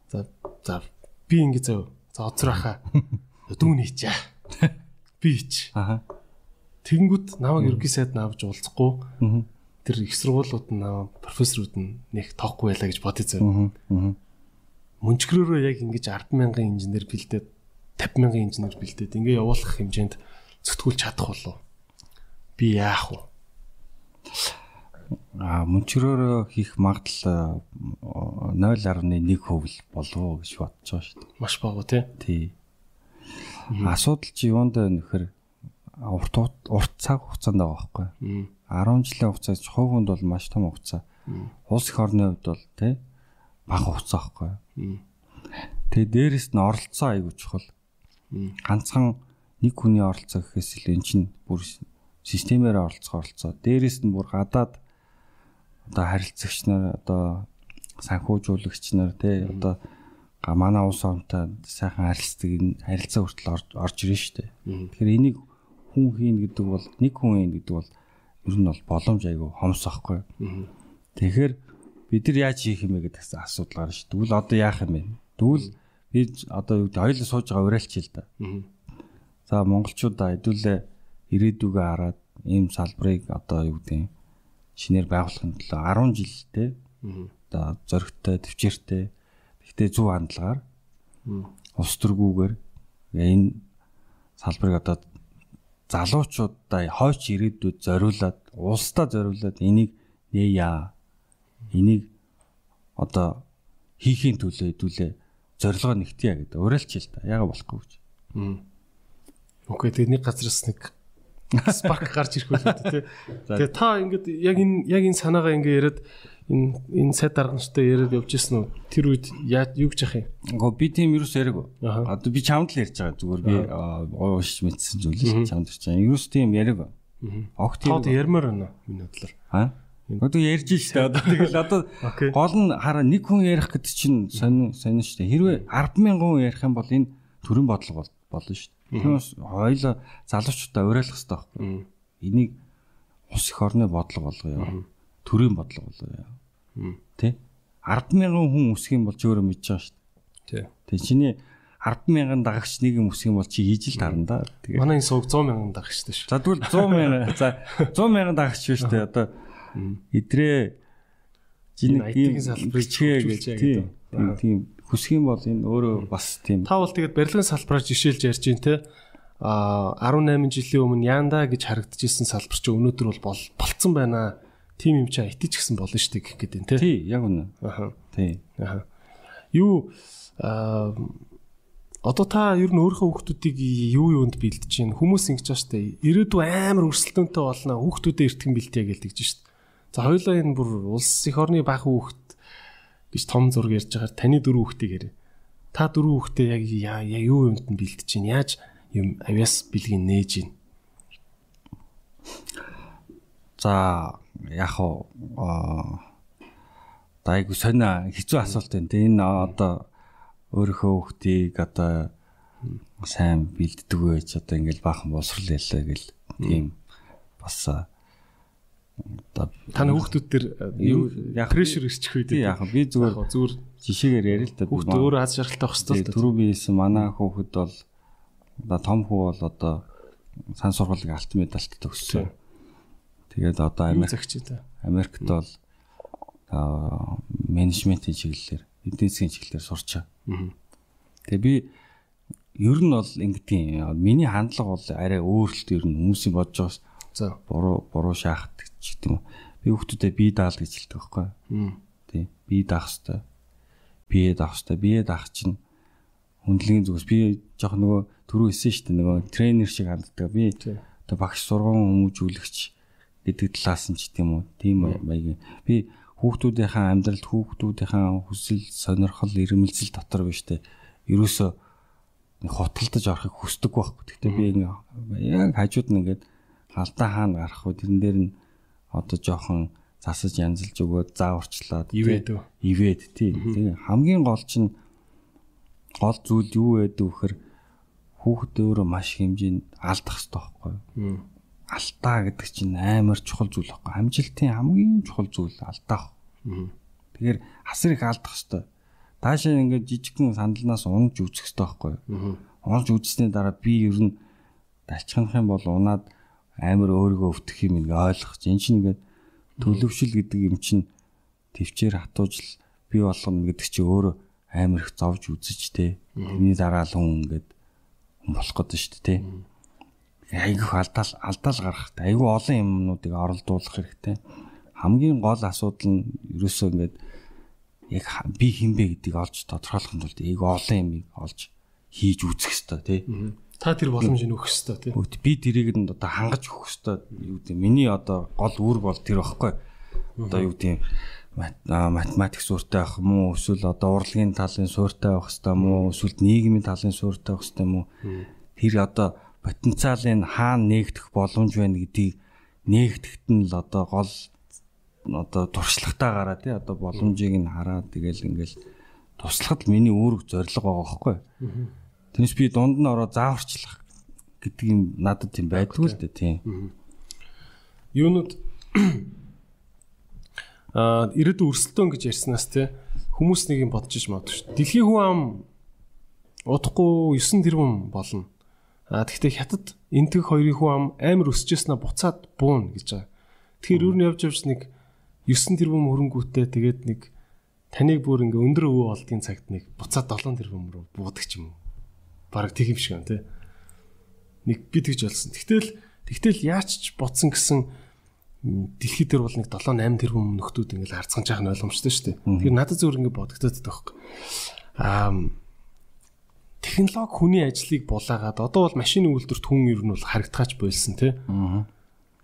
За За би ингэ зав. За оцрахаа. Дүүн хийчээ. Би хийч. Аха. Тэнгүүд намайг ерөнхий сайд наавж уулзахгүй. Тэр их сургуулиуд нь профессорууд нь нэг тоохгүй байлаа гэж бодъё зав. Мөнчгөрөөрөө яг ингэж 10 мянган инженер бэлдээд 50 мянган инженер бэлдээд ингэ явуулах хэмжээнд зүтгүүлж чадах болов. Би яах вэ? а мөнчрөөр хийх магадлал 0.1% л болов уу гэж бодож байгаа шүү дээ. Маш бага тий. Тий. Асуудал чи юунд нөхөр урт урт цаг хугацаанд байгаа байхгүй. 10 жилийн хугацаас хувь хүнд бол маш том хугацаа. Улс их орны хувьд бол тий бага хугацаа байхгүй. Тэгээ дээрэс нь оролцоо аягүй чухал. Ганцхан нэг хүний оролцоо гэхээс илүү эн чинь бүр системээр оролцох оролцоо. Дээрэс нь бүр гадаад одоо харилцагч нар одоо санхүүжуулагч нар тий одоо манай улс оронтой сайхан харилцдаг харилцаа хүртэл орж шүү дээ. Тэгэхээр энийг хүн хийн гэдэг бол нэг хүн хийн гэдэг бол ер нь бол боломж айгүй хомс ахгүй. Тэгэхээр бид нар яаж хийх юм бэ гэдэг асуудал гарна шүү. Тэгвэл одоо яах юм бэ? Тэгвэл би одоо юу гэдэг хоёул сууж байгаа уриалч хэл да. За монголчуудаа хэдүүлээ ирээдүгөө хараад ийм салбарыг одоо юу гэдэг шинээр байгуулахын төлөө 10 жилтэй одоо зөрөгтэй төвчээртэй гэхдээ зөв хандлагаар улс төргүүгээр энэ салбарыг одоо залуучуудаа хойч ирээдүйд зориулаад улсдаа зориулаад энийг нээя. Энийг одоо хийхийн төлөө хэдүүлээ зорилгоо нэгтгийа гэдэг. Уриалч хэл та. Яага болохгүй гэж. Окей тэгээ нэг газраас нэг спарк гарч ирэх үү тий. Тэгээ та ингээд яг энэ яг энэ санаагаа ингээ яриад энэ энэ сайд дарганчтай яриад явж ирсэн үү? Тэр үед яаж юу гэж яах юм? Гоо би тийм юус яриаг. Одоо би чамд л ярьж байгаа зүгээр би уушч мэдсэн зүйл чамд ярьж байгаа. Юус тийм яриаг. Огт тийм. Тод ярмаар байна миний бодлоор. Аа? Одоо ярьж штэ одоо тэгэл одоо гол нь хараа нэг хүн ярих гэдэг чинь сонин сонин штэ. Хэрвээ 100000 хүн ярих юм бол энэ төрийн бодлого болно штэ. Түүнээс хоёлоо залуучуудаа уриалах хэрэгтэй байхгүй. Энийг ус их орны бодлого болгоё. Төрийн бодлого болгоё. Тэ? 100000 хүн үсэх юм бол ч өөрөө мэдж байгаа штэ. Тий. Тэг чиний 100000 дагагч нэг юм үсэх юм бол чи хийж л тарна да. Тэгээ. Манай энэ сууг 100 мянган дагагчтай шүү. За тэгвэл 100 мянган за 100 мянган дагагч шүү дээ. Одоо Идрээ жин IT-ийн салбарыг хөгжүүлж тийм тийм хүсэх юм бол энэ өөрөө бас тийм. Та бол тэгээд барилгын салбараар жишээлж ярьж байна те. А 18 жилийн өмнө Янда гэж харагдажсэн салбар чи өнөөдөр бол болцсон байна. Тим юм чи IT ч гэсэн болно шүү дээ гэх гээд байна те. Тий, яг үнэ. Аха. Тий. Аха. Юу а Одоо та ер нь өөрийнхөө хүүхдүүдийг юу юунд бэлдэж чинь хүмүүс ингэж байна шүү дээ. Ирээдүй амар өрсөлдөөнтэй болно. Хүүхдүүдэд эртгэн бэлтээ гэлдэг шүү дээ. За хоёлаа энэ бүр улс их орны бага хүүхэд гэж том зураг ярьж байгаа таны дөрөв хүүхдийг ярэ. Та дөрөв хүүхдээ яг яг юу юмд нь бэлдэж чинь яаж юм авиас бэлгийг нээж чинь. За яг оо дайгу сонио хэцүү асуулт байна. Энэ одоо өөрийнхөө хүүхдийг одоо сайн бэлддэг байж одоо ингээл баахан боловсрал яллаа гэл тийм бас одоо таны хүүхдүүд төр яг прешэр ирчих үед яг би зүгээр зүгээр жишээгээр ярил л да хүүхд өөрөө аз жаргалтай байх хэрэгтэй түрүү биесэн манай хүүхэд бол одоо том хүү бол одоо сан сургуулийн алт медальт төгссөн. Тэгээд одоо Америкт Америкт бол менежментийн чиглэлээр эдийн засгийн чиглэлээр сурчаа. Тэгээ би ер нь бол ингэдэг миний хандлага бол арай өөр л ер нь хүмүүсийн бодож байгаас За буруу буруу шаахдаг ч гэдэг юм. Би хүүхдүүдэд бие даал гэж хэлдэг байхгүй. Тий. Бие даах хэвээр. Бие даах хэвээр. Бие даах чинь хүндлэгийн зүгээс би жоох нөгөө түрүү хэлсэн шүү дээ нөгөө тренер шиг ханддаг. Би одоо багш сургууль хүмүүжүүлэгч гэдэг талаас нь ч тийм үү. Тийм маягийн. Би хүүхдүүдийнхээ амьдралд хүүхдүүдийнхээ хүсэл сонирхол ирмэлзэл дотор биш те. Ерөөсө хотолдож орохыг хүсдэг байхгүй. Гэхдээ би яг хажууд нь ингээд алдаа хаана гарах вэ? Тэрэн дээр нь одоо жоохон засаж янзалж өгөөд зааварчлаад ивэд ивэд тий. Тэгээ хамгийн гол чинь гол зүйл юу вэ гэхээр хүүхэд өөрөө маш хэмжээнд алдах хэрэгтэй байхгүй? Алдаа гэдэг чинь амар чухал зүйл байхгүй. Амжилтын хамгийн чухал зүйл алдаа. Тэгэхээр асар их алдах хэрэгтэй. Таашаа ингээд жижигхэн сандалнаас унаж үзэх хэрэгтэй байхгүй юу? Унаж үзсний дараа би ер нь далчханах юм бол унаад амар өөрийгөө өвтөх юм ингээ ойлгох. Энэ чинь ингээд төлөвшил гэдэг юм чинь төвчээр хатуужл бий болгоно гэдэг чи өөрөө амар их зовж үзэж те. Тэрний дараа л хүн ингээд болох гэдэг шүү дээ те. Айгүйх алдаал алдаал гарах. Айгүй олон юмнуудыг оролдуулах хэрэгтэй. Хамгийн гол асуудал нь ерөөсөө ингээд яг би хинбэ гэдгийг олж тодорхойлохын тулд айгүй олон юмыг олж хийж үзэх хэрэгтэй те. Та тэр боломжийг өгөх ёстой тийм. Би тэрийг нь одоо хангаж өгөх ёстой. Юу гэдэг миний одоо гол үр бол тэр байхгүй. Одоо юу гэдэг математик суурьтай байх юм уу? Эсвэл одоо урлагийн талын суурьтай байх хэвээр юм уу? Эсвэл нийгмийн талын суурьтай байх хэвээр юм уу? Тэр одоо потенциалын хаана нээгдэх боломж байна гэдгийг нээгдэхт нь л одоо гол одоо туршлагатаа гараа тий одоо боломжийг нь хараад тэгэл ингээл туслахад миний үүрэг зориг байгаа байхгүй. Тэрнээс би дунд нь ороо зааварчлах гэдэг юм надад тийм байдгүй л дээ тийм. Юунууд аа ирээдүйн өрсөлдөөн гэж ярьснаас те хүмүүс нэг юм бодож иж магадгүй шүү. Дэлхийн хүн ам удахгүй 9 тэрбум болно. А тэгвэл хятад энтэг хоёрын хүн ам амар өсөжснөө буцаад буун гэж байгаа. Тэгэхээр юу нь явж явж нэг 9 тэрбум хөрөнгөтэй тэгээд нэг таныг бүр ингээ өндөр өвөө олдгийн цагт нэг буцаад 7 тэрбум руу буудаг ч юм уу. Бараг тэг юм шиг юм те. Нэг би тэгж болсон. Тэгтэл тэгтэл яач ч буцсан гэсэн дэлхий дээр бол нэг 7 8 тэрбум нөхдүүд ингээл харцгаж байгаа нь ойлгомжтой шүү дээ. Тэгэхээр надад зөвөр ингээ бодогдоод байгаа байхгүй. Аа технологи хүний ажлыг булаагаад одоо бол машины үйлдвэрт хүн ер нь бол харагдгаач болсон тий. Аа.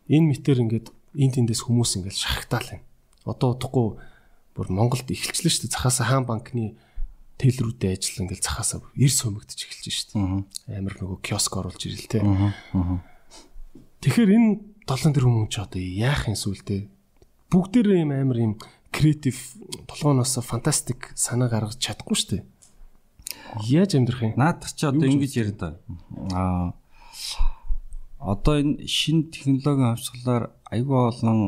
Энэ мэтэр ингээд энэ тэндээс хүмүүс ингээд шахагтаал юм. Одоо удахгүй бүр Монголд эхэлчихлээ шүү дээ. Захаас хаан банкны тэлрүүдэд ажил ингээл захаасаа эрс хөмөгдөж эхэлж шүү дээ. Амар нөгөө киоск оруулж ирэл те. Тэгэхээр энэ 7 тэр хүмүүс ч одоо яах юм сүултээ бүгдээр юм амар юм креатив толгооноос фантастик санаа гаргаж чадахгүй шүү дээ. Яаж амьдрах юм? Наад чи одоо ингэж яриад байгаа. Аа одоо энэ шин технологийн хавсгалаар айгүй олон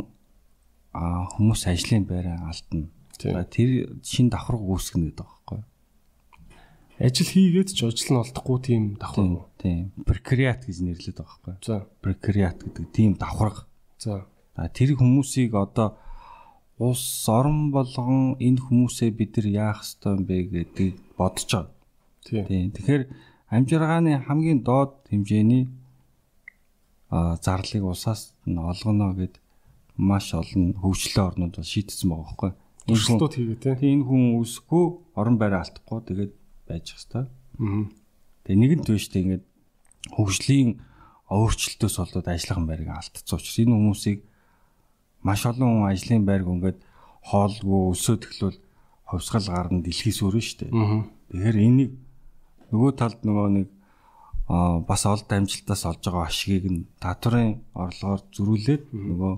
хүмүүс ажлын байраа алдна. Тэр шин давхар үүсгэнэ гэдэг байхгүй. Ажил хийгээд ч ажил нь олдохгүй тийм давхар. Тийм. Precariat гэж нэрлэдэг байхгүй. За. Precariat гэдэг тийм давхар. За. Тэр хүмүүсийг одоо улс орон болгон энэ хүмүүсээ бид нар яах ёстой юм бэ гэдгийг бодож байгаа. Тийм. Тэгэхээр амжиргааны хамгийн доод хэмжээний зарлыг усаас нь олгоно гэд маш олон хөгжлөө орнууд бол шийдсэн байгаа байхгүй. Туршилтууд хийгээ тийм. Энэ хүн үсэхгүй орон байраа алдахгүй тэгээд байж хэвээр. Аа. Тэгээ нэг нь түүштэй ингээд хөгжлийн өөрчлөлтөөс болоод ажиллагаан байрыг алдсан учраас энэ хүмүүсийг маш олон хүн ажлын байрг ингээд хоолгүй өсөөд эхлүүл ховсгал гарна дэлхийс өрнө шүү дээ. Тэгэхээр энийг нөгөө талд нөгөө нэг бас олд амжилтаас олж байгаа ашгийг нь татварын орлогоор зөрүүлээд нөгөө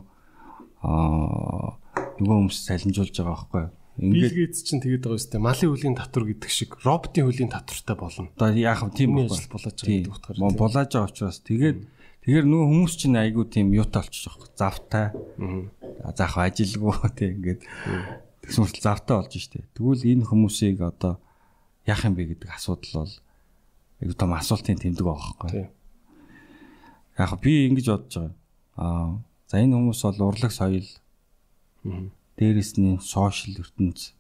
нөгөө хүмүүс салинжуулж байгаа байхгүй юу? Ингээд Билгээц чинь тэгээд байгаа үстэй малын хөлийн татвар гэдэг шиг роботын хөлийн татвартай болно. Одоо яах вэ тийм ажил болоод байгаа гэдэг утгаар. Булааж байгаа учраас тэгээд тэгэхээр нөгөө хүмүүс чинь айгүй тийм юутай болчих жоох завтай. Аа заах ажилгүй тийм ингээд тэгсэн мэт завтай болж штэ. Тэгвэл энэ хүмүүсийг одоо яах юм бэ гэдэг асуудал бол айгу том асуултын тэмдэг байгаа байхгүй. Яг би ингэж бодож байгаа. Аа за энэ хүмүүс бол урлаг соёл. Дээрэс нь сошиал ертөнц.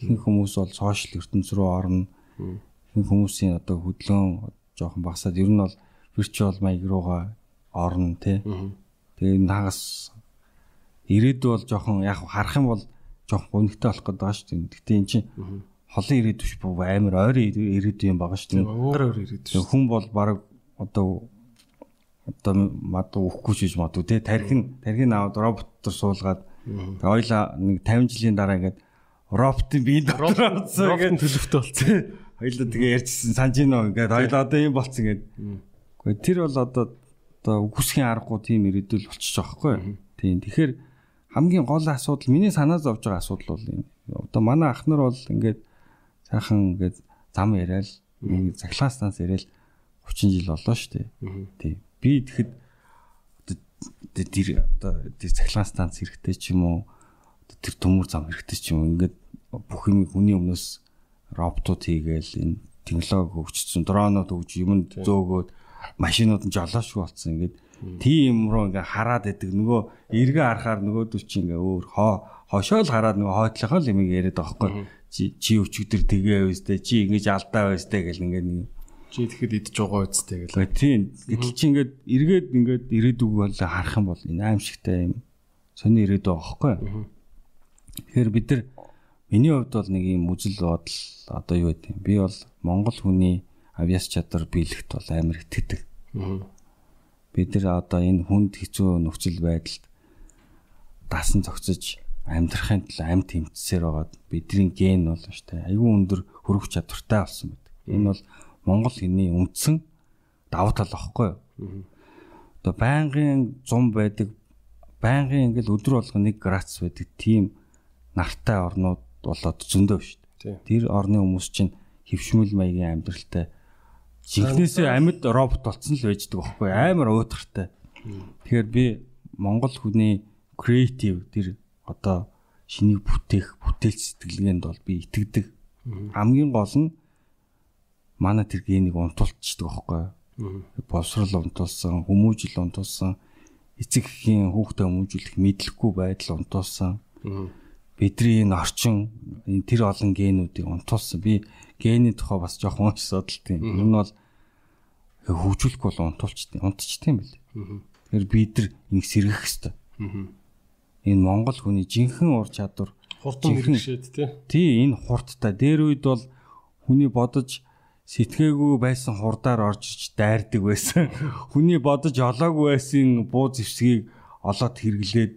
Ихэнх хүмүүс бол сошиал ертөнц рүү орно. Ихэнх хүмүүсийн одоо хөдлөн жоохон багасаад ер нь бол виртуал маяг руугаа орно тий. Тэгээ наагас ирээдүй бол жоохон яг харах юм бол жоохон гонигтай болох гэдэг байгаа шүү дээ. Гэтэ эн чинь холын ирээдүй биш бүү амар ойрын ирээдүй юм байгаа шүү дээ. Өөр өөр ирээдүй. Хүн бол баг одоо одоо мадуу өөхгүй шиж мадуу те тархин тархин аваад роботтор суулгаад ойлаа нэг 50 жилийн дараа ингээд роботын бие дотроо орсон ингээд төлөвтэй болсон. Хоёлоо тэгээ ярьжсэн санаж гинөө ингээд хоёлоо одоо юм болцсон ингээд. Гэхдээ тэр бол одоо одоо үхсхийн аргагүй тийм ирээдүйл болчихж байгаа хгүй. Тийм тэгэхээр хамгийн гол асуудал миний санаа зовж байгаа асуудал бол энэ. Одоо манай ах нар бол ингээд сайхан ингээд зам яриад нэг цахилгаан станц яриад 30 жил боллоо шүү дээ. Тийм. Би тэгэхэд тэр одоо тэр цахилгаан станц хэрэгтэй ч юм уу? Тэр төмөр зам хэрэгтэй ч юм уу? Ингээд бүх юм хүний өмнөөс роботууд хийгээл энэ технологи хөгжсөн дронууд хөгж юм зөөгөөд машинууд нь жолоошгүй болсон. Ингээд тийм руу ингээ хараад байдаг. Нөгөө эргээ харахаар нөгөөдөл чи ингээ өөр хоо хошоол хараад нөгөө хойтлохоо л юм яриад байгаа байхгүй чи чи өчигдөр тэгээ байстай чи ингэж алдаа байстай гэл ингээд нэг чи тэгэхэд идж байгаа үстэй гэл. Тийм. Гэтэл чи ингээд эргээд ингээд ирээдүг бол харах юм бол энэ аимшигтай юм сони ирээдүй байгаа байхгүй. Тэгэхээр бид нар миний хувьд бол нэг юм үзэл бодол одоо юу гэдэг юм. Би бол Монгол хүний авиас чадвар биелэхт бол амар итгэдэг. Бид нар одоо энэ хүнд хэцүү нөхцөл байдалд дасан зогцож амьдрахын тулд амт тэмцсээр байгаад бидний ген бол штэ айгүй өндөр хөрөх чадвартай болсон байдаг. Энэ бол Монгол хүний үндсэн давуу тал واخхой. Одоо байнгын зум байдаг байнгын ингээл өдөр болго 1 градус байдаг тийм нартай орнууд болоод зөндөө штэ. Тэр орны хүмүүс чинь хөвшмөл маягийн амьдралтай жинхнээсээ амьд робот болсон л байждаг واخхой. Амар уутгартай. Тэгэхээр би Монгол хүний креатив тэр одоо шинийг бүтээх бүтээл сэтгэлгээнд бол би итгэдэг. Хамгийн гол нь манай тэр генийг унтуулчихдаг байхгүй боловсрал унтуулсан, хүмүүжил унтуулсан, эцэг эхийн хүүхдээ хүмүүжүүлэх мэдлэхгүй байдал унтуулсан. Бидний энэ орчин энэ тэр олон генүүдийг унтуулсан. Би гений тухай бас жоохон унш судалт юм. Энэ нь бол хөгжүүлэхгүй бол унтуулчихдээ унтчихдээ юм бэл. Тэгэхээр бид нар ингэ сэргэх хэвээр. Энэ Монгол хүний жинхэнэ ур чадвар хурдан хэрэгшээд тий. Энэ хурдтай. Дээр үед бол хүний бодож сэтгээгүй байсан хурдаар орж ич дайрдаг байсан. Хүний бодож олоогүй байсан буу зэвсгийг олоод хэрэглээд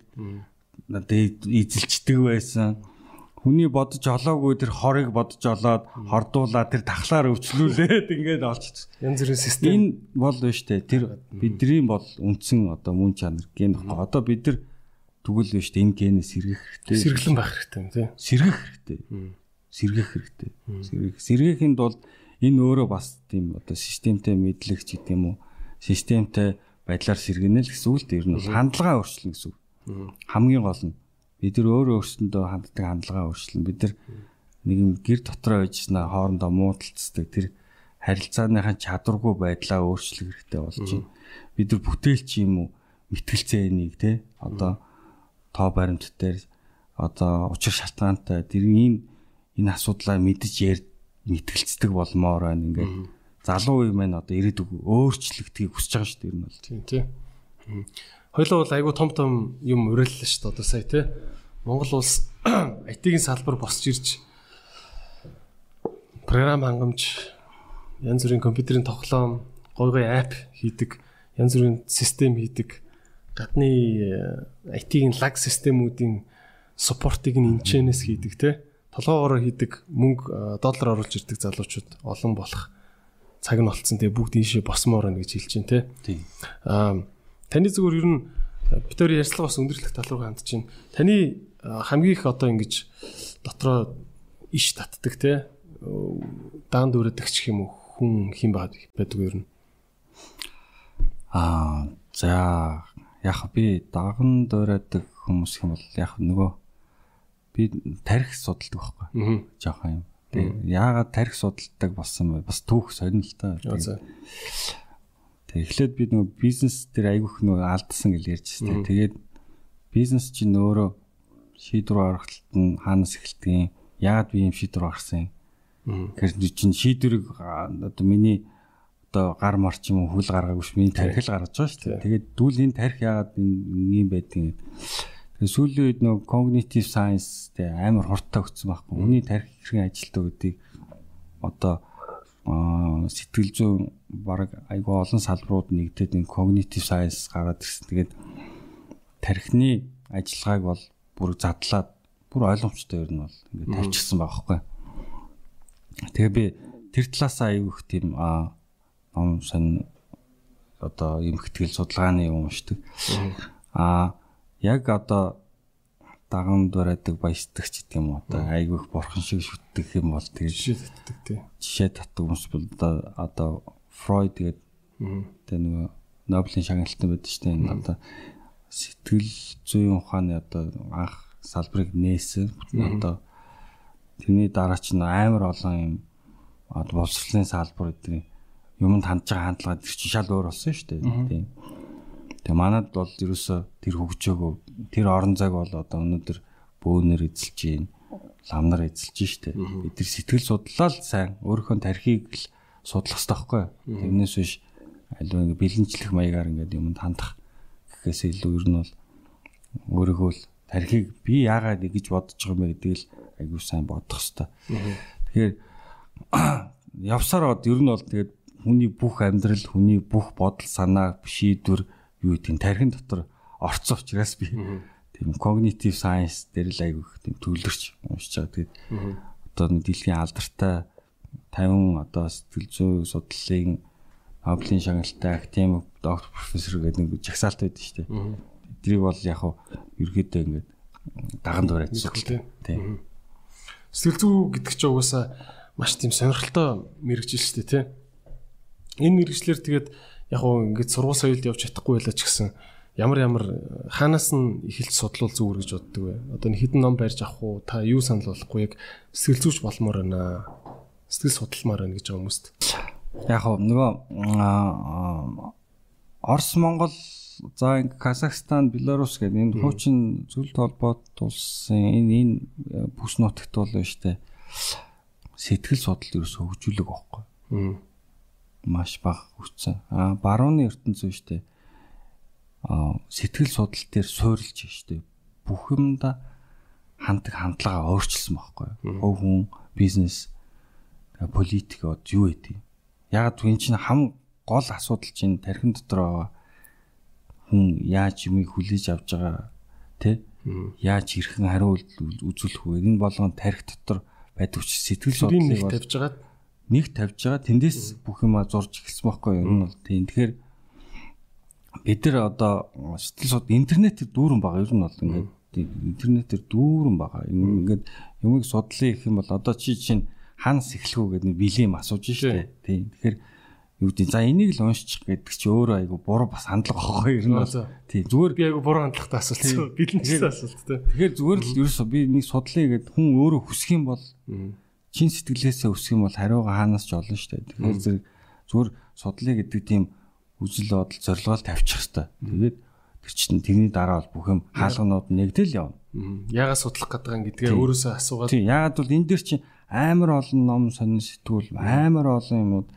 эзэлчдэг байсан. Хүний бодож олоогүй тэр хорыг бодож олоод хордуулаад тэр тахлаар өвчлүүлээд ингээд олж янз бүрийн систем. Энэ бол биш үү? Тэр бидний бол үндсэн одоо мөн чанар ген баггүй. Одоо бид нар тэгвэл биш? Энэ генээс сэргэх хэрэгтэй. Сэргэлэн байх хэрэгтэй тийм. Сэргэх хэрэгтэй. Сэргэх хэрэгтэй. Сэргэх. Сэргээхинд бол энэ өөрөө бас тийм одоо системтэй мэдлэг ч гэдэг юм уу системтэй байдлаар сэргэнэ л гэсэн үг л ер нь хандлага өөрчлөн гэсэн үг. Хамгийн гол нь бид нар өөрөө өөрсөндөө ханддаг хандлага өөрчлөн бид нар нэг юм гэр дотроо байжснаа хоорондоо муудалцдаг тэр харилцааныхаа чадваргүй байдлаа өөрчлөх хэрэгтэй болж байна. Бид нар бүтээлч юм уу мэтгэлцээнийг те одоо тоо баримт дээр одоо учир шалтгаантай. Тэр энэ энэ асуудлаа мэдж ярь мэтгэлцдэг болмоор байна ингээд. Залуу үе маань одоо ирээдүг өөрчлөгдөхийг хүсэж байгаа шүү дээ нь бол. Тийм тий. Хоёлоо бол айгүй том том юм уриаллаа шүү дээ одоо сая тий. Монгол улс IT-ийн салбар босч ирж програм хангамж янз бүрийн компьютерийн тоглоом гой гой апп хийдэг янз бүрийн систем хийдэг гадны IT-ийн лаг системүүдийн суппортыг нь энэчнээс хийдэг тий толгоогоор хийдэг мөнгө доллар оруулж ирдэг залуучууд олон болох цаг нь болцсон. Тэгээ бүгд ийшээ босмоор байна гэж хэлж байна те. Аа таны зүгээр ер нь бид хоёр ярьцлага бас өндөрлөх тал руу хандж байна. Таны хамгийн их одоо ингэж дотроо иш татдаг те. Даан дүүрэдэг ч юм уу хүн хин байдаг ер нь. Аа за яг би даган дүүрэдэг хүмүүс юм бол яг нөгөө би тарих судалдаг байхгүй. Аа. Жохон юм. Тэгээ яагаад тарих судалдаг болсон бэ? Бас түүх сонир л та. Тэгээ эхлээд би нөгөө бизнес дээр айгүйх нөгөө алдсан гэж ярьжсэн. Тэгээд бизнес чинь өөрөө шийдвэр гаргалтад нь хаанаас эхэлдэг юм? Яагаад би юм шийдвэр гаргасан юм? Тэгэхээр чинь шийдвэрийг одоо миний одоо гар марч юм уу хөл гаргаагүй ш миний тарих л гаргаж байгаа шүү дээ. Тэгээд дүүл энэ тарих яагаад ийм байдгийг сүүлийн үед нөгөө cognitive science тэ амар хурдтай өгсөн байхгүй. Үний тарих хэрхэн ажилтдаг гэдгийг одоо сэтгэл зүйн баг айгүй олон салбарууд нэгдээд энэ cognitive science гараад ирсэн. Тэгээд тархины ажиллагааг бол бүр задлаад бүр ойлгомжтой ер нь бол ингээд тавьчихсан байгаа байхгүй. Тэгээ би тэр талаасаа айгүй их тийм ном сон одоо эмхтгэл судалгааны юм уншдаг. Аа яг одоо даган дураадаг баясдаг ч гэдэг юм уу одоо айгүйх бурхан шиг шүтдэг юм бол тэгээд жишээ татдаг тий. Жишээ татдаг хүмүүс бол одоо Фройд тэгээд тэгээд нөгөө Нобелийн шагналтан байдаг шүү дээ. Одоо сэтгэл зүйн ухааны одоо анх салбарыг нээсэн. Одоо тэрний дараа ч амар олон юм боловсролын салбар гэдэг юмд хандж байгаа хандлага тэр чинь шал өөр болсон шүү дээ. Тийм. Тэгээ манад бол ерөөсө тэр хөгжөөгөө тэр орон зайг бол одоо өнөөдөр бөөнөр эзэлж гин ламнар эзэлж штэ. Бид тэр сэтгэл судлаа л сайн өөрийнхөө тархийг л судлах хэрэгтэй байхгүй. Тэрнээс биш аливаа ингээ бэлэнчлэх маягаар ингээд юмд хандах гэхээс илүү ер нь бол өөрийгөө л тархийг би яагаад ингэж бодож байгаа юм бэ гэдгийг л айгүй сайн бодох хэрэгтэй. Тэгэхээр явсаар од ер нь бол тэгээд хүний бүх амьдрал, хүний бүх бодол, санаа, шийдвэр юу гэдэг нь тархин дотор орцсон учраас би тийм cognitive science дээр л айгүйх тийм төвлөрч уншиж байгаа. Тэгээд одоо нэг дэлхийн алдартай 50 одоо сэтгэл зүй судлалын Нобелийн шагналтай академик доктор профессор гэдэг нэг жагсаалт байдаг шүү дээ. Тэдрийг бол яг хав ерөөдөө ингээд даган дуурайд судалдаг. Тийм. Сэтгэл зүй гэдэг чинь угаасаа маш тийм сонирхолтой мэрэгжил шүү дээ тий. Энэ мэрэгчлэр тэгээд яг уу ингэж сургууль соёлд явж чадахгүй байлаа ч гэсэн ямар ямар хаанаас нь эхэлж судлал зүгээр гэж боддог вэ? Одоо хідэн ном барьж авах уу? Та юу санал болгохгүй яг сэтгэл зүйч болмоор байна. Сэтгэл судалмаар байна гэж байгаа хүмүүст. Яг уу нөгөө Орос Монгол за Казахстан, Беларусь гэдэг энэ хуучин зүйл толгойд улсын энэ энэ бүс нутагт бол нь штэ сэтгэл судлал ерөөсө хөгжүүлэг байхгүй. Маш бага хүчсэн. А барууны ертөнцийн штэ. А сэтгэл судал дээр суурилж штэ. Бүх юмда хандаг хандлагаа өөрчилсөн байхгүй. Хөв хүн, бизнес, политик од юу гэдэг. Яг энэ чинь хам гол асуудал чинь тархин дотор хүн яаж юмыг хүлээж авч байгаа тэ яаж хэрхэн хариу үзүүлэх вэ энэ болгон тарих дотор байдаг ч сэтгэл судлалыг нэг тавьж байгаа нэг тавьж байгаа тэндээс бүх юм зурж эхэлсэн байхгүй юу? Энэ бол тийм. Тэгэхээр бид нар одоо сэтгэл суд интернетээр дүүрэн байгаа. Ер нь бол ингээд интернетээр дүүрэн байгаа. Ингээд юмыг судлаа гэх юм бол одоо чи чинь ханс эхлэхүү гэдэг нэг билийн асууж штэ. Тийм. Тэгэхээр юу гэдэг за энийг л уншчих гэдэг чи өөрөө айгу буруу бас хандлага واخхой ер нь бол тий зүгээр би айгу буруу хандлагатай асуулт бидэн ч гэсэн асуулт тий тэгэхээр зүгээр л ерөөсө би нэг судлаа гэд хүн өөрөө хүсэх юм бол чин сэтгэлээсээ өсөх юм бол хариуга хаанаас ч олно шүү дээ тэгэхээр зэрэг зүгээр судлаа гэдэг тийм үзэл бодол зорилгоол тавьчих хэвээр тэгээд тэр чинь тэрний дараа бол бүх юм хаалганууд нэгдэл явна. Яагаад судлах гэдэг юм гэдгээ өөрөөсөө асуугаад тийм. Яагаад бол энэ дэр чинь амар олон ном сонин сэтгүүл амар олон юмуд.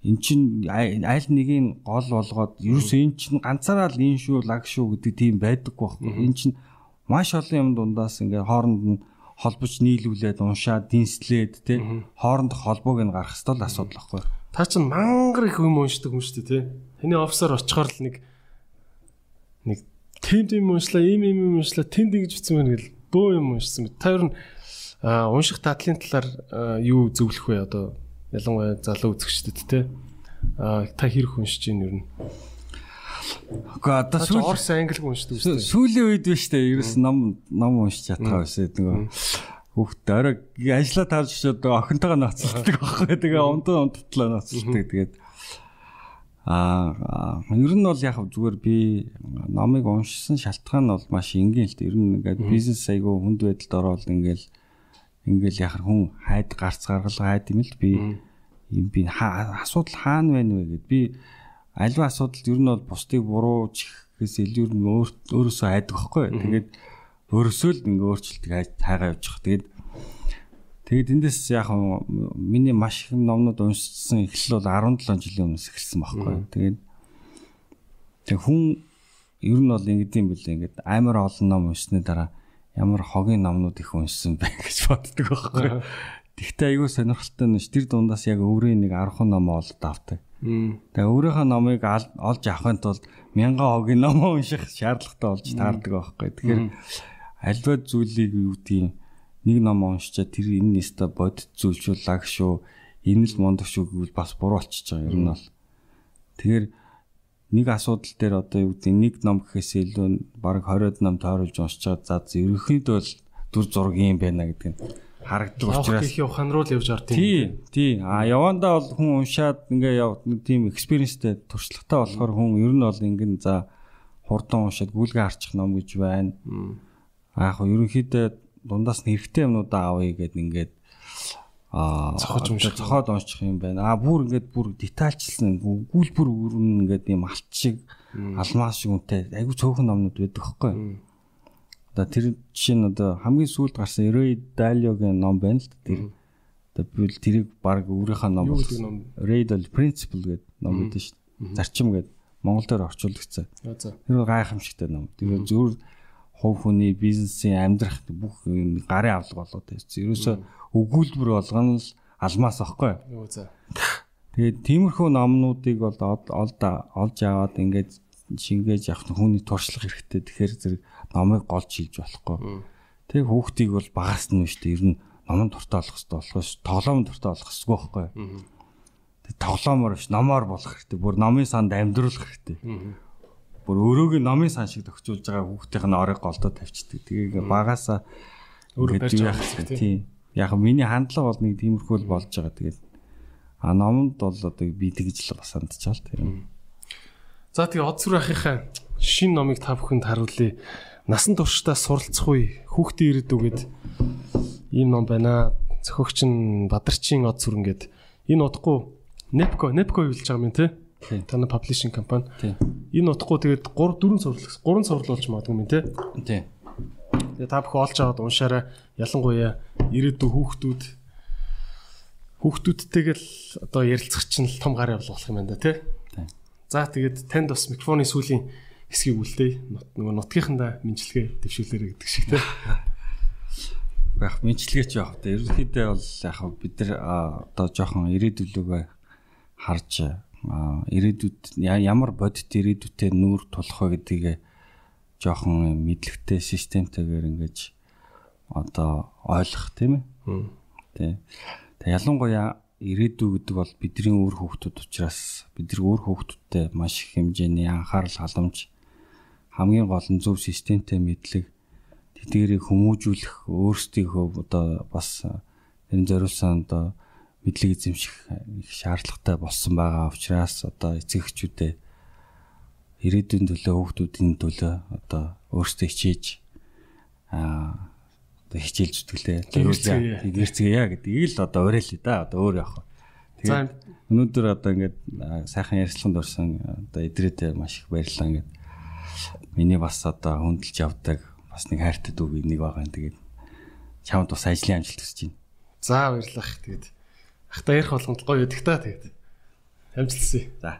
Эн чин аль нэгийг гол болгоод ерөөсөө эн чин ганцаараа л ин шүү лаг шүү гэдэг тийм байдаггүй байхгүй. Эн чин маш олон юм дундаас ингээ хооронд нь холбож нийлүүлээд уншаад дэнслээд тий хооронд холбоог нь гарах хэвэл асуудал байхгүй. Та чин мангар их юм уншдаг юм шүү дээ тий. Таны офисаар очихоор л нэг нэг тийм тийм уншлаа, ийм ийм уншлаа, тэнд ингэж бичсэн байна гэл бөө юм уншсан. Та ер нь унших татлын талаар юу зөвлөх вэ одоо ялангуяа залуу үзэгчдэд те та хэрэг уншиж ийн ер нь Гэхдээ одоо сүүл Орс англи уншдаг шүү дээ. Сүүлийн үед биш дээ. Ерөөс ном ном уншиж чадхаа байсан нөгөө хүүхд орой ажилла таарч одоо охинтойгоо ноцолдог байхгүй. Тэгээ умдаа умдтлаа ноцолдог. Тэгээд аа ер нь бол яг зүгээр би номыг уншсан шалтгаан нь бол маш энгийн л дээ. Ер нь ингээд бизнес айгу хүнд байдалд ороод ингээл ингээл яхаар хүн хайд гарц гаргалгаа хайд юм л би юм би асуудал хаана байна вэ гэд би альва асуудалд ер нь бол бусдыг буруу чихээс илүү нь өөрөөсөө хайдаг байхгүй. Тэгээд өөрөөсөө л ингээ өөрчлөлтийг хайгаа явж байгаа тэгээд тэгээд эндээс яг миний маш их номнууд уншсан эхлэл бол 17 жилийн өмнөөс эхэлсэн байхгүй. Тэгээд тэг хүн ер нь бол ингэдэм билээ. Ингээд амар олон ном уншсны дараа ямар хогийн номнууд их уншсан бай гэж боддог байхгүй. Тэгтээ айгүй сонирхолтой нь тэр дундаас яг өврийн нэг 10 ном олд авдаг. Тэгээ өөрийнхөө номыг олж авахын тулд мянган хогийн ном унших шаардлагатай болж таардаг байхгүй. Тэгэхээр альва зүйлийг юу гэдгийг нэг ном уншичаад тэр энэ нэстэ бодит зүйлшүү лаг шүү энэ л мундаг шүү гэвэл бас буруу болчихж байгаа юм бол. Тэгэхээр нэг асуудал дээр одоо юу гэдэг нэг ном гэхээс илүү баг 20 ном тойруулж уншиж байгаа. За ерөнхийдөө бол дүр зураг юм байна гэдэг нь харагддаг учраас явах руу л явж юм. Тий, тий. А явандаа бол хүн уншаад ингээ яв тийм экспириенстэй туршлагатай болохоор хүн ер нь бол ингэн за хурдан уншаад гүйлгээ харчих ном гэж байна. А яг ерөнхийдөө дундаас нь хэрэгтэй юмнуудаа авъя гэд ингээд аа цохож унших цохоод унших юм байна. Аа бүр ингээд бүр детальчлсан гүйлбэр өрн ингээд юм алт шиг алмаас шиг үнэтэй айгүй цөөхөн номнууд байдаг хөөхгүй. Одоо тэр жишээ нь одоо хамгийн сүүлд гарсан Ray Dalio-гийн ном байна л тэр. Одоо би тэрийг баг өөрийнхөө ном болсон. Ray Dalio Principle гэдэг ном байдаг шүү дээ. Зарчим гэдэг Монгол дээр орчуулагдсан. Тэр гайхамшигтай ном. Тэр зөвхөн хувь хүний бизнесийн амьдрах бүх гарын авлага болоод байсан. Ерөөсөө өгүүлбэр болгоно л алмаас аахгүй. За. Тэгээд тиймэрхүү номнуудыг бол олж аваад ингээд шингээж авах хүний туршлага хэрэгтэй. Тэгэхээр зэрэг номыг голж хийж болохгүй. Тэг хүүхдийг бол багаас нь шүү дээ. Ер нь номон дуртай болох хэрэгтэй болохоос тоглоом дуртай болох хэрэгтэй байхгүй. Тэг тоглоомор биш номоор болох хэрэгтэй. Бүр номын санд амьдруулах хэрэгтэй бүр өрөөгийн номын сан шиг төгчүүлж байгаа хүүхдийн орыг голдоо тавьчихдаг. Тэгээ багаасаа өөрөө барьж байгаа тийм. яг миний хандлага бол нэг тиймэрхүү л болж байгаа. Тэгээд а номонд бол одоо би тэгж л бас хандчихаа л тийм. За тэгээ од сүр ахийнхаа шин номыг та бүхэнд харуулъя. Насан туршдаа суралцах үе хүүхдийн ирээдүг гэд ийм ном байна. Зохиогч нь Бадарчин од сүр ингээд энэ удахгүй Nepco Nepco юу хэлж байгаа юм те? Таны паблишинг компани. Энэ удахгүй тэгээд 3 4 сурлал 3 сурлал болж магадгүй юм те? Тийм. Тэгээ та бүхэн олж аваад уншаарай. Ялангуяа ирээдүйн хүүхдүүд хүүхдүүдтэйгэл одоо ярилцах чинь л том гар явуул болох юм байна да тий. За тэгээд танд бас микрофоны сүүлийн хэсгийг үлдээе. Нөгөө нутгийнхандаа мэнчилгээ дэвшүүлээрэй гэдэг шиг тий. Яг мэнчилгээч явах та. Ерөнхийдөө бол яг бид нар одоо жоохон ирээдүлөөгөө харж ирээдүйд ямар бодит ирээдүйтэй нүүр тулах вэ гэдгийг жоохон мэдлэгтэй системтэйгээр ингэж одоо ойлгох тийм ээ. Тэ. Тэг ялангуяа ирээдүй гэдэг бол бидний өөр хүүхдүүд учраас бидний өөр хүүхдүүдтэй маш их хэмжээний анхаарал халамж хамгийн гол нь зөв системтэй мэдлэг тэдгэрийг хүмүүжүүлэх өөрсдийнхөө одоо бас энэ зориулсан одоо мэдлэг эзэмших их шаардлагатай болсон байгаа учраас одоо эцэгчүүдээ ирээдүйн төлөө хүүхдүүдийн төлөө одоо өөрсдөө хичээж аа одоо хичээлж зүтгэлээ. Гэрцгээе гэдгийг л одоо уриалъя да. Одоо өөр явах. Тэгээд өнөөдөр одоо ингээд сайхан ярилцлаганд орсон одоо идрээдээ маш их баярлалаа ингээд миний бас одоо хөндлөж явдаг бас нэг хайртай дүү нэг байгаа юм. Тэгээд чамд бас ажлын амжилт хүсэж байна. За баярлалаа. Тэгээд ахта ярих болгонд гоё өгдөг та тэгээд. Амжилт хүсье. За.